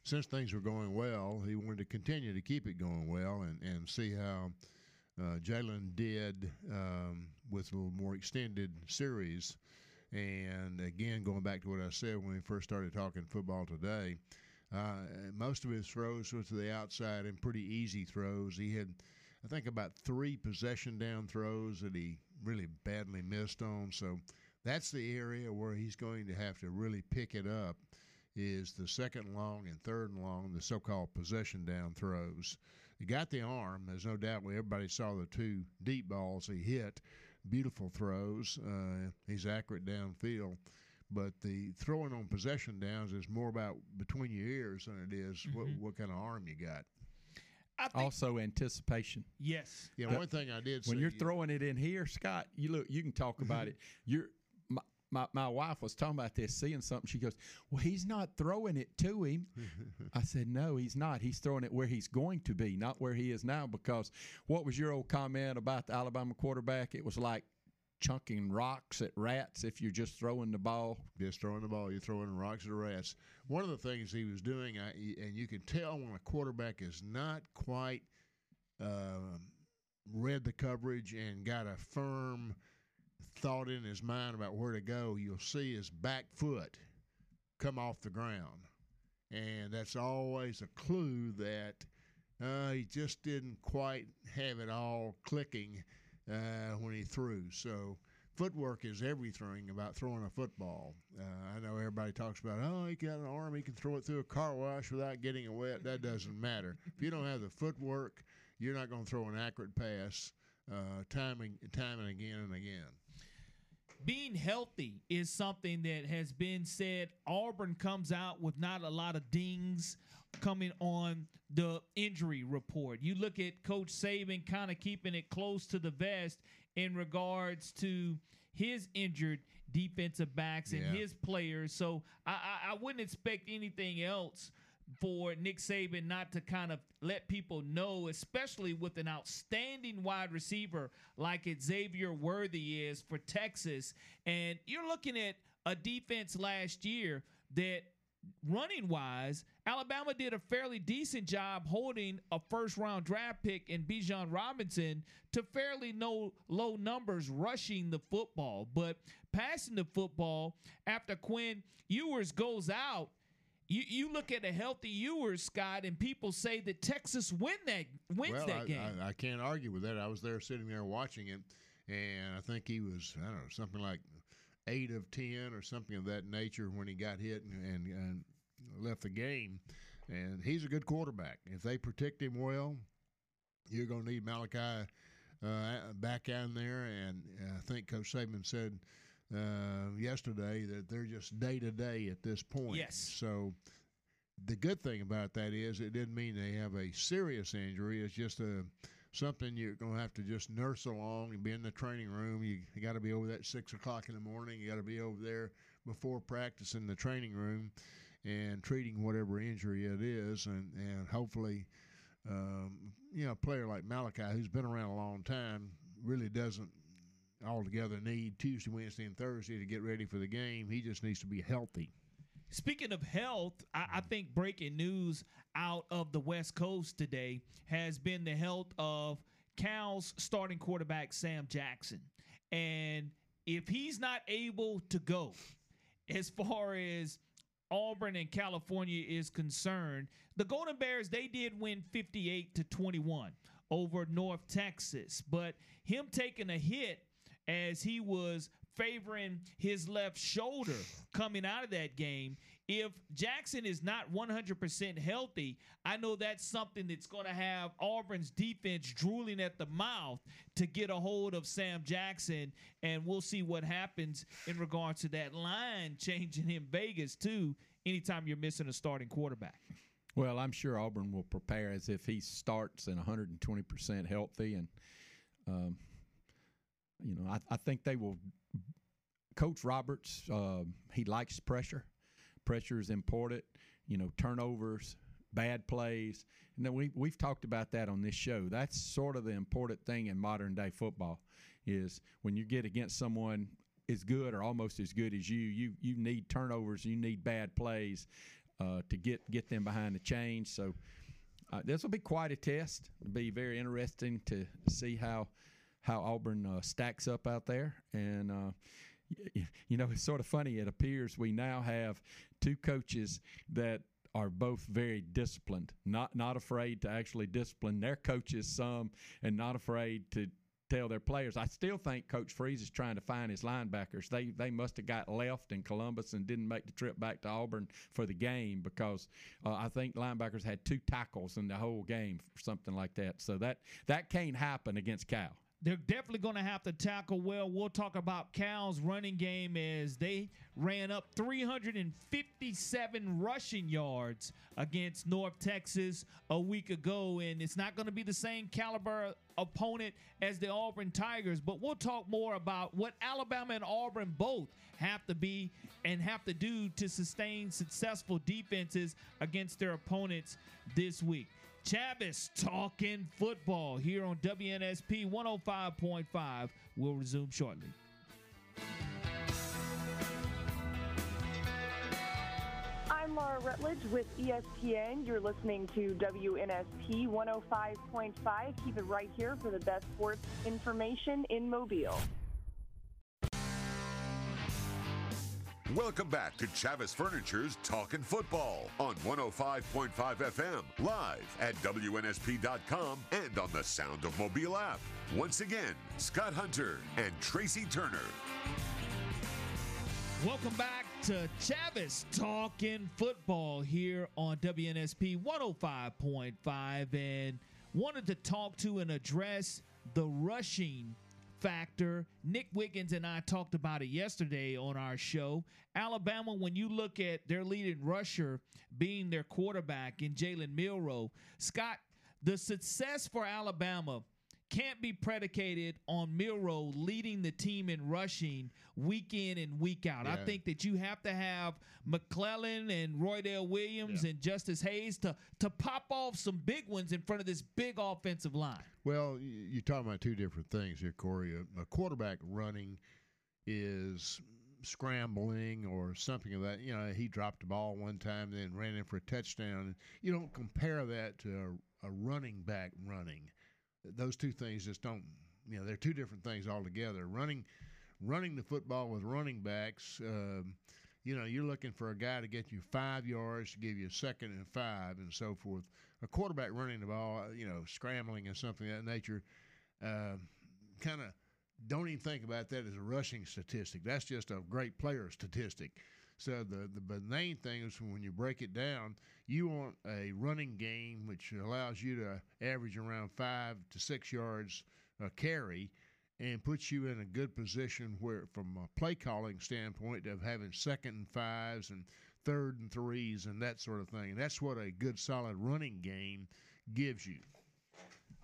since things were going well, he wanted to continue to keep it going well and, and see how uh, Jalen did um, with a little more extended series. And again, going back to what I said when we first started talking football today, uh, most of his throws were to the outside and pretty easy throws. He had, I think, about three possession down throws that he really badly missed on. So that's the area where he's going to have to really pick it up is the second long and third and long, the so-called possession down throws. He got the arm. There's no doubt. Everybody saw the two deep balls he hit. Beautiful throws. Uh, he's accurate downfield. But the throwing on possession downs is more about between your ears than it is what, Mhm. what kind of arm you got. also anticipation. Yes. Yeah, The- one thing I did when see- you're throwing it in here, Scott, you look, you can talk about it. You're my, my wife was talking about this, seeing something. She goes, "Well, he's not throwing it to him." (laughs) I said, "No, he's not. He's throwing it where he's going to be, not where he is now." Because what was your old comment about the Alabama quarterback? It was like chunking rocks at rats if you're just throwing the ball. Just throwing the ball, you're throwing rocks at rats. One of the things he was doing, I, and you can tell when a quarterback is not quite um read the coverage and got a firm thought in his mind about where to go, you'll see his back foot come off the ground. And that's always a clue that uh, he just didn't quite have it all clicking uh, when he threw. So footwork is everything about throwing a football. Uh, I know everybody talks about, oh, he got an arm, he can throw it through a car wash without getting it wet. That doesn't matter. If you don't have the footwork, you're not going to throw an accurate pass uh, time, and, time and again and again. Being healthy is something that has been said. Auburn comes out with not a lot of dings coming on the injury report. You look at Coach Saban kind of keeping it close to the vest in regards to his injured defensive backs and Yeah. his players. So I, I, I wouldn't expect anything else for Nick Saban not to kind of let people know, especially with an outstanding wide receiver like Xavier Worthy is for Texas. And you're looking at a defense last year that running wise, Alabama did a fairly decent job holding a first round draft pick in Bijan Robinson to fairly no low numbers rushing the football. But passing the football after Quinn Ewers goes out, you, you look at a healthy Ewers, Scott, and people say that Texas win that wins well, that I, game. I, I can't argue with that. I was there sitting there watching it, and I think he was, I don't know, something like eight of 10 or something of that nature when he got hit and, and, and left the game. And he's a good quarterback. If they protect him well, you're going to need Malachi uh, back out there. And I think Coach Saban said uh, yesterday that they're just day to day at this point. Yes. So the good thing about that is it didn't mean they have a serious injury. It's just a something you're going to have to just nurse along and be in the training room. You, you got to be over there at six o'clock in the morning. You got to be over there before practice in the training room and treating whatever injury it is, and and hopefully, um, you know, a player like Malachi who's been around a long time really doesn't altogether need Tuesday, Wednesday, and Thursday to get ready for the game. He just needs to be healthy. Speaking of health, I, I think breaking news out of the West Coast today has been the health of Cal's starting quarterback, Sam Jackson. And if he's not able to go, as far as Auburn and California is concerned, the Golden Bears, they did win 58 to 21 over North Texas. But him taking a hit as he was favoring his left shoulder coming out of that game. If Jackson is not 100% healthy, I know that's something that's going to have Auburn's defense drooling at the mouth to get a hold of Sam Jackson. And we'll see what happens in regards to that line changing in Vegas, too, anytime you're missing a starting quarterback. Well, I'm sure Auburn will prepare as if he starts and 120% healthy, and um, you know, I, I think they will. Coach Roberts, uh, he likes pressure. Pressure is important. You know, turnovers, bad plays. And we we've talked about that on this show. That's sort of the important thing in modern day football is when you get against someone as good or almost as good as you, you you need turnovers, you need bad plays uh, to get get them behind the chains. So uh, this will be quite a test. It'll be very interesting to see how how Auburn uh, stacks up out there. And uh, you know, it's sort of funny. It appears we now have two coaches that are both very disciplined, not not afraid to actually discipline their coaches some, and not afraid to tell their players. I still think Coach Freeze is trying to find his linebackers. They they must have got left in Columbus and didn't make the trip back to Auburn for the game because uh, I think linebackers had two tackles in the whole game something like that. So that that can't happen against Cal they're definitely going to have to tackle well. We'll talk about Cal's running game as they ran up 357 rushing yards against North Texas a week ago, and it's not going to be the same caliber opponent as the Auburn Tigers. But we'll talk more about what Alabama and Auburn both have to be and have to do to sustain successful defenses against their opponents this week. Chavis talking football here on WNSP 105.5. We'll resume shortly. I'm Laura Rutledge with ESPN. You're listening to WNSP 105.5. Keep it right here for the best sports information in Mobile. Welcome back to Chavis Furniture's Talking Football on 105.5 FM, live at WNSP.com and on the Sound of Mobile app. Once again, Scott Hunter and Tracy Turner. Welcome back to Chavis Talking Football here on WNSP 105.5 and wanted to talk to and address the rushing factor. Nick Wiggins and I talked about it yesterday on our show. Alabama, when you look at their leading rusher being their quarterback in Jalen Milroe, Scott, the success for Alabama can't be predicated on Milroe leading the team in rushing week in and week out. Yeah. I think that you have to have McClellan and Roydell Williams yeah. and Justice Hayes to to pop off some big ones in front of this big offensive line. Well, you're talking about two different things here, Corey. A, a quarterback running is scrambling or something of that. You know, he dropped the ball one time, then ran in for a touchdown. You don't compare that to a, a running back running those two things just don't you know they're two different things altogether. Running running the football with running backs um, you know you're looking for a guy to get you five yards to give you a second and five and so forth. A quarterback running the ball you know scrambling and something of that nature uh, kind of don't even think about that as a rushing statistic. That's just a great player statistic so the the main thing is when you break it down, you want a running game which allows you to average around five to six yards a carry, and puts you in a good position where, from a play calling standpoint, of having second and fives and third and threes and that sort of thing. And that's what a good solid running game gives you.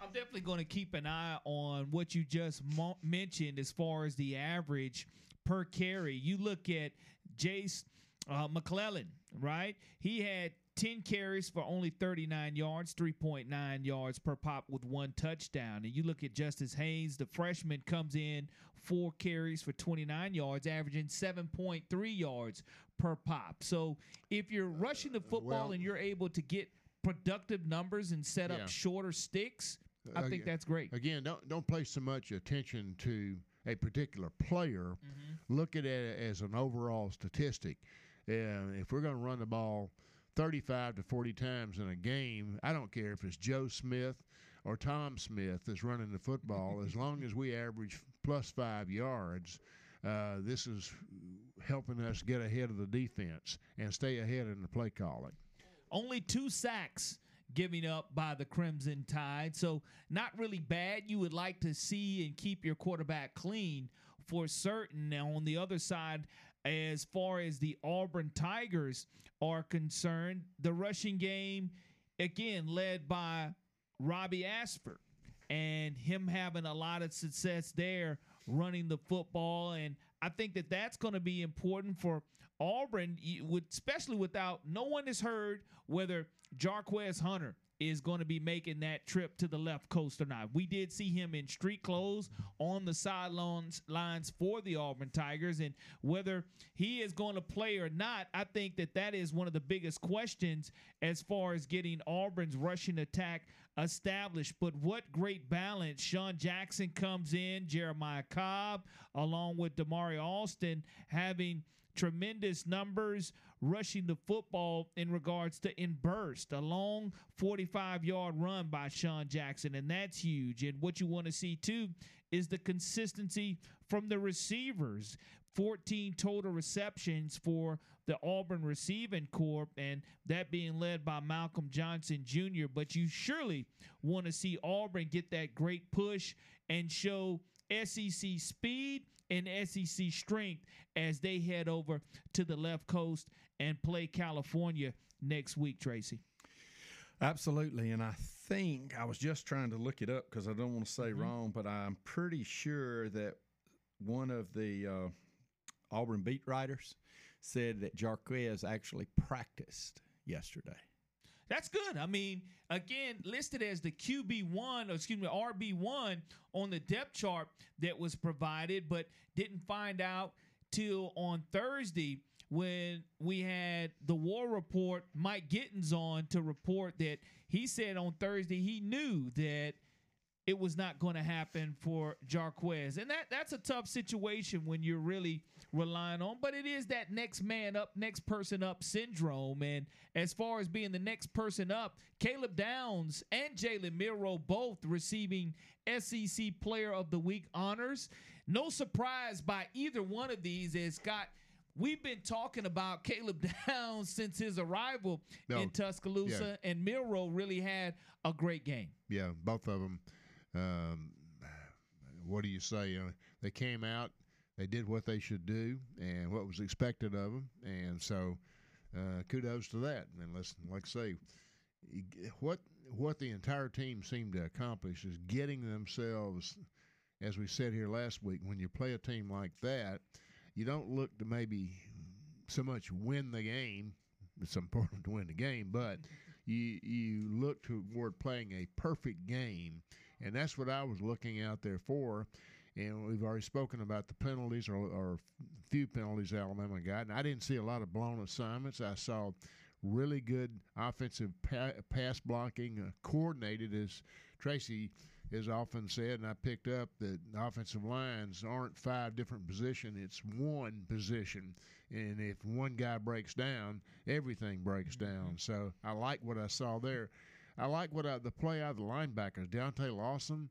I'm definitely going to keep an eye on what you just mo- mentioned as far as the average per carry. You look at Jase uh, McClellan, right? He had 10 carries for only 39 yards, 3.9 yards per pop with one touchdown. And you look at Justice Hayes, the freshman comes in four carries for 29 yards, averaging 7.3 yards per pop. So if you're rushing the football well, and you're able to get productive numbers and set up yeah. shorter sticks, I think that's great. Again, don't don't pay so much attention to a particular player. Mm-hmm. Look at it as an overall statistic. Uh, if we're going to run the ball 35 to 40 times in a game, I don't care if it's Joe Smith or Tom Smith that's running the football. as (laughs) long as we average plus five yards, uh, this is helping us get ahead of the defense and stay ahead in the play calling. Only two sacks giving up by the Crimson Tide. So, not really bad. You would like to see and keep your quarterback clean for certain. Now, on the other side, as far as the Auburn Tigers are concerned, the rushing game, again, led by Robbie Ashford and him having a lot of success there running the football. And I think that that's going to be important for Auburn, especially without no one has heard whether Jarquez Hunter is going to be making that trip to the left coast or not. We did see him in street clothes on the sidelines lines for the Auburn Tigers, and whether he is going to play or not, I think that that is one of the biggest questions as far as getting Auburn's rushing attack established. But what great balance! Sean Jackson comes in, Jeremiah Cobb, along with Damari Alston having tremendous numbers rushing the football in regards to in burst, a long 45 yard run by Sean Jackson, and that's huge. And what you want to see too is the consistency from the receivers. 14 total receptions for the Auburn receiving corps, and that being led by Malcolm Johnson Jr. But you surely want to see Auburn get that great push and show SEC speed and SEC strength as they head over to the left coast and play California next week, Tracy. Absolutely. And I think I was just trying to look it up because I don't want to say Mhm. wrong, but I'm pretty sure that one of the uh, Auburn beat writers said that Jarquez actually practiced yesterday. That's good. I mean, again, listed as the QB1, or excuse me, RB1 on the depth chart that was provided, but didn't find out till on Thursday when we had the war report, Mike Gittens on to report that he said on Thursday he knew that it was not going to happen for Jarquez. And that that's a tough situation when you're really relying on, but it is that next man up, next person up syndrome. And as far as being the next person up, Caleb Downs and Jalen Milroe both receiving SEC Player of the Week honors. No surprise by either one of these as Scott. We've been talking about Caleb (laughs) Downs since his arrival No, in Tuscaloosa, and Milroe really had a great game. Yeah, both of them. Um, what do you say? Uh, they came out, they did what they should do, and what was expected of them, and so uh, kudos to that. And let's, like I say, what what the entire team seemed to accomplish is getting themselves, as we said here last week, when you play a team like that, you don't look to maybe so much win the game. It's important to win the game, but you you look toward playing a perfect game, and that's what I was looking out there for. And we've already spoken about the penalties or, or few penalties Alabama got, and I didn't see a lot of blown assignments. I saw really good offensive pa- pass blocking, uh, coordinated as Tracy has often said, and I picked up that offensive lines aren't five different positions; it's one position. And if one guy breaks down, everything breaks down. So I like what I saw there. I like what I, the play out of the linebackers, Deontay Lawson.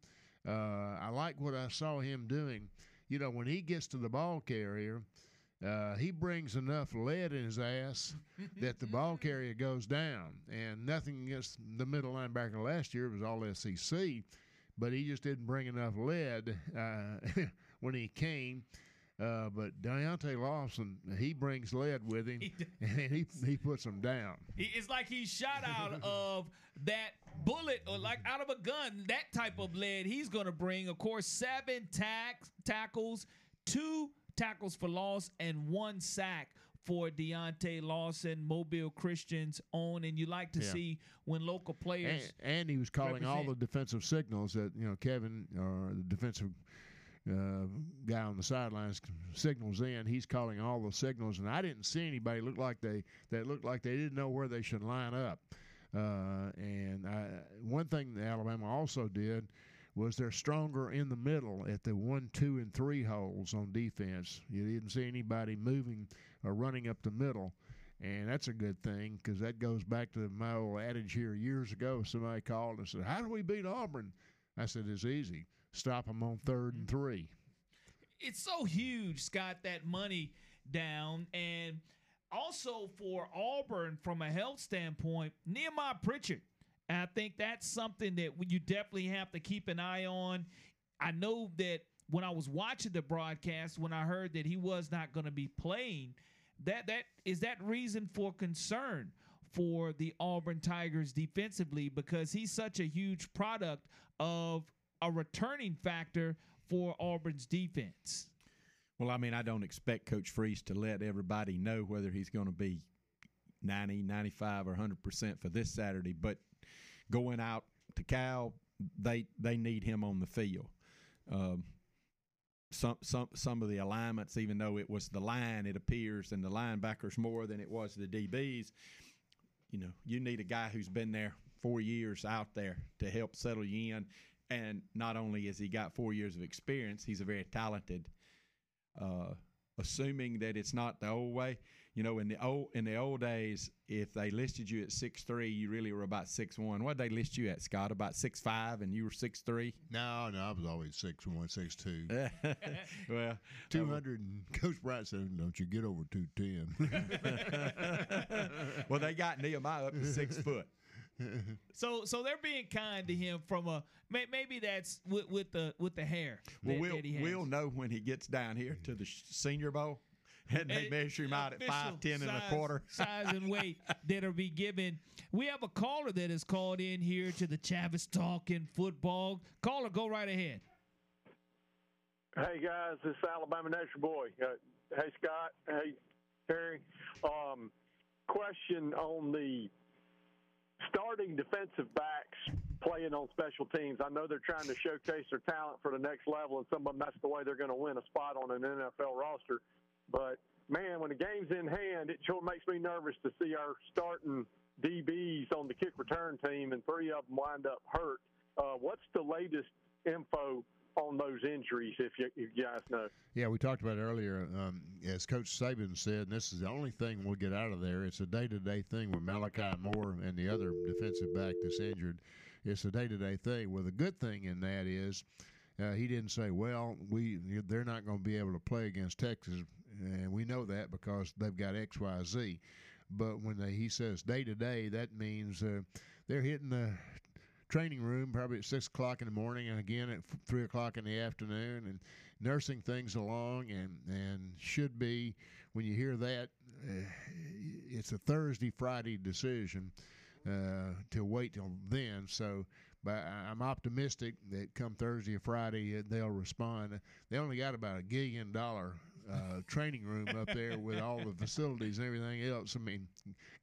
Uh, I like what I saw him doing. You know, when he gets to the ball carrier, uh, he brings enough lead in his ass (laughs) that the ball carrier goes down. And nothing against the middle linebacker last year it was all SEC, but he just didn't bring enough lead uh, (laughs) when he came. Uh, but Deontay Lawson, he brings lead with him, (laughs) and he he puts them down. He- It's like he's shot out (laughs) of that bullet or like out of a gun, that type of lead he's going to bring. Of course, seven tack, tackles, two tackles for loss, and one sack for Deontay Lawson, Mobile Christian's own. And you like to Yeah. see when local players. And, and he was calling all the defensive signals that you know Kevin or the defensive uh, guy on the sidelines signals in. He's calling all the signals, and I didn't see anybody look like they that looked like they didn't know where they should line up. Uh, and I, one thing that Alabama also did was they're stronger in the middle at the one, two, and three holes on defense. You didn't see anybody moving or running up the middle. And that's a good thing because that goes back to my old adage here years ago. Somebody called and said, How do we beat Auburn? I said, It's easy. Stop them on third and mm-hmm. three. it's so huge, Scott, that money down. And also for Auburn, from a health standpoint, Nehemiah Pritchett. And I think that's something that you definitely have to keep an eye on. I know that when I was watching the broadcast, when I heard that he was not going to be playing, that that is that reason for concern for the Auburn Tigers defensively because he's such a huge product of a returning factor for Auburn's defense. Well, I mean, I don't expect Coach Freeze to let everybody know whether he's going to be 90, 95, or 100% for this Saturday, but going out to Cal, they they need him on the field. Um, some some some of the alignments, even though it was the line, it appears, and the linebackers more than it was the DBs. You know, you need a guy who's been there four years out there to help settle you in. And not only has he got four years of experience, he's a very talented uh, assuming that it's not the old way. You know, in the old in the old days, if they listed you at six three, you really were about six one. What did they list you at, Scott? About six five, and you were six three. No, no, I was always six one, six two. (laughs) well, two hundred. And Coach Bright said, "Don't you get over two ten? (laughs) well, they got Nehemiah up to six foot. (laughs) So so they're being kind to him from a may, maybe that's with, with the with the hair. Well, that, we'll that we'll know when he gets down here to the Senior Bowl, (laughs) and they measure him out at official five ten and a quarter. (laughs) size and weight that'll be given. We have a caller that is called in here to the Chavis Talking Football. Caller, go right ahead. Hey guys, this is Alabama Nature Boy. Uh, hey Scott. Hey Terry. Um, question on the starting defensive backs playing on special teams. I know they're trying to showcase their talent for the next level, and some of them that's the way they're going to win a spot on an NFL roster. But man, when the game's in hand, it sure makes me nervous to see our starting DBs on the kick return team, and three of them wind up hurt. Uh, what's the latest info on those injuries, if you, if you guys know? Yeah, we talked about it earlier. Um, as Coach Saban said, this is the only thing we'll get out of there. It's a day-to-day thing with Malachi Moore and the other defensive back that's injured. It's a day-to-day thing. Well, the good thing in that is uh, he didn't say, "Well, we they're not going to be able to play against Texas," and we know that because they've got X, Y, Z. But when they, he says day to day, that means uh, they're hitting the training room probably at six o'clock in the morning and again at three o'clock in the afternoon and nursing things along and and should be when you hear that uh, it's a Thursday Friday decision uh, to wait till then. So but I'm optimistic that come Thursday or Friday uh, they'll respond. They only got about a gillion dollar uh, training room up there with all the facilities and everything else. I mean,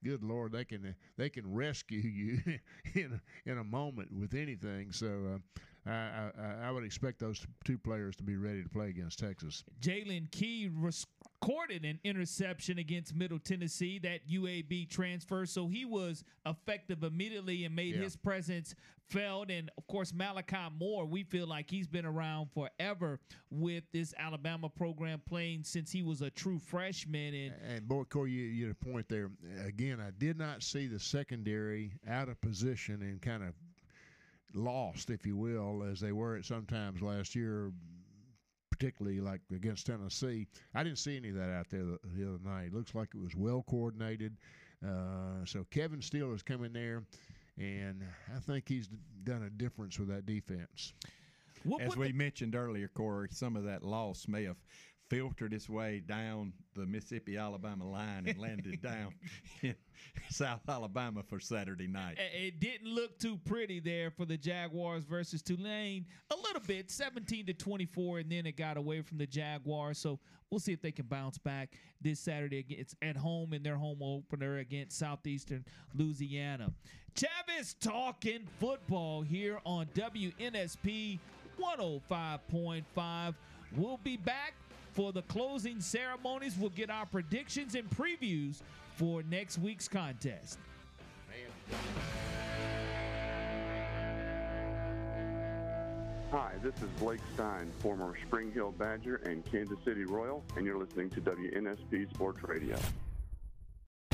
good lord, they can they can rescue you (laughs) in a, in a moment with anything. So uh, I, I I would expect those two players to be ready to play against Texas. Jaylen Key recorded an interception against Middle Tennessee, that UAB transfer. So he was effective immediately and made Yeah. his presence felt. And of course, Malachi Moore, we feel like he's been around forever with this Alabama program playing since he was a true freshman. And And boy, Corey, you, you had a point there. Again, I did not see the secondary out of position and kind of lost, if you will, as they were at sometimes last year, particularly like against Tennessee. I didn't see any of that out there the, the other night. It looks like it was well coordinated. Uh, so Kevin Steele has come in there, and I think he's done a difference with that defense. As we mentioned earlier, Corey, some of that loss may have filtered its way down the Mississippi Alabama line and landed down (laughs) in South Alabama for Saturday night. it- didn't look too pretty there for the Jaguars versus Tulane. A little bit, 17 to 24, and then it got away from the Jaguars. So we'll see if they can bounce back this Saturday. It's at home in their home opener against Southeastern Louisiana. Chavis talking football here on WNSP 105.5. We'll be back for the closing ceremonies. We'll get our predictions and previews for next week's contest. Hi, this is Blake Stein, former Spring Hill Badger and Kansas City Royal, and you're listening to WNSP Sports Radio.